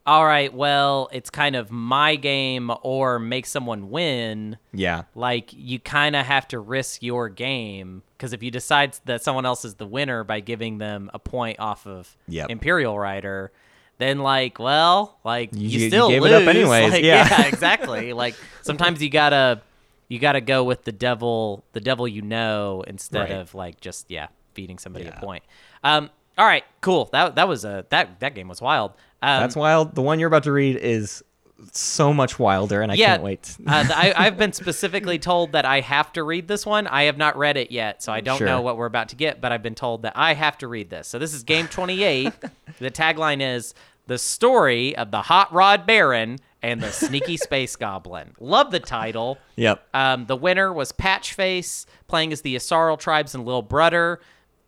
all right, well, it's kind of my game or make someone win. Yeah. Like you kind of have to risk your game because if you decide that someone else is the winner by giving them a point off of Yep. Imperial Rider, then like, well, like you, You- you still gave lose. it up anyways, Like, yeah. exactly. *laughs* like sometimes you gotta you gotta go with the devil, the devil you know, instead Right. of like just yeah feeding somebody Yeah. a point. Um, all right, cool. That that was a that that game was wild. Um, That's wild. The one you're about to read is so much wilder, and I yeah, can't wait. uh, I, I've been specifically told that I have to read this one. I have not read it yet, so I don't Sure. know what we're about to get. But I've been told that I have to read this. So this is game 28. *laughs* the tagline is the story of the hot rod baron and the sneaky *laughs* space goblin. Love the title. Yep. Um, the winner was Patchface, playing as the Yssaril tribes and Lil Brother.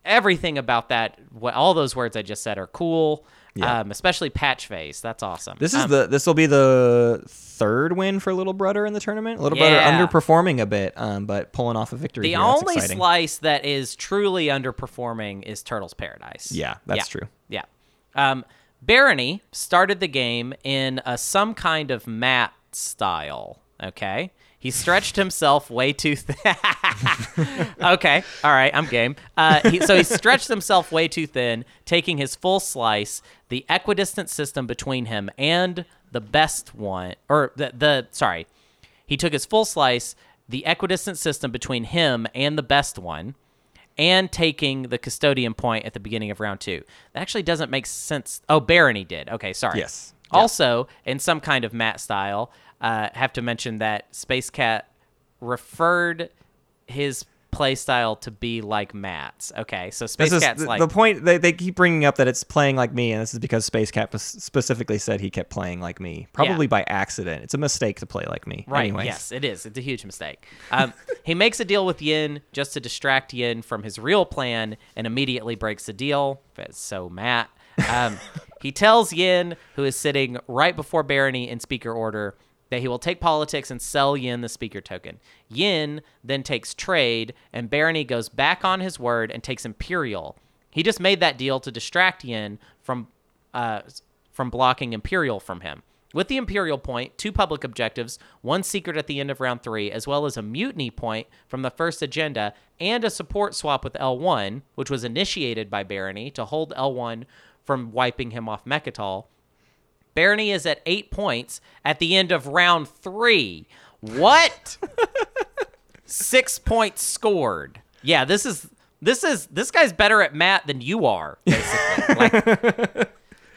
Everything about that, what all those words I just said are cool. Yeah. Um, especially Patchface. That's awesome. This is Um, the this will be the third win for Little Brother in the tournament. Little Brother underperforming a bit, um, but pulling off a victory. The here. Only slice that is truly underperforming is Turtles Paradise. Yeah, that's true. Yeah. Um, Barony started the game in a some kind of Matt style. Okay. He stretched himself way too thin. *laughs* okay. All right. I'm game. Uh, he, so he stretched himself way too thin, taking his full slice, the equidistant system between him and the best one, or the, the sorry, he took his full slice, the equidistant system between him and the best one, and taking the custodian point at the beginning of round two. That actually doesn't make sense. Oh, Barony did. Okay, sorry. Yes. Also, in some kind of Matt style, uh, have to mention that Space Cat referred his play style to be like Matt's. Okay, so Space This Cat's the, like the point. They, they keep bringing up that it's playing like me, and this is because Space Cat specifically said he kept playing like me, probably by accident. It's a mistake to play like me. Right. Anyways. Yes, it is. It's a huge mistake. Um, *laughs* he makes a deal with Yin just to distract Yin from his real plan and immediately breaks the deal. So, Matt. Um, he tells Yin, who is sitting right before Barony in speaker order, that he will take politics and sell Yin the speaker token. Yin then takes trade, and Barony goes back on his word and takes Imperial. He just made that deal to distract Yin from uh, from blocking Imperial from him. With the Imperial point, two public objectives, one secret at the end of round three, as well as a mutiny point from the first agenda, and a support swap with L1, which was initiated by Barony to hold L1 from wiping him off Mecatol. Barony is at eight points at the end of round three. What? *laughs* Six points scored. Yeah, this is this is this guy's better at math than you are, basically. *laughs* like,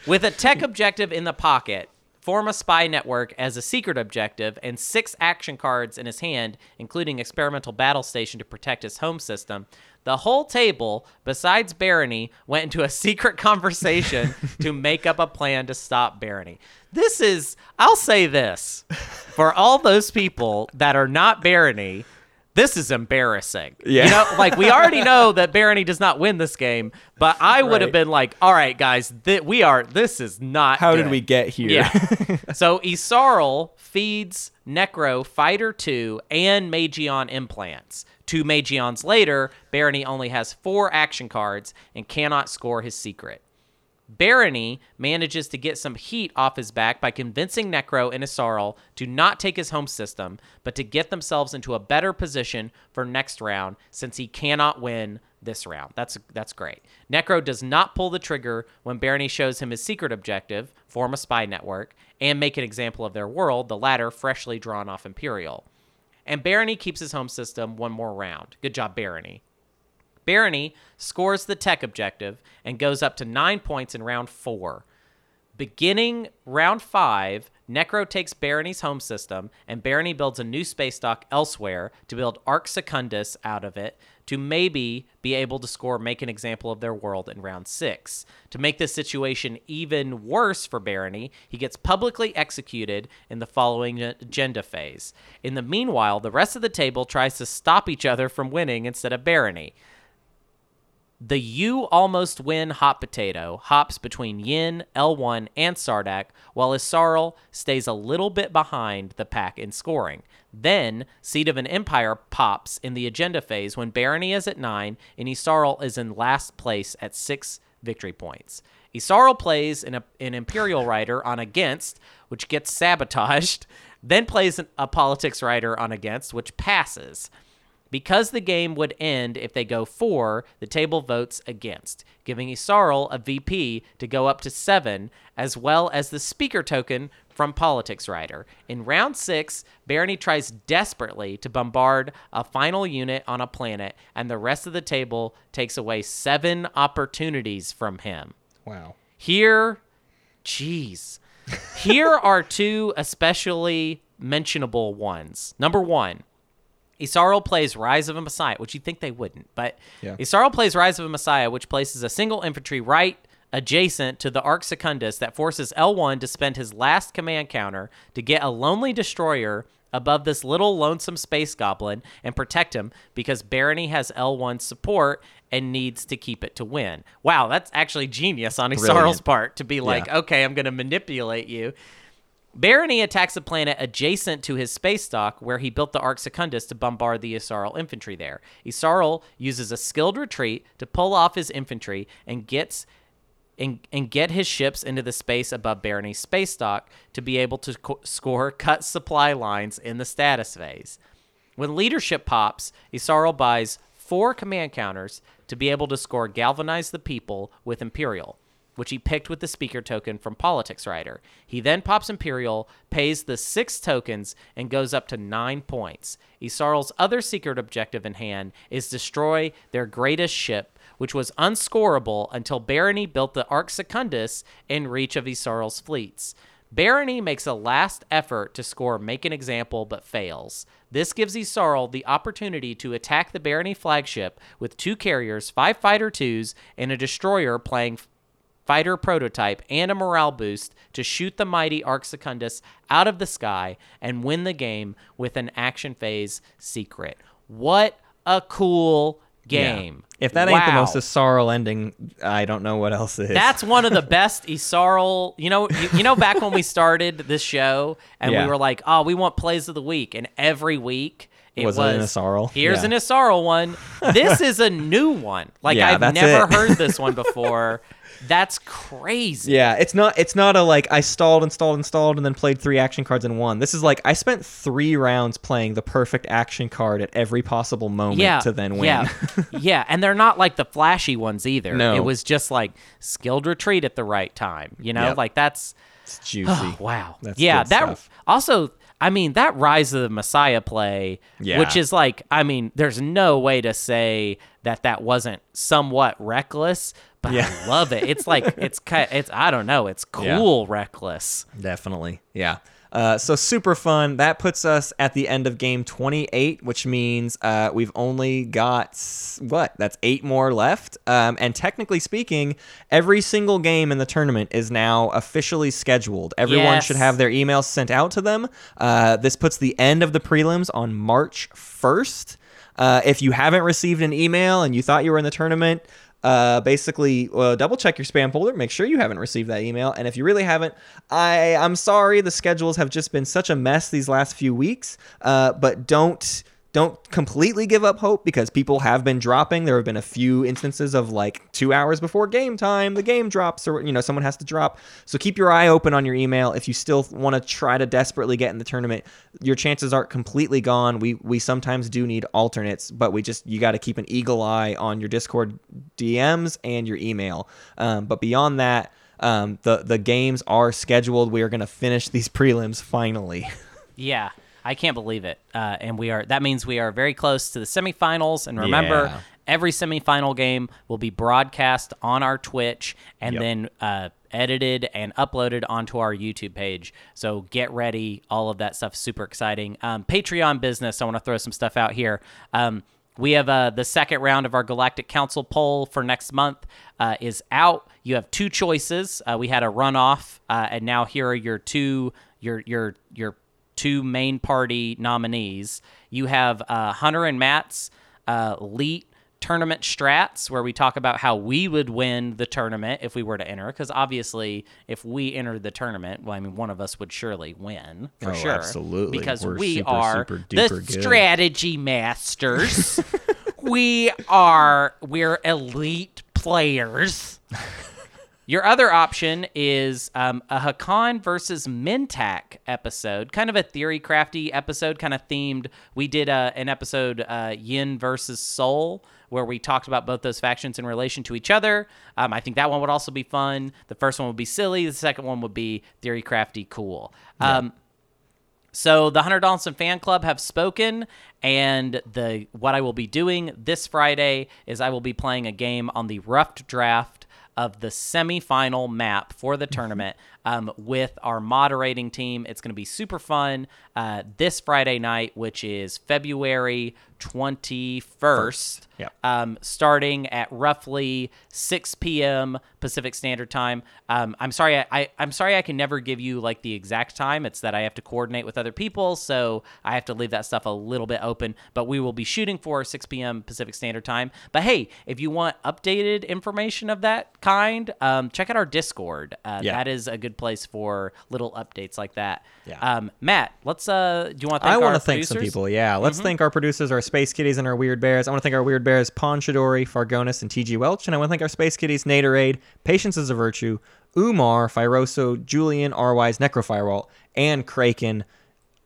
with a tech objective in the pocket, form a spy network as a secret objective, and six action cards in his hand, including experimental battle station to protect his home system. The whole table, besides Barony, went into a secret *laughs* conversation to make up a plan to stop Barony. This is, I'll say this, for all those people that are not Barony, this is embarrassing. Yeah. You know, like we already *laughs* know that Barony does not win this game, but I would have been like, all right, guys, th- we are, this is not. How did we get here? Yeah. *laughs* so Yssaril feeds Nekro Fighter 2 and Mageon implants. Two Mageons later, Barony only has four action cards and cannot score his secret. Barony manages to get some heat off his back by convincing Nekro and Yssaril to not take his home system, but to get themselves into a better position for next round since he cannot win this round. That's that's great. Nekro does not pull the trigger when Barony shows him his secret objective, form a spy network, and make an example of their world, the latter freshly drawn off Imperial. And Barony keeps his home system one more round. Good job, Barony. Barony scores the tech objective and goes up to nine points in round four. Beginning round five, Nekro takes Barony's home system, and Barony builds a new space dock elsewhere to build Arc Secundus out of it to maybe be able to score make an example of their world in round six. To make this situation even worse for Barony, he gets publicly executed in the following agenda phase. In the meanwhile, the rest of the table tries to stop each other from winning instead of Barony. The you almost win hot potato hops between Yin, L1, and Sardakk, while Yssaril stays a little bit behind the pack in scoring. Then, Seed of an Empire pops in the agenda phase when Barony is at 9 and Yssaril is in last place at 6 victory points. Yssaril plays an, an Imperial Rider on Against, which gets sabotaged, *laughs* then plays a Politics Rider on Against, which passes. Because the game would end if they go four, the table votes against, giving Yssaril a VP to go up to seven, as well as the speaker token from Politics Rider. In round six, Barony tries desperately to bombard a final unit on a planet, and the rest of the table takes away seven opportunities from him. Wow. Here, jeez. Here are *laughs* two especially mentionable ones. Number one, Yssaril plays Rise of a Messiah, which you'd think they wouldn't, but Yeah. Yssaril plays Rise of a Messiah, which places a single infantry right adjacent to the Arc Secundus that forces L1 to spend his last command counter to get a lonely destroyer above this little lonesome space goblin and protect him because Barony has L1 support and needs to keep it to win. Wow, that's actually genius on Yssaril's part to be like, Yeah. okay, I'm going to manipulate you. Barony attacks a planet adjacent to his space dock where he built the Arc Secundus to bombard the Yssaril infantry there. Yssaril uses a skilled retreat to pull off his infantry and gets and, and get his ships into the space above Barony's space dock to be able to co- score cut supply lines in the status phase. When leadership pops, Yssaril buys four command counters to be able to score Galvanize the People with Imperial. Which he picked with the speaker token from Politics Rider. He then pops Imperial, pays the six tokens, and goes up to nine points. Yssaril's other secret objective in hand is destroy their greatest ship, which was unscorable until Barony built the Arc Secundus in reach of Yssaril's fleets. Barony makes a last effort to score Make an Example but fails. This gives Yssaril the opportunity to attack the Barony flagship with two carriers, five fighter twos, and a destroyer playing fighter prototype and a morale boost to shoot the mighty Arc Secundus out of the sky and win the game with an action phase secret. What a cool game. If that ain't the most Yssaril ending, I don't know what else is. That's one of the *laughs* best Yssaril. You know, you, you know, back when we started this show and Yeah. we were like, "Oh, we want plays of the week," and every week it Was was, it an Yssaril? Here's Yeah. an Yssaril one. This is a new one. *laughs* Like Yeah, I've never it. heard this *laughs* one before. That's crazy. Yeah, it's not it's not a like I stalled, installed, installed, and then played three action cards in one. This is like I spent three rounds playing the perfect action card at every possible moment Yeah, to then win. Yeah, *laughs* yeah, and they're not like the flashy ones either. No. it was just like skilled retreat at the right time. You know, Yep. like that's it's juicy. *sighs* wow. That's yeah, that stuff. also. I mean, that Rise of the Messiah play, Yeah. which is like, I mean, there's no way to say that that wasn't somewhat reckless, but Yeah. I love it. It's like it's *laughs* it's I don't know, it's Yeah. cool reckless. Definitely. Yeah. Uh, so super fun. That puts us at the end of game 28, which means uh, we've only got what? That's eight more left. Um, and technically speaking, every single game in the tournament is now officially scheduled. Everyone Yes. should have their emails sent out to them. Uh, this puts the end of the prelims on March 1st. Uh, if you haven't received an email and you thought you were in the tournament, uh, basically uh, double check your spam folder make sure you haven't received that email and if you really haven't i i'm sorry the schedules have just been such a mess these last few weeks uh, but don't don't completely give up hope because people have been dropping. There have been a few instances of like two hours before game time the game drops or you know someone has to drop. So keep your eye open on your email. If you still want to try to desperately get in the tournament your chances aren't completely gone. We we sometimes do need alternates but we just you got to keep an eagle eye on your discord dms and your email. Um, but beyond that um, the the games are scheduled. We are going to finish these *laughs* prelims finally. Yeah, I can't believe it. Uh, and we are that means we are very close to the semifinals. And remember, Yeah. every semifinal game will be broadcast on our Twitch and Yep. then uh, edited and uploaded onto our YouTube page. So get ready. All of that stuff super exciting. Um, Patreon business. I want to throw some stuff out here. Um, we have uh, the second round of our Galactic Council poll for next month uh, is out. You have two choices. Uh, we had a runoff, uh, and now here are your two your your your two main party nominees. You have uh, Hunter and Matt's uh, elite tournament strats, where we talk about how we would win the tournament if we were to enter. Because obviously, if we entered the tournament, well, I mean, one of us would surely win for Oh, sure. absolutely. because We're we super, are super the good. strategy masters. *laughs* we are we're elite players. *laughs* Your other option is um, a Hacan versus Mentak episode, kind of a theory crafty episode, kind of themed. We did uh, an episode, uh, Yin versus Sol, where we talked about both those factions in relation to each other. Um, I think that one would also be fun. The first one would be silly. The second one would be theory crafty cool. Um, so the Hunter Donaldson fan club have spoken, and the what I will be doing this Friday is I will be playing a game on the rough draft of the semifinal map for the tournament um, with our moderating team. It's going to be super fun uh, this Friday night, which is February twenty first. Yep. Um, starting at roughly 6 p.m. Pacific Standard Time. Um, I'm sorry, I, I I'm sorry I can never give you like the exact time. It's that I have to coordinate with other people, so I have to leave that stuff a little bit open. But we will be shooting for 6 p.m. Pacific Standard Time. But hey, if you want updated information of that kind, um, check out our Discord. Uh, Yeah. That is a good place for little updates like that. Yeah. Um, Matt, let's. Uh, do you want to thank I want to thank some people. Yeah, let's Mm-hmm. thank our producers, our space kitties, and our weird bears. I want to thank our weird bears, Pon Shidori, Fargonis, and TG Welch. And I want to thank our space kitties, Naderade, Patience is a Virtue, Umar, Fyroso, Julian, R-Wise, Necrofirewall, and Kraken.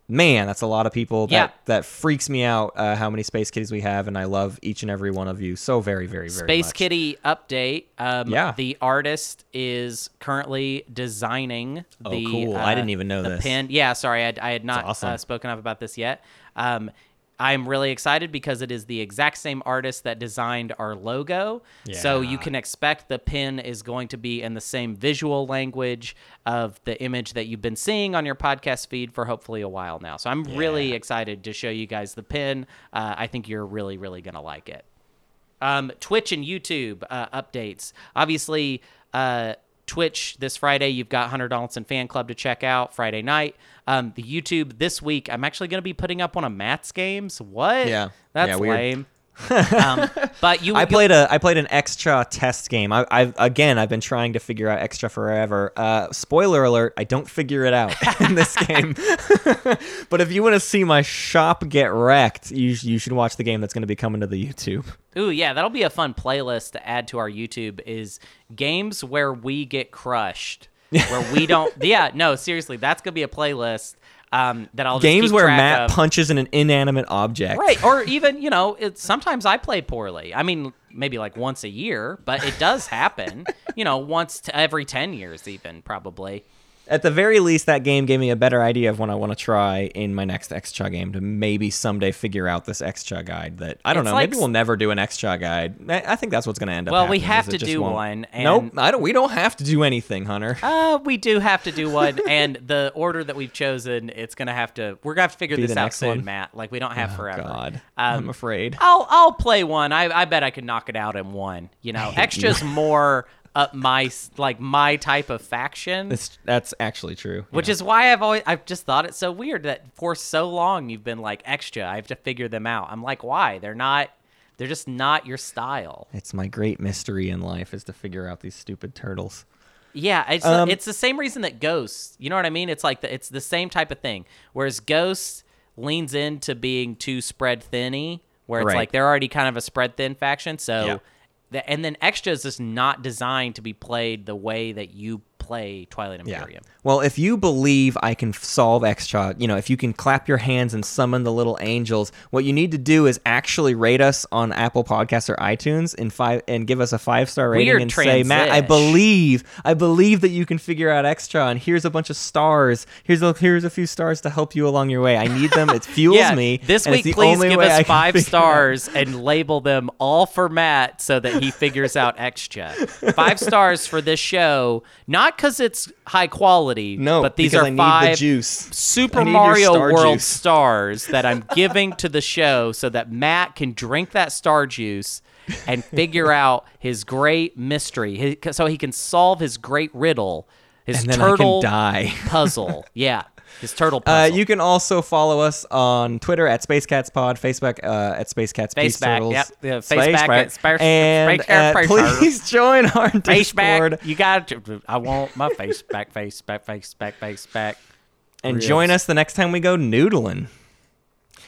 Man, that's a lot of people. That Yeah. that freaks me out. Uh, how many space kitties we have, and I love each and every one of you so very, very, very Space much. Kitty update. Um, Yeah. The artist is currently designing the. Oh, the. cool. I uh, didn't even know the this. pin. Yeah, sorry, I, I had not awesome. uh, spoken up about this yet. Um, I'm really excited because it is the exact same artist that designed our logo. So you can expect the pin is going to be in the same visual language of the image that you've been seeing on your podcast feed for hopefully a while now. So I'm really excited to show you guys the pin. Uh, I think you're really, really going to like it. Um, Twitch and YouTube uh, updates. Obviously, uh, Twitch this Friday, you've got Hunter Donaldson Fan Club to check out Friday night. Um, the YouTube this week, I'm actually going to be putting up one of Matt's games. What? Yeah. That's Yeah, lame. Um, *laughs* but you, I played a I played an Xxcha test game. I, I've again I've been trying to figure out Xxcha forever. Uh, spoiler alert: I don't figure it out *laughs* in this game. *laughs* but if you want to see my shop get wrecked, you you should watch the game that's going to be coming to the YouTube. Ooh, yeah, that'll be a fun playlist to add to our YouTube. Is games where we get crushed, where we don't. Yeah, no, seriously, that's gonna be a playlist. Um, that I'll just Games where Matt of. punches in an inanimate object. Right. Or even, you know, it, sometimes I play poorly. I mean, maybe like once a year, but it does happen. *laughs* you know, once every 10 years, even probably. At the very least, that game gave me a better idea of what I want to try in my next Xxcha game to maybe someday figure out this Xxcha guide. That I don't It's know. like maybe we'll never do an Xxcha guide. I think that's what's going to end up. Well, we have to do won't- one, nope, I don't. We don't have to do anything, Hunter. Uh, we do have to do one. *laughs* and the order that we've chosen, it's going to have to, we're going to have to figure Be this out soon, one? Matt. Like, we don't have forever. God, Um, I'm afraid. I'll I'll play one. I I bet I could knock it out in one. You know, Xxcha's more *laughs* up my like my type of faction. It's, that's actually true. Which yeah. is why I've always I've just thought it so weird that for so long you've been like Xxcha. I have to figure them out. I'm like, why? They're not. They're just not your style. it's my great mystery in life is to figure out these stupid turtles. Yeah, it's Um, it's the same reason that Ghosts. You know what I mean? It's like the, it's the same type of thing. Whereas Ghosts leans into being too spread thinny, where it's Right. like they're already kind of a spread thin faction. So, Yeah. And then Xxcha is not designed to be played the way that you play Twilight Imperium. Well, if you believe I can solve Xxcha, you know, if you can clap your hands and summon the little angels, what you need to do is actually rate us on Apple Podcasts or iTunes and five and give us a five star rating Weird and say, Matt, I believe, I believe that you can figure out Xxcha, and here's a bunch of stars. Here's a here's a few stars to help you along your way. I need them. It *laughs* fuels yeah, me. This week, please give us five stars and label them all for Matt so that he figures out Xxcha. Five stars for this show, not because it's high quality. No, but these are five the juice. Super Mario star World juice. stars that I'm giving to the show so that Matt can drink that star juice and *laughs* figure out his great mystery, so he can solve his great riddle, his And then I can turtle die. puzzle. *laughs* Yeah, his turtle Uh, puzzle. you can also follow us on Twitter at SpaceCatsPod, Facebook uh, at SpaceCats Peace Faceback, Turtles. yep, yeah, Faceback at Space- and Space Cat uh, Face please *laughs* join our face Discord back. You got to. I want my face back, face back, face back, face back. and Reels. join us the next time we go noodling.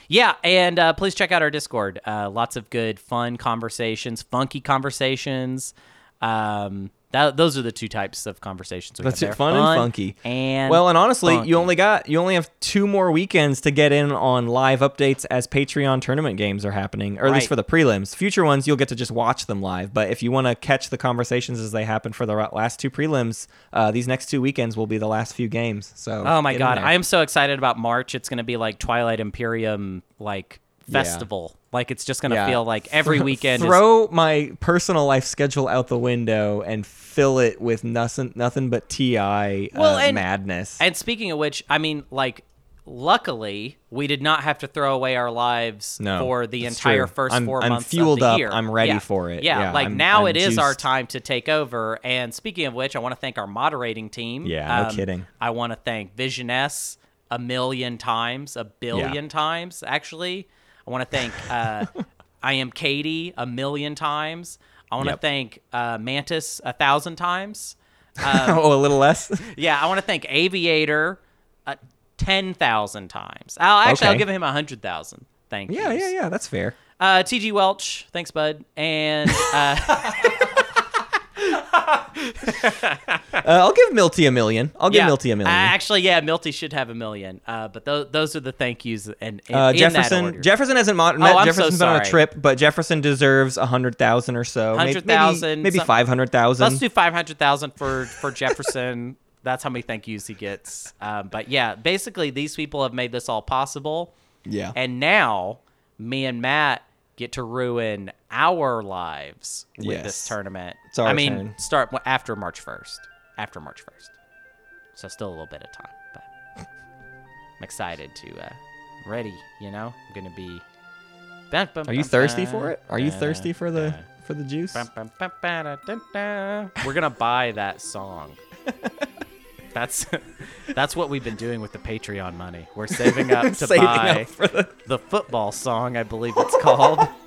Yeah, and uh, please check out our Discord. Uh, lots of good, fun conversations, funky conversations. Um, that, those are the two types of conversations. We That's have it, there. fun and funky. And Well, and honestly, funky. you only got you only have two more weekends to get in on live updates as Patreon tournament games are happening, or at least for the prelims. Future ones, you'll get to just watch them live. But if you want to catch the conversations as they happen for the last two prelims, uh, these next two weekends will be the last few games. So, Oh my god. I am so excited about March. It's going to be like Twilight Imperium like Yeah. festival. Like it's just going to Yeah. feel like every *laughs* weekend is Throw my personal life schedule out the window and fill it with nothing, nothing but Ti Well, uh, and- madness. And speaking of which, I mean, like, luckily we did not have to throw away our lives No, for the entire true. first I'm- 4 I'm months fueled of the up. year. I'm ready Yeah. for it. Yeah, Yeah, like I'm- now I'm it is our time to take over. And speaking of which, I want to thank our moderating team. Yeah, no Um, kidding. I want to thank Vision S a million times, a billion times actually. I want to thank uh, I am Katie a million times. I want to Yep. thank uh, Mantis a thousand times. *laughs* oh, a little less. *laughs* Yeah, I want to thank Aviator uh, ten thousand times. I'll actually I'll give him a hundred thousand. Thank you. yeah, yeah, yeah. That's fair. Uh, TG Welch, thanks, bud. And uh, *laughs* *laughs* Uh, I'll give Milty a million. I'll give Milty a million. Uh, actually, yeah, Milty should have a million. Uh, but those those are the thank yous and in, Uh, Jefferson. Jefferson hasn't mo- Oh, met. So Jefferson's been on a trip, but Jefferson deserves a hundred thousand or so. Hundred thousand, maybe, maybe five hundred thousand. Let's do five hundred thousand for for Jefferson. *laughs* That's how many thank yous he gets. Um, but yeah, basically, these people have made this all possible. Yeah. And now, me and Matt get to ruin our lives with Yes. this tournament. It's I mean, turn. start after March first. After March first. So still a little bit of time, but I'm excited to uh, ready. You know, I'm gonna be. Are you thirsty for it? Are you thirsty for the for the juice? We're gonna buy that song. *laughs* That's that's what we've been doing with the Patreon money. We're saving up *laughs* to Saving buy up for the, the football song, I believe it's called, *laughs*